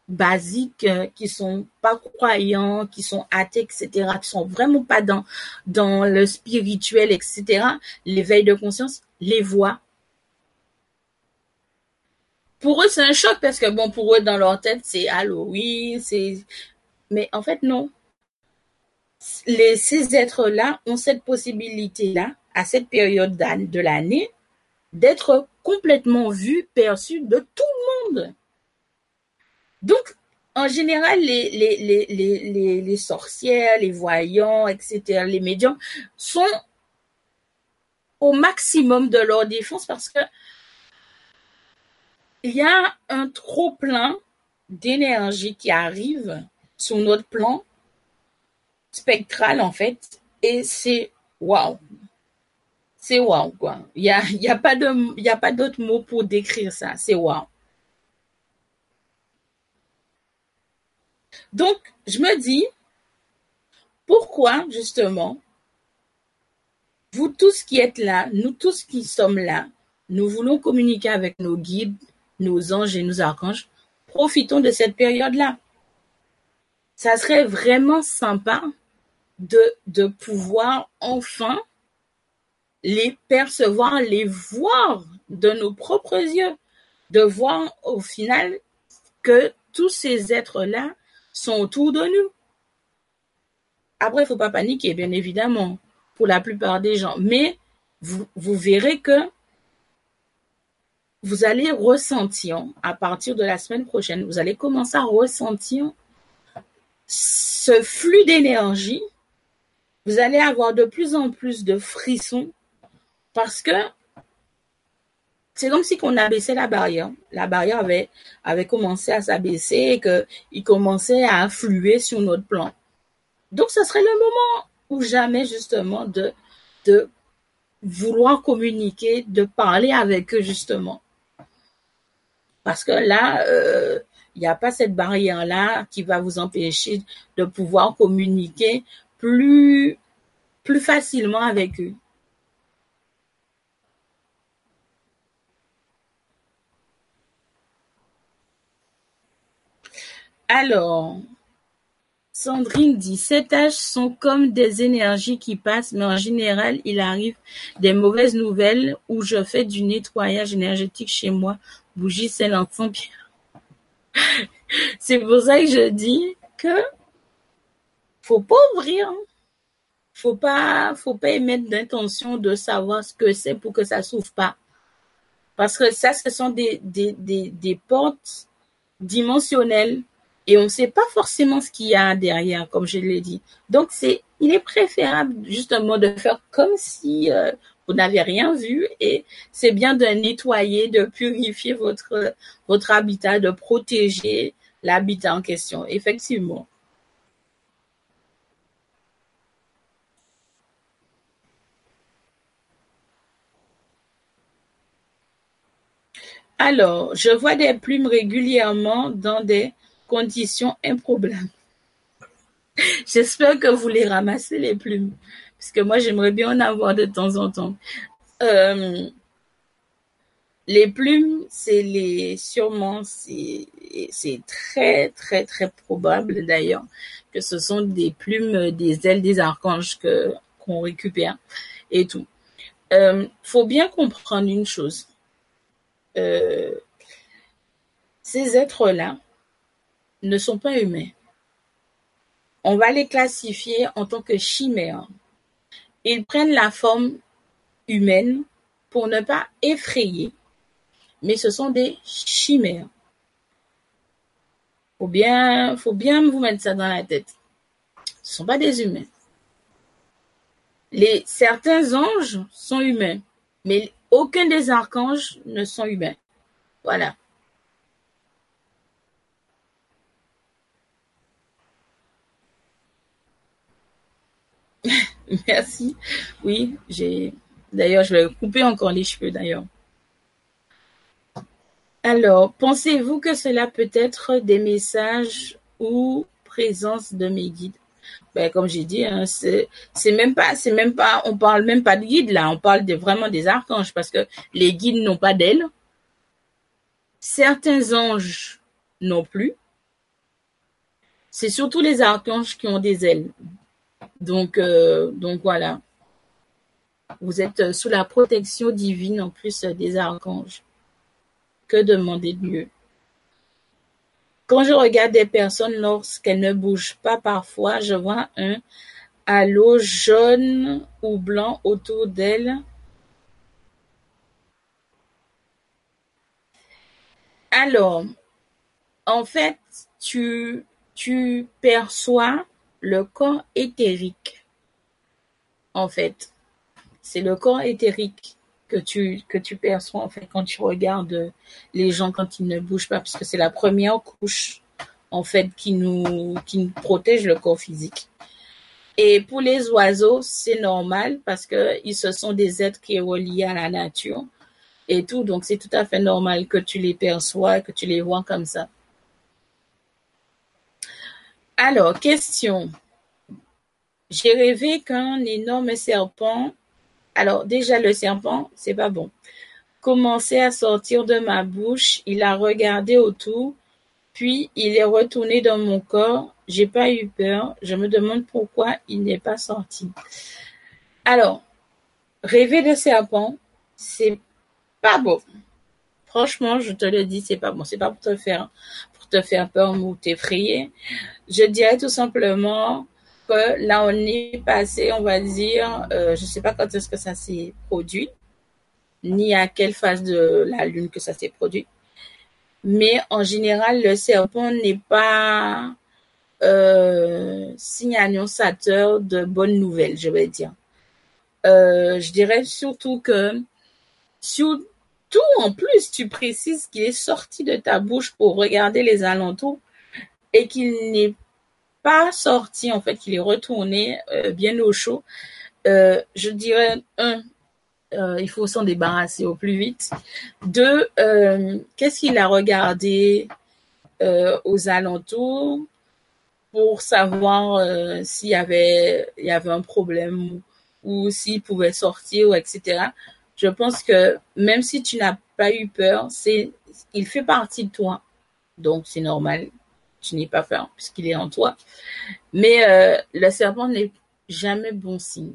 basiques euh, qui sont pas croyants, qui sont athées, etc., qui sont vraiment pas dans le spirituel, etc., l'éveil de conscience, les voient. Pour eux, c'est un choc parce que bon, pour eux, dans leur tête, c'est Halloween, c'est, mais en fait, non. Les, ces êtres-là ont cette possibilité-là, à cette période de l'année, d'être complètement vus, perçus de tout le monde. Donc, en général, les, sorcières, les voyants, etc., les médiums sont au maximum de leur défense parce que il y a un trop plein d'énergie qui arrive sur notre plan spectral en fait et c'est waouh. C'est waouh quoi. Il y a y a pas d'autre mot pour décrire ça. C'est waouh Donc, je me dis, pourquoi justement, vous tous qui êtes là, nous tous qui sommes là, nous voulons communiquer avec nos guides, nos anges et nos archanges, profitons de cette période-là. Ça serait vraiment sympa de, de pouvoir enfin les percevoir, les voir de nos propres yeux, de voir au final que tous ces êtres-là sont autour de nous. Après, il ne faut pas paniquer, bien évidemment, pour la plupart des gens. Mais vous, vous verrez que vous allez ressentir, à partir de la semaine prochaine, vous allez commencer à ressentir ce flux d'énergie. Vous allez avoir de plus en plus de frissons parce que c'est comme si on abaissait la barrière. La barrière avait, avait commencé à s'abaisser et qu'il commençait à affluer sur notre plan. Donc, ce serait le moment ou jamais, justement, de, de vouloir communiquer, de parler avec eux, justement. Parce que là, euh, il n'y a pas cette barrière-là qui va vous empêcher de pouvoir communiquer plus, plus facilement avec eux. Alors, Sandrine dit, ces tâches sont comme des énergies qui passent, mais en général, il arrive des mauvaises nouvelles où je fais du nettoyage énergétique chez moi. Bougie, c'est l'enfant pierre. c'est pour ça que je dis que faut pas ouvrir. Faut pas, faut pas émettre d'intention de savoir ce que c'est pour que ça s'ouvre pas. Parce que ça, ce sont des portes dimensionnelles et on ne sait pas forcément ce qu'il y a derrière, comme je l'ai dit. Donc c'est, il est préférable justement de faire comme si euh, vous n'avez rien vu et c'est bien de nettoyer, de purifier votre votre habitat, de protéger l'habitat en question. Effectivement. Alors, je vois des plumes régulièrement dans des conditions improbables. J'espère que vous les ramassez les plumes, parce que moi j'aimerais bien en avoir de temps en temps. Euh, les plumes, c'est les sûrement c'est très très très probable d'ailleurs que ce sont des plumes des ailes des archanges que qu'on récupère et tout. Euh, faut bien comprendre une chose. Euh, ces êtres-là ne sont pas humains. On va les classifier en tant que chimères. Ils prennent la forme humaine pour ne pas effrayer, mais ce sont des chimères. Faut bien, faut bien vous mettre ça dans la tête. Ce sont pas des humains. Les, certains anges sont humains, mais aucun des archanges ne sont humains. Voilà. Merci. Oui, j'ai. D'ailleurs, je vais couper encore les cheveux d'ailleurs. Alors, pensez-vous que cela peut être des messages ou présence de mes guides? Ben, comme j'ai dit, hein, c'est pas, c'est même pas, on parle même pas de guides là, on parle de, vraiment des archanges parce que les guides n'ont pas d'ailes. Certains anges non plus. C'est surtout les archanges qui ont des ailes. Donc, euh, donc voilà. Vous êtes sous la protection divine en plus des archanges. Que demander de mieux? Quand je regarde des personnes lorsqu'elles ne bougent pas parfois, je vois un halo jaune ou blanc autour d'elles. Alors, en fait, tu, tu perçois le corps éthérique. En fait, c'est le corps éthérique que tu perçois en fait quand tu regardes les gens quand ils ne bougent pas parce que c'est la première couche en fait qui nous protège le corps physique. Et pour les oiseaux, c'est normal parce que se sont des êtres qui sont reliés à la nature et tout donc c'est tout à fait normal que tu les perçois, que tu les vois comme ça. Alors, question. J'ai rêvé qu'un énorme serpent alors déjà le serpent, c'est pas bon, commençait à sortir de ma bouche, il a regardé autour, puis il est retourné dans mon corps. J'ai pas eu peur. Je me demande pourquoi il n'est pas sorti. Alors, rêver de serpent, c'est pas bon. Franchement, je te le dis, c'est pas bon. C'est pas pour te faire, te faire peur ou t'effrayer. Je dirais tout simplement, là on est passé, on va dire, euh, je sais pas quand est-ce que ça s'est produit, ni à quelle phase de la lune que ça s'est produit. Mais en général, le serpent n'est pas euh, signe annonçateur de bonnes nouvelles, je vais dire. Euh, je dirais surtout que, surtout en plus, tu précises qu'il est sorti de ta bouche pour regarder les alentours et qu'il n'est pas sorti, en fait, qu'il est retourné euh, bien au chaud, euh, je dirais, un, euh, il faut s'en débarrasser au plus vite. Deux, qu'est-ce qu'il a regardé aux alentours pour savoir s'il y avait, il y avait un problème ou, s'il pouvait sortir, ou etc. Je pense que même si tu n'as pas eu peur, c'est, il fait partie de toi. Donc, c'est normal tu n'es pas peur puisqu'il est en toi. Mais euh, le serpent n'est jamais bon signe.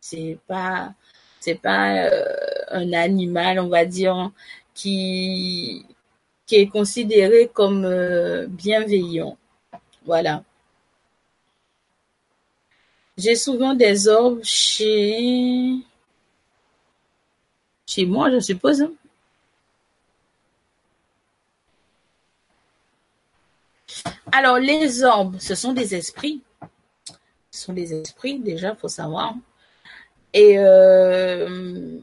C'est pas c'est pas euh, un animal, on va dire, qui qui est considéré comme euh, bienveillant. Voilà. J'ai souvent des orbes chez chez moi, je suppose. Hein. Alors, les orbes, ce sont des esprits. Ce sont des esprits, déjà, faut savoir. Et euh,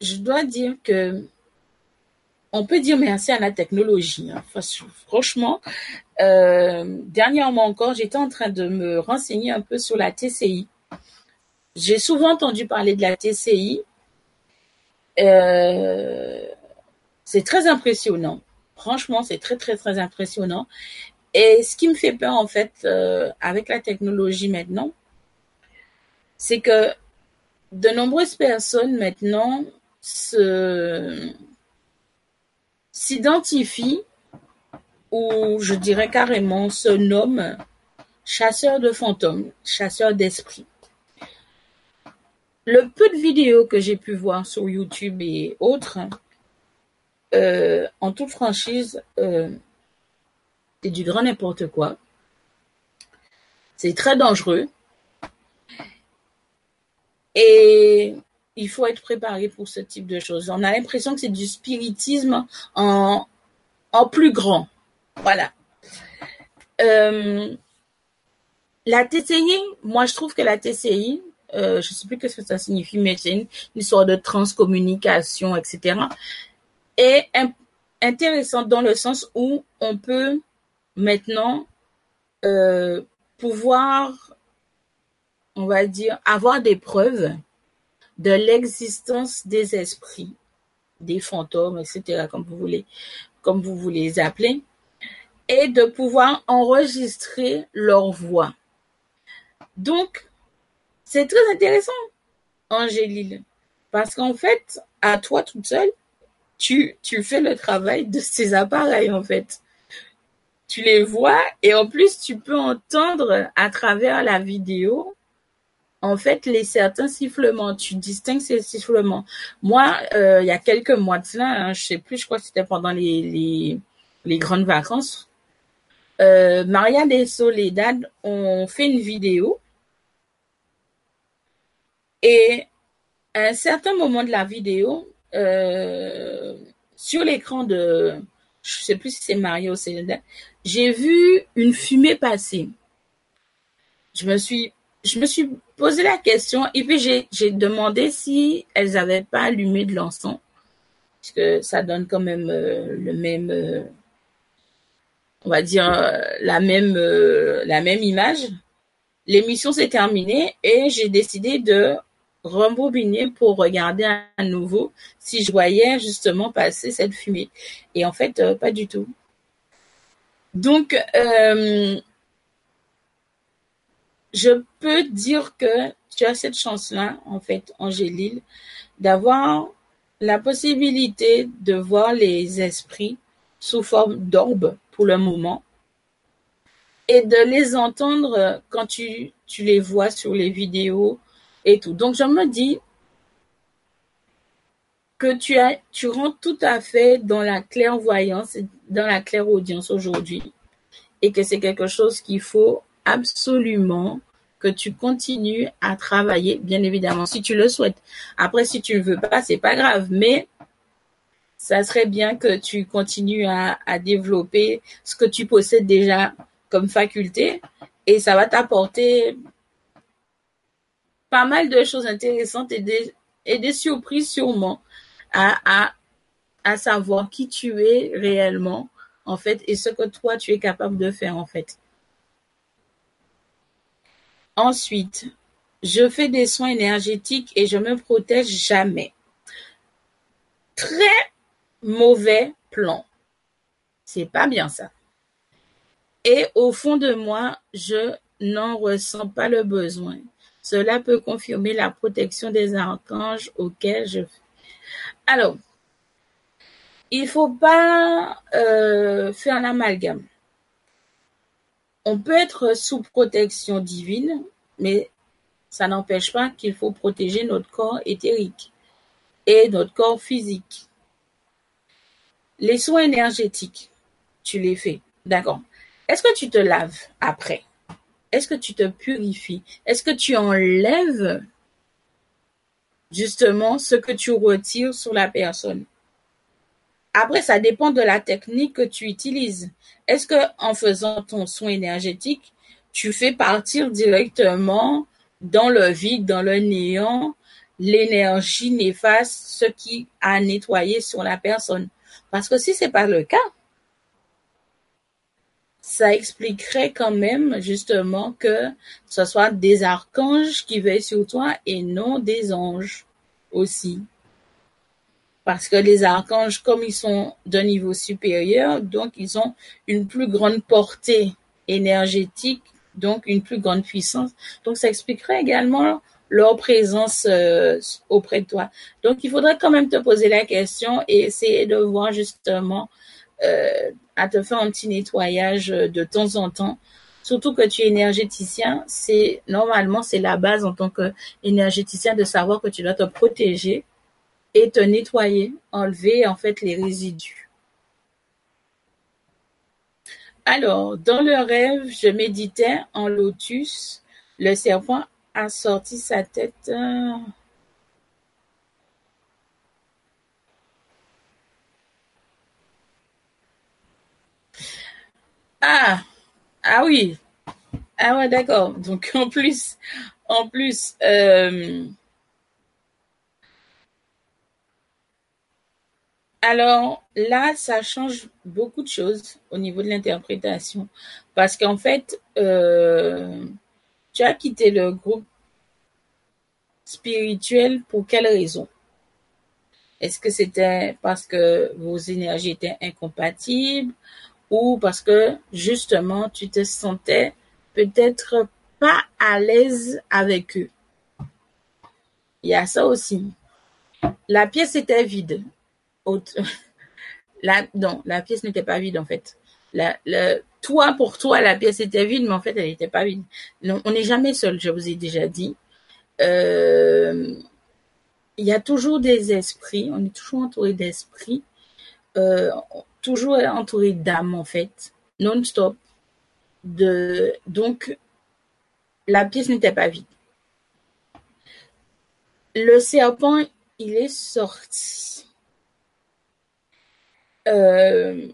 je dois dire que on peut dire merci à la technologie. Hein. franchement, euh, dernièrement encore, j'étais en train de me renseigner un peu sur la TCI. J'ai souvent entendu parler de la TCI. Euh, c'est très impressionnant. Franchement, c'est très, très, très impressionnant. Et ce qui me fait peur, en fait, euh, avec la technologie maintenant, c'est que de nombreuses personnes maintenant se s'identifient ou je dirais carrément se nomment chasseurs de fantômes, chasseurs d'esprits. Le peu de vidéos que j'ai pu voir sur YouTube et autres, euh, en toute franchise, euh, c'est du grand n'importe quoi. C'est très dangereux. Et il faut être préparé pour ce type de choses. On a l'impression que c'est du spiritisme en, plus grand. Voilà. Euh, la TCI, moi je trouve que la TCI, euh, je sais plus ce que ça signifie, mais c'est une, histoire de transcommunication, etc. est intéressante dans le sens où on peut maintenant euh, pouvoir, on va dire, avoir des preuves de l'existence des esprits, des fantômes, etc., comme vous voulez, comme vous voulez les appeler, et de pouvoir enregistrer leur voix. Donc, c'est très intéressant, Angéline, parce qu'en fait, à toi toute seule, tu, fais le travail de ces appareils, en fait. Tu les vois et en plus, tu peux entendre à travers la vidéo en fait, les certains sifflements, tu distingues ces sifflements. Moi, euh, il y a quelques mois de cela, hein, je sais plus, je crois que c'était pendant les, grandes vacances, euh, Maria de Soledad ont fait une vidéo et à un certain moment de la vidéo, euh, sur l'écran de, je sais plus si c'est Maria ou Soledad, j'ai vu une fumée passer. Je me suis je me suis posé la question et puis j'ai demandé si elles avaient pas allumé de l'encens parce que ça donne quand même euh, le même euh, on va dire la même la même image l'émission s'est terminée et j'ai décidé de rembobiner pour regarder à nouveau si je voyais justement passer cette fumée. Et en fait pas du tout. Donc je peux dire que tu as cette chance-là, en fait, Angéline, d'avoir la possibilité de voir les esprits sous forme d'orbe pour le moment et de les entendre quand tu les vois sur les vidéos et tout. Donc, je me dis que tu rentres tout à fait dans la clairvoyance, dans la clairaudience aujourd'hui et que c'est quelque chose qu'il faut absolument que tu continues à travailler, bien évidemment, si tu le souhaites. Après, si tu ne veux pas, c'est pas grave, mais ça serait bien que tu continues à, développer ce que tu possèdes déjà comme faculté et ça va t'apporter pas mal de choses intéressantes et des, et des surprises sûrement à, à, à savoir qui tu es réellement en fait et ce que toi tu es capable de faire en fait. Ensuite, je fais des soins énergétiques et je me protège jamais. Très mauvais plan. C'est pas bien ça. Et au fond de moi, je n'en ressens pas le besoin. Cela peut confirmer la protection des archanges auxquels je Alors, il faut pas euh, faire l'amalgame. On peut être sous protection divine, mais ça n'empêche pas qu'il faut protéger notre corps éthérique et notre corps physique. Les soins énergétiques, tu les fais, d'accord. Est-ce que tu te laves après? Est-ce que tu te purifies? Est-ce que tu enlèves justement ce que tu retires sur la personne? Après, ça dépend de la technique que tu utilises. Est-ce que en faisant ton soin énergétique, tu fais partir directement dans le vide, dans le néant, l'énergie néfaste, ce qui a nettoyé sur la personne? Parce que si c'est pas le cas, ça expliquerait quand même justement que ce soit des archanges qui veillent sur toi et non des anges aussi. Parce que les archanges, comme ils sont d'un niveau supérieur, donc ils ont une plus grande portée énergétique, donc une plus grande puissance. Donc ça expliquerait également leur présence euh, auprès de toi. Donc, il faudrait quand même te poser la question et essayer de voir justement à te faire un petit nettoyage de temps en temps. Surtout que tu es énergéticien, c'est normalement c'est la base en tant qu'énergéticien de savoir que tu dois te protéger et te nettoyer, enlever en fait les résidus. Alors, dans le rêve, je méditais en lotus. Le serpent a sorti sa tête. Ah, ah oui. Ah ouais, d'accord. Donc en plus, en plus, euh, Alors là, ça change beaucoup de choses au niveau de l'interprétation. Parce qu'en fait, euh, tu as quitté le groupe spirituel pour quelle raison? Est-ce que c'était parce que vos énergies étaient incompatibles? Ou parce que justement tu te sentais peut-être pas à l'aise avec eux Il y a ça aussi. La pièce était vide. La, non, la pièce n'était pas vide en fait. La, toi, pour toi, la pièce était vide, mais en fait, elle n'était pas vide. Non, on n'est jamais seul, je vous ai déjà dit. Euh, il y a toujours des esprits, on est toujours entouré d'esprits, euh, toujours entouré d'âmes en fait, non-stop. Donc, la pièce n'était pas vide. Le serpent, il est sorti. Euh,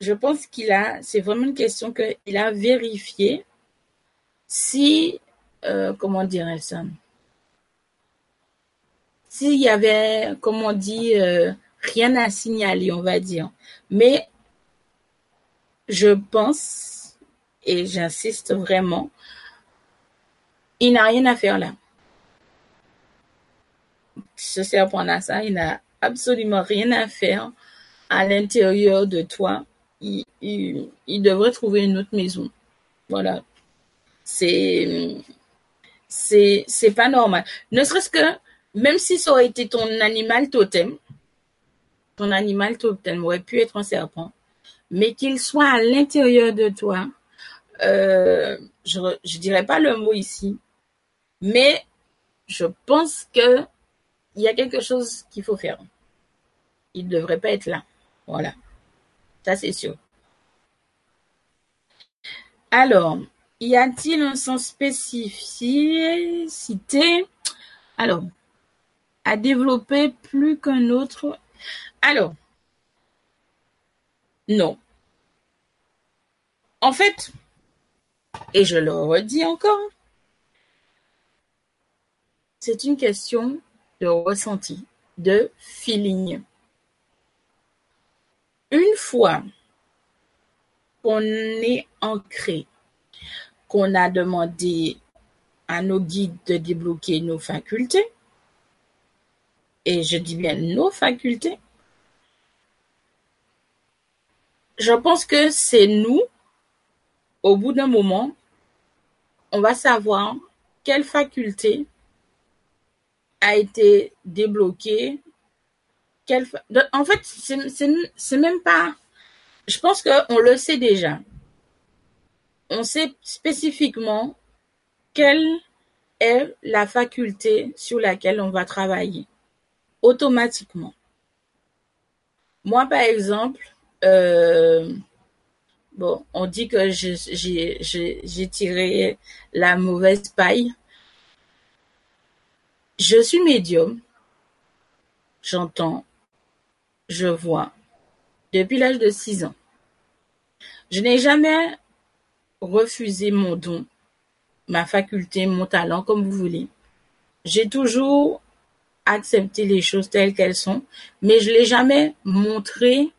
je pense qu'il a, c'est vraiment une question qu'il a vérifié si, euh, comment dirait ça, s'il y avait, comme on dit, euh, rien à signaler, on va dire. Mais je pense, et j'insiste vraiment, il n'a rien à faire là. Ce serpent-là, ça, il n'a absolument rien à faire à l'intérieur de toi, il, devrait trouver une autre maison. Voilà. C'est pas normal. Ne serait-ce que, même si ça aurait été ton animal totem, ton animal totem aurait pu être un serpent, mais qu'il soit à l'intérieur de toi, euh, je, je dirais pas le mot ici, mais je pense que il y a quelque chose qu'il faut faire. Il ne devrait pas être là. Voilà. Ça, c'est sûr. Alors, y a-t-il un sens spécificité? Alors, à développer plus qu'un autre Alors, non. En fait, et je le redis encore, c'est une question de ressenti, de feeling. Une fois qu'on est ancré, qu'on a demandé à nos guides de débloquer nos facultés, et je dis bien nos facultés, je pense que c'est nous, au bout d'un moment, on va savoir quelle faculté a été débloquée en fait, c'est même pas. Je pense qu'on le sait déjà. On sait spécifiquement quelle est la faculté sur laquelle on va travailler automatiquement. Moi, par exemple, bon, on dit que j'ai tiré la mauvaise paille. Je suis médium. J'entends je vois depuis l'âge de six ans. Je n'ai jamais refusé mon don, ma faculté, mon talent, comme vous voulez. J'ai toujours accepté les choses telles qu'elles sont, mais je l'ai jamais montré euh,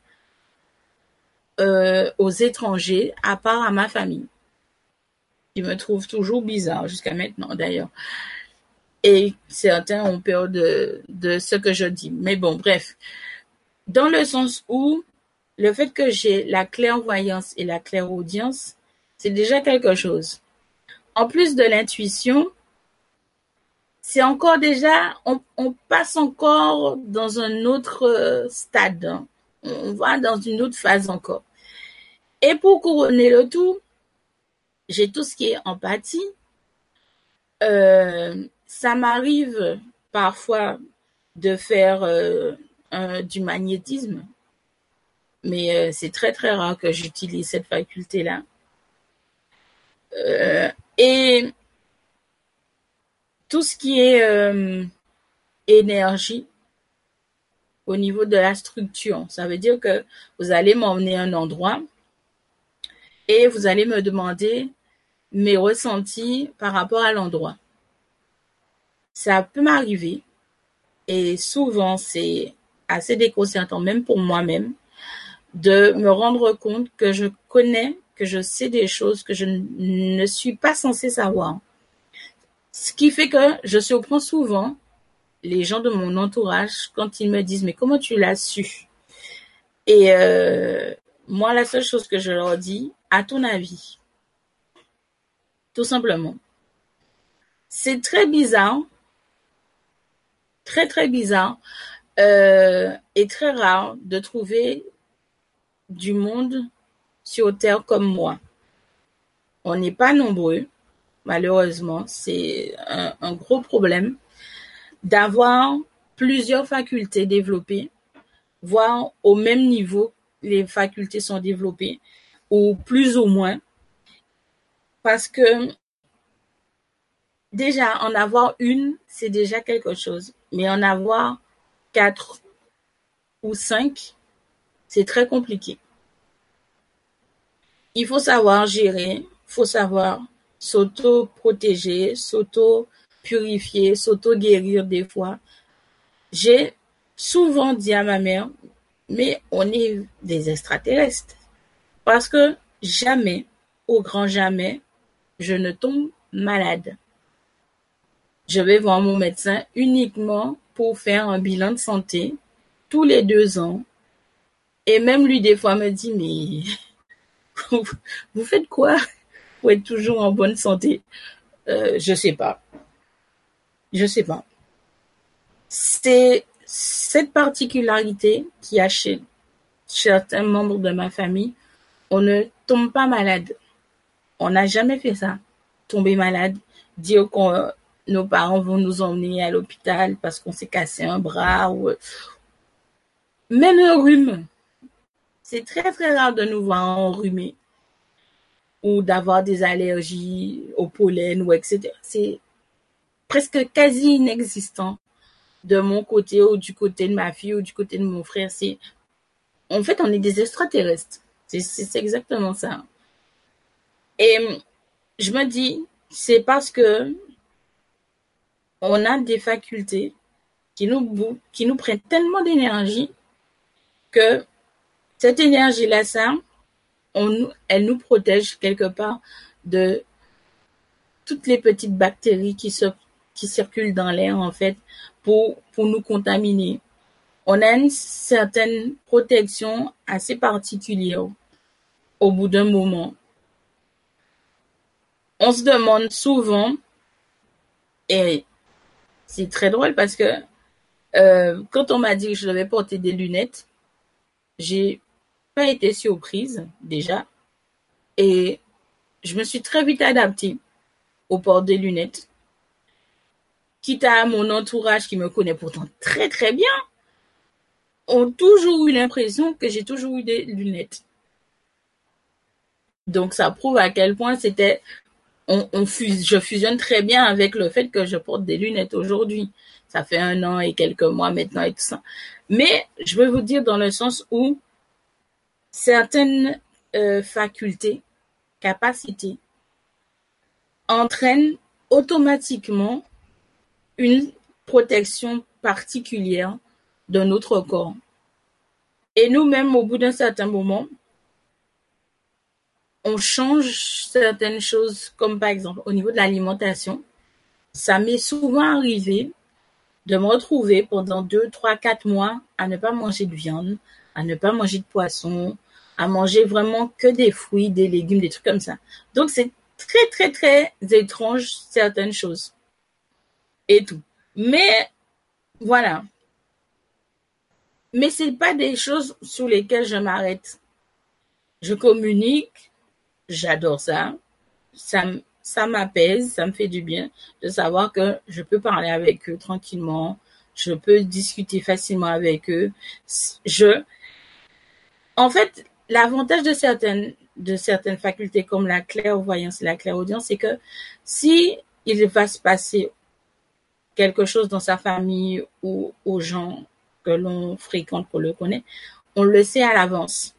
aux étrangers, à part à ma famille. Ils me trouvent toujours bizarre jusqu'à maintenant d'ailleurs. Et certains ont peur de, de ce que je dis. Mais bon, bref dans le sens où le fait que j'ai la clairvoyance et la clairaudience, c'est déjà quelque chose. En plus de l'intuition, c'est encore déjà, on, passe encore dans un autre euh, stade. On va dans une autre phase encore. Et pour couronner le tout, j'ai tout ce qui est empathie. Euh, ça m'arrive parfois de faire euh, du magnétisme, mais c'est très très rare que j'utilise cette faculté-là. et tout ce qui est euh, énergie au niveau de la structure. Ça veut dire que vous allez m'emmener à un endroit et vous allez me demander mes ressentis par rapport à l'endroit. Ça peut m'arriver et souvent c'est assez déconcertant, même pour moi-même, de me rendre compte que je connais, que je sais des choses que je ne suis pas censée savoir. Ce qui fait que je surprends souvent les gens de mon entourage quand ils me disent mais comment tu l'as su? Et euh, moi la seule chose que je leur dis, à ton avis, tout simplement. C'est très bizarre, très très bizarre euh, et très rare de trouver du monde sur Terre comme moi. On n'est pas nombreux malheureusement. C'est un, gros problème d'avoir plusieurs facultés développées, voire au même niveau, les facultés sont développées, ou plus ou moins. Parce que déjà, en avoir une, c'est déjà quelque chose. Mais en avoir quatre ou cinq, c'est très compliqué. Il faut savoir gérer, il faut savoir s'auto-protéger, s'auto-purifier, s'auto-guérir des fois. J'ai souvent dit à ma mère, mais on est des extraterrestres. Parce que jamais, au grand jamais, je ne tombe malade. Je vais voir mon médecin uniquement pour faire un bilan de santé tous les deux ans. Et même lui, des fois, me dit, mais vous faites quoi être toujours en bonne santé? Euh, Je sais pas. Je sais pas. C'est cette particularité qui a chez certains membres de ma famille. On ne tombe pas malade. On n'a jamais fait ça. Tomber malade, dire que nos parents vont nous emmener à l'hôpital parce qu'on s'est cassé un bras ou même un rhume. C'est très très rare de nous voir enrhumés ou d'avoir des allergies au pollen ou etc. C'est presque quasi inexistant de mon côté ou du côté de ma fille ou du côté de mon frère. C'est en fait on est des extraterrestres. C'est exactement ça. Et je me dis c'est parce que on a des facultés qui nous qui nous prennent tellement d'énergie que cette énergie là ça elle nous protège quelque part de toutes les petites bactéries qui, qui circulent dans l'air, en fait, pour, pour nous contaminer. On a une certaine protection assez particulière au bout d'un moment. On se demande souvent, et c'est très drôle parce que euh, quand on m'a dit que je devais porter des lunettes, j'ai pas été surprise déjà et je me suis très vite adaptée au port des lunettes. Quitte à mon entourage qui me connaît pourtant très très bien, ont toujours eu l'impression que j'ai toujours eu des lunettes. Donc ça prouve à quel point c'était on, je fusionne très bien avec le fait que je porte des lunettes aujourd'hui. Ça fait un an et quelques mois maintenant et tout ça. Mais je veux vous dire dans le sens où certaines euh, facultés, capacités, entraînent automatiquement une protection particulière de notre corps. Et nous-mêmes, au bout d'un certain moment, on change certaines choses, comme par exemple au niveau de l'alimentation. Ça m'est souvent arrivé de me retrouver pendant deux, trois, quatre mois à ne pas manger de viande, à ne pas manger de poisson, à manger vraiment que des fruits, des légumes, des trucs comme ça. Donc c'est très très très étrange certaines choses. Et tout. Mais voilà. Mais c'est pas des choses sur lesquelles je m'arrête. Je communique, j'adore ça. Ça, ça m'apaise, ça me fait du bien de savoir que je peux parler avec eux tranquillement, je peux discuter facilement avec eux. Je, en fait, l'avantage de certaines de certaines facultés comme la clairvoyance et la clairaudience, c'est que si il va se passer quelque chose dans sa famille ou aux gens que l'on fréquente, qu'on le connaît, on le sait à l'avance.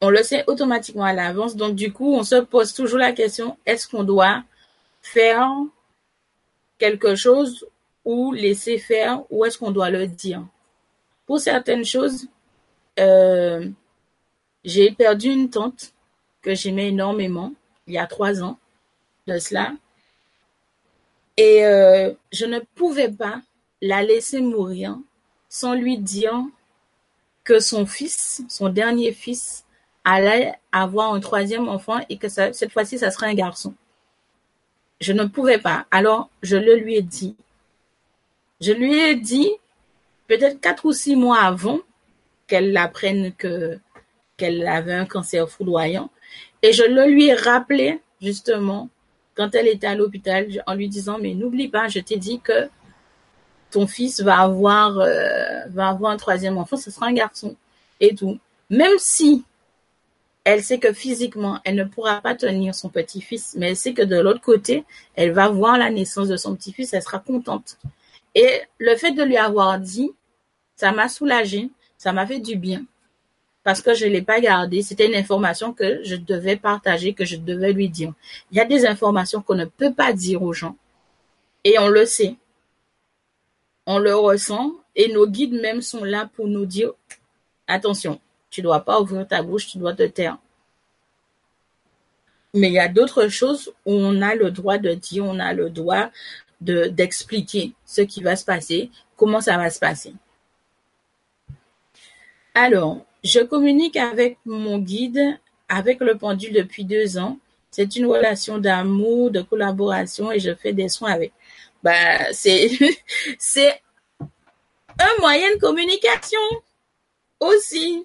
On le sait automatiquement à l'avance. Donc, du coup, on se pose toujours la question, est-ce qu'on doit faire quelque chose ou laisser faire ou est-ce qu'on doit le dire? Pour certaines choses, euh, j'ai perdu une tante que j'aimais énormément il y a trois ans de cela. Et euh, je ne pouvais pas la laisser mourir sans lui dire que son fils, son dernier fils, allait avoir un troisième enfant et que cette fois-ci, ça serait un garçon. Je ne pouvais pas. Alors, je le lui ai dit. Je lui ai dit, peut-être quatre ou six mois avant qu'elle apprenne que qu'elle avait un cancer foudroyant. Et je le lui ai rappelé, justement, quand elle était à l'hôpital, en lui disant, mais n'oublie pas, je t'ai dit que ton fils va avoir, euh, va avoir un troisième enfant, ce sera un garçon. Et tout. Même si elle sait que physiquement, elle ne pourra pas tenir son petit-fils, mais elle sait que de l'autre côté, elle va voir la naissance de son petit-fils, elle sera contente. Et le fait de lui avoir dit, ça m'a soulagée, ça m'a fait du bien parce que je l'ai pas gardé. C'était une information que je devais partager, que je devais lui dire. Il y a des informations qu'on ne peut pas dire aux gens. Et on le sait. On le ressent. Et nos guides même sont là pour nous dire, attention, tu dois pas ouvrir ta bouche, tu dois te taire. Mais il y a d'autres choses où on a le droit de dire, on a le droit de, d'expliquer ce qui va se passer, comment ça va se passer. Alors, je communique avec mon guide, avec le pendule depuis deux ans. C'est une relation d'amour, de collaboration et je fais des soins avec. Bah, c'est, c'est un moyen de communication aussi.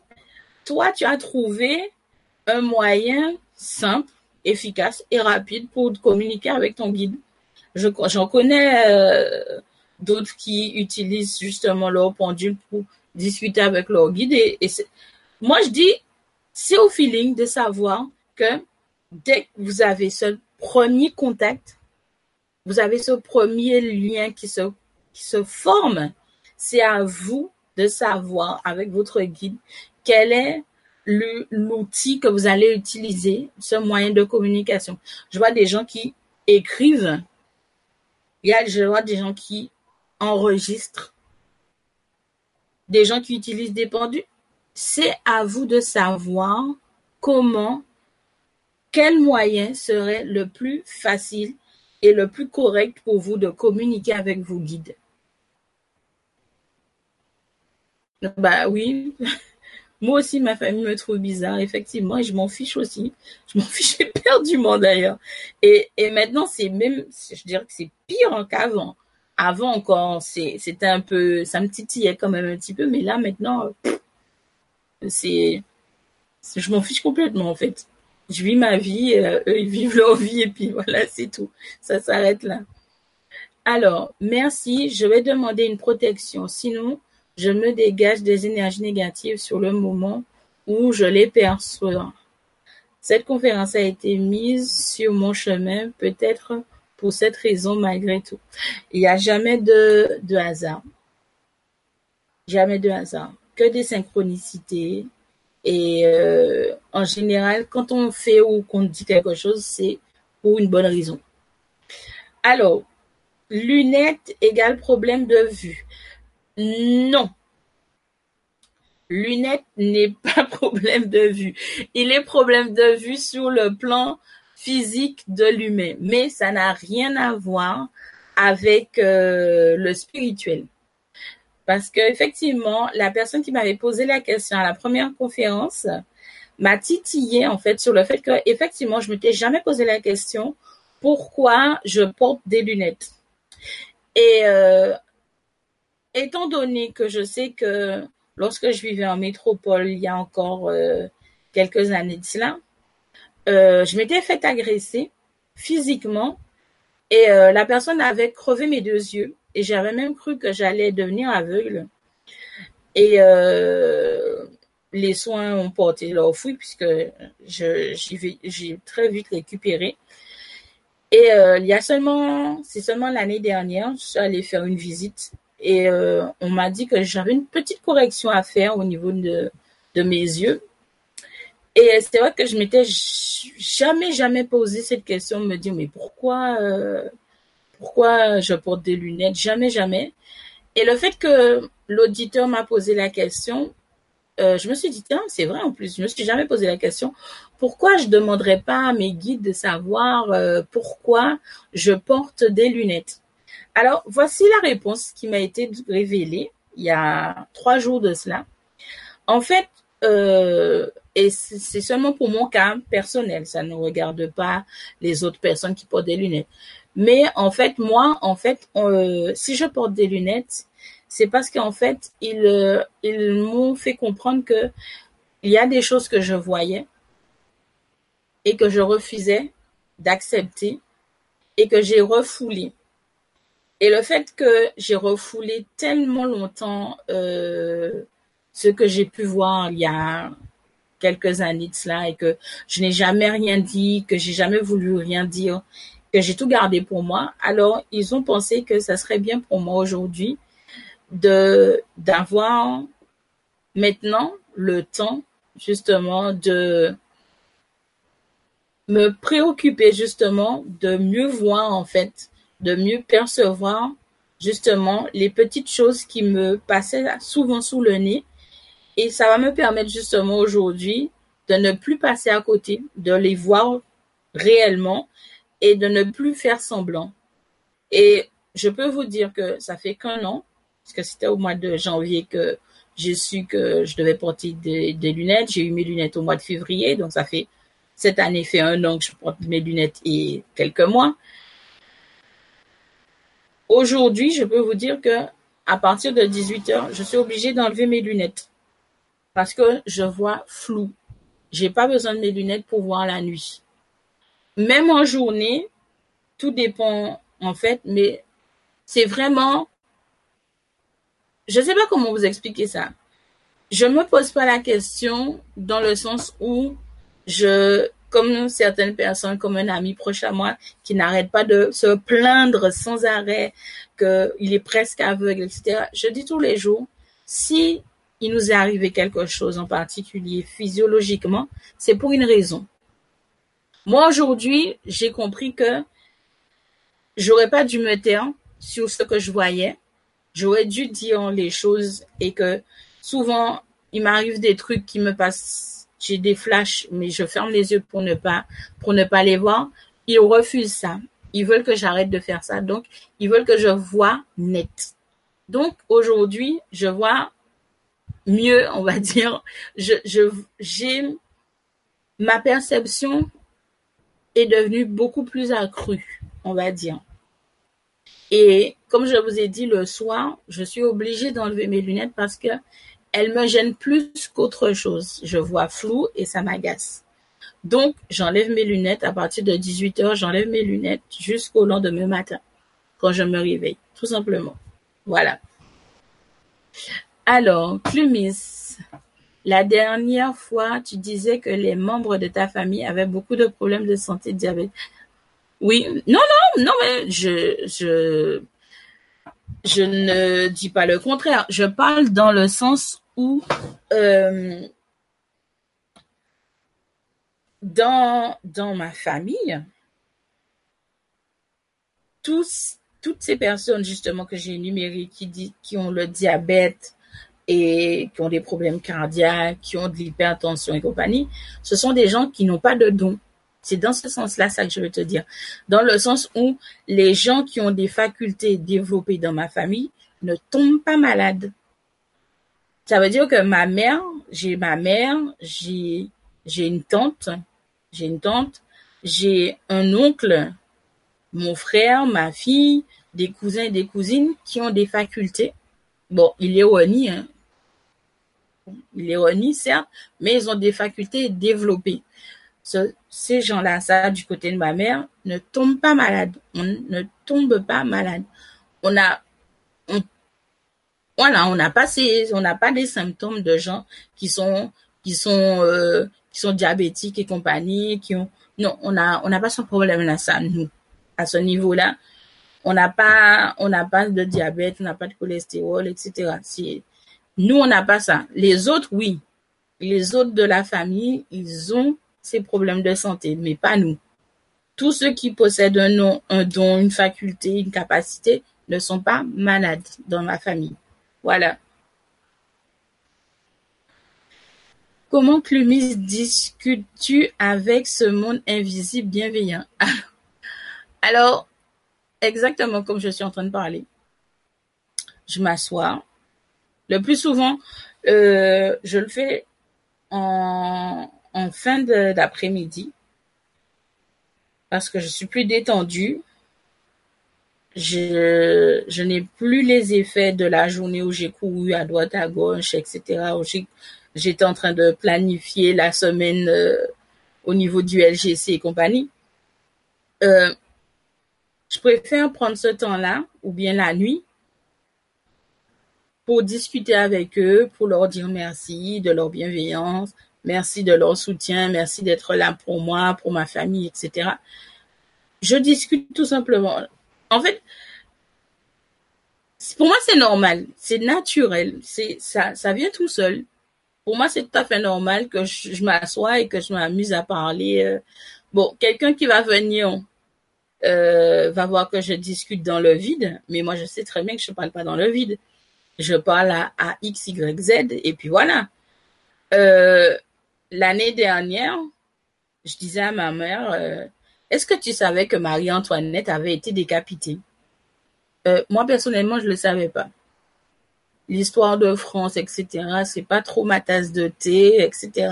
Toi, tu as trouvé un moyen simple, efficace et rapide pour communiquer avec ton guide. Je, j'en connais euh, d'autres qui utilisent justement leur pendule pour discuter avec leur guide et moi, je dis, c'est au feeling de savoir que dès que vous avez ce premier contact, vous avez ce premier lien qui se, forme, c'est à vous de savoir avec votre guide quel est l'outil que vous allez utiliser, ce moyen de communication. Je vois des gens qui écrivent, je vois des gens qui enregistrent, des gens qui utilisent des pendules c'est à vous de savoir comment, quel moyen serait le plus facile et le plus correct pour vous de communiquer avec vos guides. Bah oui, moi aussi ma famille me trouve bizarre, effectivement, et je m'en fiche aussi. Je m'en fiche éperdument d'ailleurs. Et, et maintenant, c'est même, je dirais que c'est pire qu'avant. Avant encore, c'était un peu, ça me titillait quand même un petit peu, mais là maintenant, c'est, je m'en fiche complètement en fait. Je vis ma vie, euh, eux ils vivent leur vie et puis voilà, c'est tout. Ça s'arrête là. Alors, merci. Je vais demander une protection. Sinon, je me dégage des énergies négatives sur le moment où je les perçois. Cette conférence a été mise sur mon chemin, peut-être pour cette raison malgré tout. Il n'y a jamais de, de hasard. Jamais de hasard que des synchronicités. Et euh, en général, quand on fait ou qu'on dit quelque chose, c'est pour une bonne raison. Alors, lunettes égale problème de vue. Non. Lunettes n'est pas problème de vue. Il est problème de vue sur le plan physique de l'humain, mais ça n'a rien à voir avec euh, le spirituel. Parce que effectivement, la personne qui m'avait posé la question à la première conférence m'a titillé en fait sur le fait que effectivement, je m'étais jamais posé la question pourquoi je porte des lunettes. Et euh, étant donné que je sais que lorsque je vivais en métropole il y a encore euh, quelques années de cela, euh, je m'étais fait agresser physiquement et la personne avait crevé mes deux yeux et j'avais même cru que j'allais devenir aveugle. Et euh, les soins ont porté leur fruit puisque j'ai très vite récupéré. Et euh, il y a seulement, c'est seulement l'année dernière, je suis allée faire une visite et euh, on m'a dit que j'avais une petite correction à faire au niveau de, de mes yeux. Et c'est vrai que je m'étais jamais, jamais posé cette question, me dire, mais pourquoi, pourquoi je porte des lunettes? Jamais, jamais. Et le fait que l'auditeur m'a posé la question, euh, je me suis dit, tiens, c'est vrai en plus, je me suis jamais posé la question, pourquoi je demanderais pas à mes guides de savoir euh, pourquoi je porte des lunettes? Alors, voici la réponse qui m'a été révélée il y a trois jours de cela. En fait, euh, et c'est seulement pour mon cas personnel, ça ne regarde pas les autres personnes qui portent des lunettes. Mais en fait, moi, en fait, euh, si je porte des lunettes, c'est parce qu'en fait, ils, euh, ils m'ont fait comprendre que il y a des choses que je voyais et que je refusais d'accepter et que j'ai refoulé. Et le fait que j'ai refoulé tellement longtemps euh, ce que j'ai pu voir il y a quelques années de cela et que je n'ai jamais rien dit, que j'ai jamais voulu rien dire, que j'ai tout gardé pour moi. Alors, ils ont pensé que ça serait bien pour moi aujourd'hui d'avoir maintenant le temps justement de me préoccuper justement de mieux voir en fait, de mieux percevoir justement les petites choses qui me passaient souvent sous le nez et ça va me permettre justement aujourd'hui de ne plus passer à côté, de les voir réellement et de ne plus faire semblant. Et je peux vous dire que ça fait qu'un an parce que c'était au mois de janvier que j'ai su que je devais porter des, lunettes. J'ai eu mes lunettes au mois de février, donc ça fait cette année fait un an que je porte mes lunettes et quelques mois. Aujourd'hui, je peux vous dire que à partir de 18 heures, je suis obligée d'enlever mes lunettes parce que je vois flou. J'ai pas besoin de mes lunettes pour voir la nuit. Même en journée, tout dépend en fait, mais c'est vraiment je ne sais pas comment vous expliquer ça. Je ne me pose pas la question dans le sens où je, comme certaines personnes, comme un ami proche à moi, qui n'arrête pas de se plaindre sans arrêt qu'il est presque aveugle, etc. Je dis tous les jours, si il nous est arrivé quelque chose en particulier physiologiquement, c'est pour une raison. Moi, aujourd'hui, j'ai compris que j'aurais pas dû me taire sur ce que je voyais j'aurais dû dire les choses et que souvent il m'arrive des trucs qui me passent, j'ai des flashs, mais je ferme les yeux pour ne pas, pour ne pas les voir. Ils refusent ça. Ils veulent que j'arrête de faire ça. Donc, ils veulent que je vois net. Donc, aujourd'hui, je vois mieux, on va dire. Je, j'ai, ma perception est devenue beaucoup plus accrue, on va dire. Et comme je vous ai dit le soir, je suis obligée d'enlever mes lunettes parce que elles me gênent plus qu'autre chose. Je vois flou et ça m'agace. Donc, j'enlève mes lunettes à partir de 18 heures, j'enlève mes lunettes jusqu'au lendemain matin, quand je me réveille, tout simplement. Voilà. Alors, Clumis, la dernière fois, tu disais que les membres de ta famille avaient beaucoup de problèmes de santé, diabète. Oui, non, non, non, mais je, ne dis pas le contraire. Je parle dans le sens où euh, dans, ma famille, toutes ces personnes justement que j'ai énumérées qui ont le diabète et qui ont des problèmes cardiaques, qui ont de l'hypertension et compagnie, ce sont des gens qui n'ont pas de dons. C'est dans ce sens-là ça que je veux te dire. Dans le sens où les gens qui ont des facultés développées dans ma famille ne tombent pas malades. Ça veut dire que ma mère, j'ai ma mère, j'ai j'ai une tante, j'ai une tante, j'ai un oncle mon frère, ma fille, des cousins et des cousines qui ont des facultés. Bon, il est renie, hein. Il est renie, certes, mais ils ont des facultés développées. ces gens-là, ça, du côté de ma mère, ne tombent pas malades. On ne tombe pas malade. On a, on, voilà, on n'a pas ces, on n'a pas des symptômes de gens qui sont, qui sont, euh, qui sont diabétiques et compagnie, qui ont, non, on a, on n'a pas ce problème-là, ça, nous, à ce niveau-là. On n'a pas, on n'a pas de diabète, on n'a pas de cholestérol, etc. Nous, on n'a pas ça. Les autres, oui. Les autres de la famille, ils ont ces problèmes de santé, mais pas nous. Tous ceux qui possèdent un, nom, un don, une faculté, une capacité, ne sont pas malades dans ma famille. Voilà. Comment Clumis discutes-tu avec ce monde invisible bienveillant? Alors, exactement comme je suis en train de parler. Je m'assois. Le plus souvent, euh, je le fais en, fin d'après-midi parce que je suis plus détendue. Je, je n'ai plus les effets de la journée où j'ai couru à droite, à gauche, etc. Où j'étais en train de planifier la semaine euh, au niveau du LGC et compagnie. Euh, je préfère prendre ce temps-là, ou bien la nuit, pour discuter avec eux, pour leur dire merci de leur bienveillance, merci de leur soutien, merci d'être là pour moi, pour ma famille, etc. Je discute tout simplement. En fait, pour moi, c'est normal, c'est naturel, c'est ça, ça vient tout seul. Pour moi, c'est tout à fait normal que je, m'assoie et que je m'amuse à parler. Euh. Bon, quelqu'un qui va venir euh, va voir que je discute dans le vide, mais moi je sais très bien que je parle pas dans le vide. Je parle à, X, Y, Z et puis voilà. Euh, l'année dernière, je disais à ma mère, euh, est-ce que tu savais que Marie-Antoinette avait été décapitée? Moi personnellement, je le savais pas. L'histoire de France, etc. C'est pas trop ma tasse de thé, etc.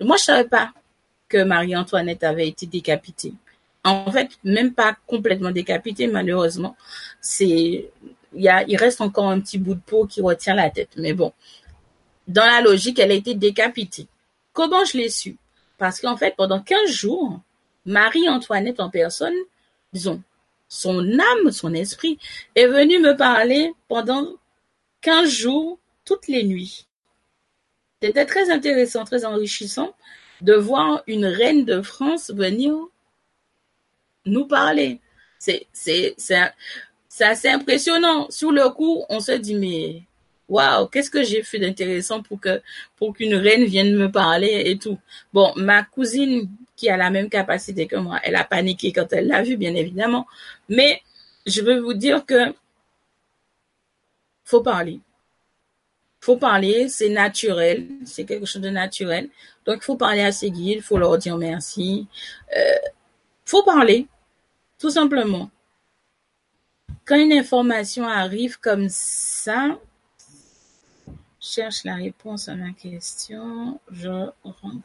Moi, je savais pas que Marie-Antoinette avait été décapitée en fait, même pas complètement décapité, malheureusement. C'est, il il reste encore un petit bout de peau qui retient la tête. Mais bon, dans la logique, elle a été décapitée. Comment je l'ai su? Parce qu'en fait, pendant 15 jours, Marie-Antoinette en personne, disons, son âme, son esprit, est venue me parler pendant 15 jours, toutes les nuits. C'était très intéressant, très enrichissant de voir une reine de France venir nous parler. C'est, c'est, c'est, assez impressionnant. Sur le coup, on se dit, mais waouh, qu'est-ce que j'ai fait d'intéressant pour que, pour qu'une reine vienne me parler et tout. Bon, ma cousine, qui a la même capacité que moi, elle a paniqué quand elle l'a vu, bien évidemment. Mais, je veux vous dire que, faut parler. Faut parler, c'est naturel, c'est quelque chose de naturel. Donc, il faut parler à ses guides, il faut leur dire merci. Euh, faut parler. Tout simplement. Quand une information arrive comme ça, cherche la réponse à ma question, je rends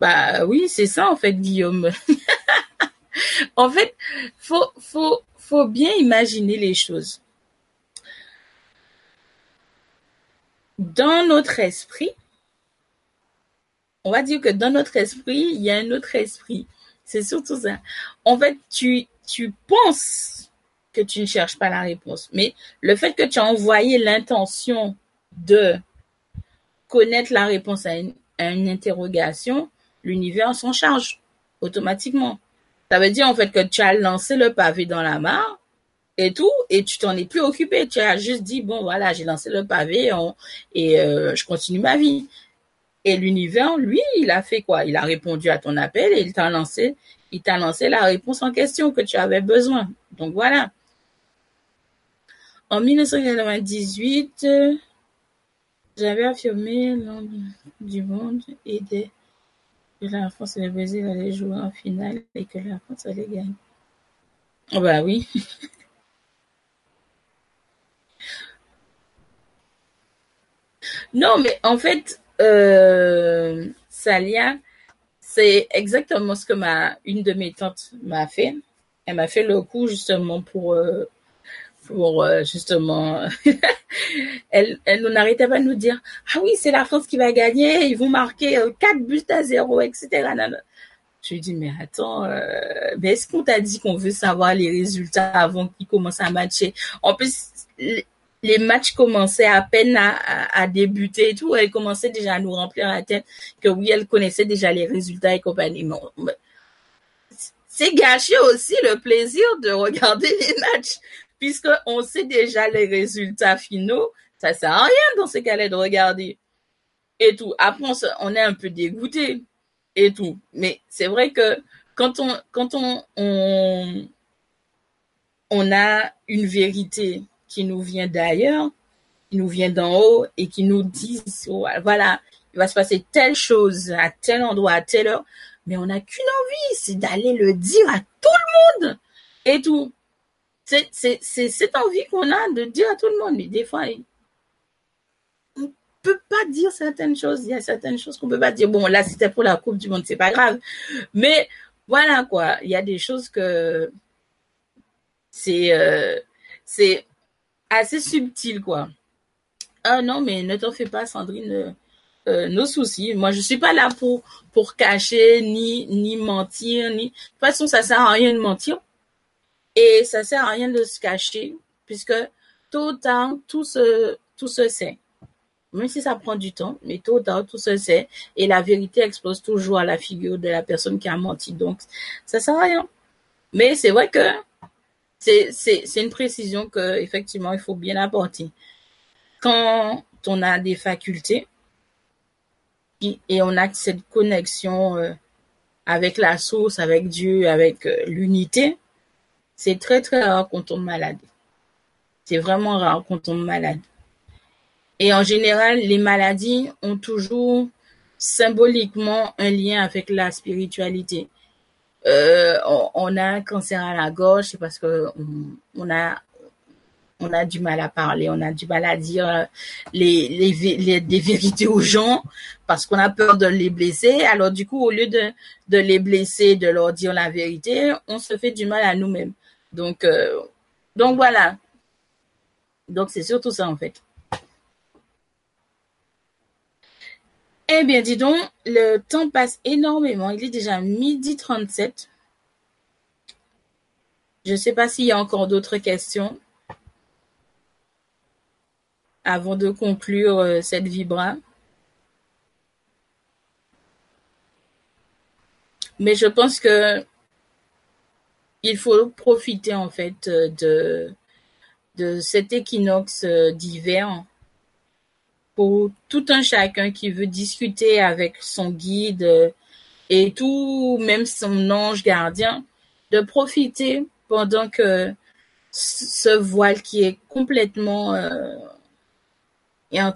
Bah oui, c'est ça en fait, Guillaume. en fait, faut, faut bien imaginer les choses. Dans notre esprit, on va dire que dans notre esprit, il y a un autre esprit. C'est surtout ça. En fait, tu, penses que tu ne cherches pas la réponse, mais le fait que tu as envoyé l'intention de connaître la réponse à une, interrogation, l'univers s'en charge automatiquement. Ça veut dire en fait que tu as lancé le pavé dans la mare et tout, et tu t'en es plus occupé. Tu as juste dit bon voilà, j'ai lancé le pavé et euh, je continue ma vie. L'univers, lui, il a fait quoi? Il a répondu à ton appel et il t'a lancé, il t'a lancé la réponse en question que tu avais besoin. Donc voilà. En 1998, j'avais affirmé l'homme du monde et que la France et le Brésil allaient jouer en finale et que la France allait gagner. Oh bah oui. non, mais en fait, euh, Salia, C'est exactement ce que ma une de mes tantes m'a fait. Elle m'a fait le coup justement pour euh, pour euh, justement elle elle n'arrêtait pas de nous dire ah oui c'est la France qui va gagner ils vont marquer 4 buts à 0 etc je lui dis mais attends mais est-ce qu'on t'a dit qu'on veut savoir les résultats avant qu'ils commencent à matcher? En plus les matchs commençaient à peine à, débuter et tout, elle commençait déjà à nous remplir la tête que oui, elle connaissait déjà les résultats et compagnie. c'est gâcher aussi le plaisir de regarder les matchs, puisque on sait déjà les résultats finaux. Ça sert à rien dans ces cas-là de regarder et tout. Après, on, est un peu dégoûté et tout. Mais c'est vrai que quand on, quand on, on a une vérité qui nous vient d'ailleurs, qui nous vient d'en haut et qui nous disent, voilà, il va se passer telle chose à tel endroit, à telle heure, mais on n'a qu'une envie, c'est d'aller le dire à tout le monde et tout. C'est, cette envie qu'on a de dire à tout le monde, mais des fois, on peut pas dire certaines choses. Il y a certaines choses qu'on peut pas dire. Bon, là, c'était pour la Coupe du Monde, c'est pas grave. Mais voilà, quoi. Il y a des choses que c'est, euh, c'est, assez subtil, quoi. Ah non, mais ne t'en fais pas, Sandrine. Euh, euh, nos soucis. Moi, je suis pas là pour pour cacher ni ni mentir ni. De toute façon, ça sert à rien de mentir et ça sert à rien de se cacher puisque tôt ou tard tout se tout se sait. Même si ça prend du temps, mais tôt ou tard tout se sait et la vérité explose toujours à la figure de la personne qui a menti. Donc, ça sert à rien. Mais c'est vrai que c'est une précision que effectivement il faut bien apporter. Quand on a des facultés et on a cette connexion euh, avec la source, avec Dieu, avec euh, l'unité, c'est très très rare qu'on tombe malade. C'est vraiment rare qu'on tombe malade. Et en général, les maladies ont toujours symboliquement un lien avec la spiritualité. Euh, on, a un cancer à la gorge, parce que on, a du mal à parler, on a du mal à dire les, les, vérités aux gens parce qu'on a peur de les blesser. Alors du coup, au lieu de, de les blesser, de leur dire la vérité, on se fait du mal à nous-mêmes. Donc, euh, donc voilà. Donc c'est surtout ça en fait. Eh bien, dis donc, le temps passe énormément. Il est déjà midi 37. Je ne sais pas s'il y a encore d'autres questions avant de conclure euh, cette vibra. Mais je pense que il faut profiter en fait euh, de, cet équinoxe euh, d'hiver tout un chacun qui veut discuter avec son guide euh, et tout, même son ange gardien, de profiter pendant que ce voile qui est complètement euh,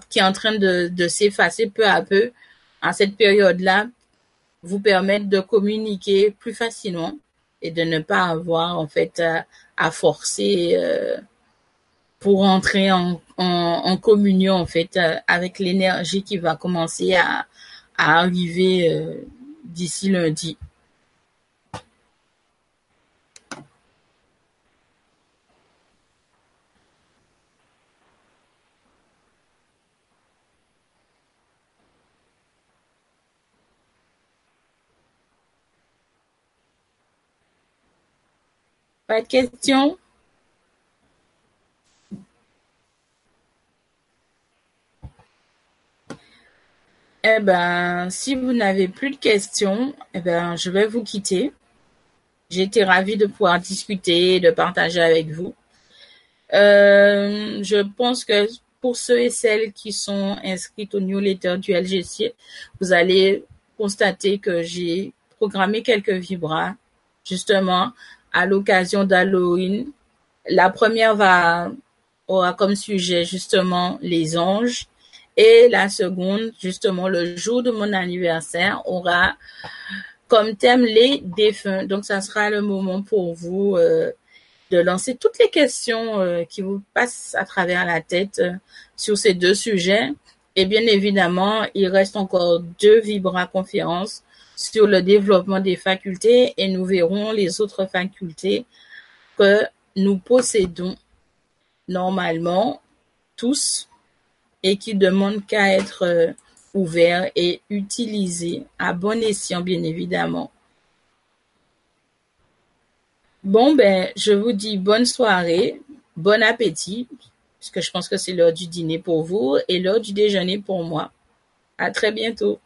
qui est en train de, de s'effacer peu à peu à cette période-là vous permettre de communiquer plus facilement et de ne pas avoir en fait à, forcer euh, pour entrer en, communion en fait euh, avec l'énergie qui va commencer à, à arriver euh, d'ici lundi. Pas de questions? Eh ben, si vous n'avez plus de questions, eh ben, je vais vous quitter. J'ai été ravie de pouvoir discuter, de partager avec vous. Euh, je pense que pour ceux et celles qui sont inscrits au newsletter du LGC, vous allez constater que j'ai programmé quelques vibras, justement, à l'occasion d'Halloween. La première va, aura comme sujet, justement, les anges. Et la seconde, justement, le jour de mon anniversaire, aura comme thème les défunts. Donc, ça sera le moment pour vous euh, de lancer toutes les questions euh, qui vous passent à travers la tête euh, sur ces deux sujets. Et bien évidemment, il reste encore deux Vibra conférences sur le développement des facultés et nous verrons les autres facultés que nous possédons normalement tous et qui demandent qu'à être euh, ouverts et utilisés à bon escient bien évidemment. Bon ben je vous dis bonne soirée, bon appétit, puisque je pense que c'est l'heure du dîner pour vous et l'heure du déjeuner pour moi. À très bientôt.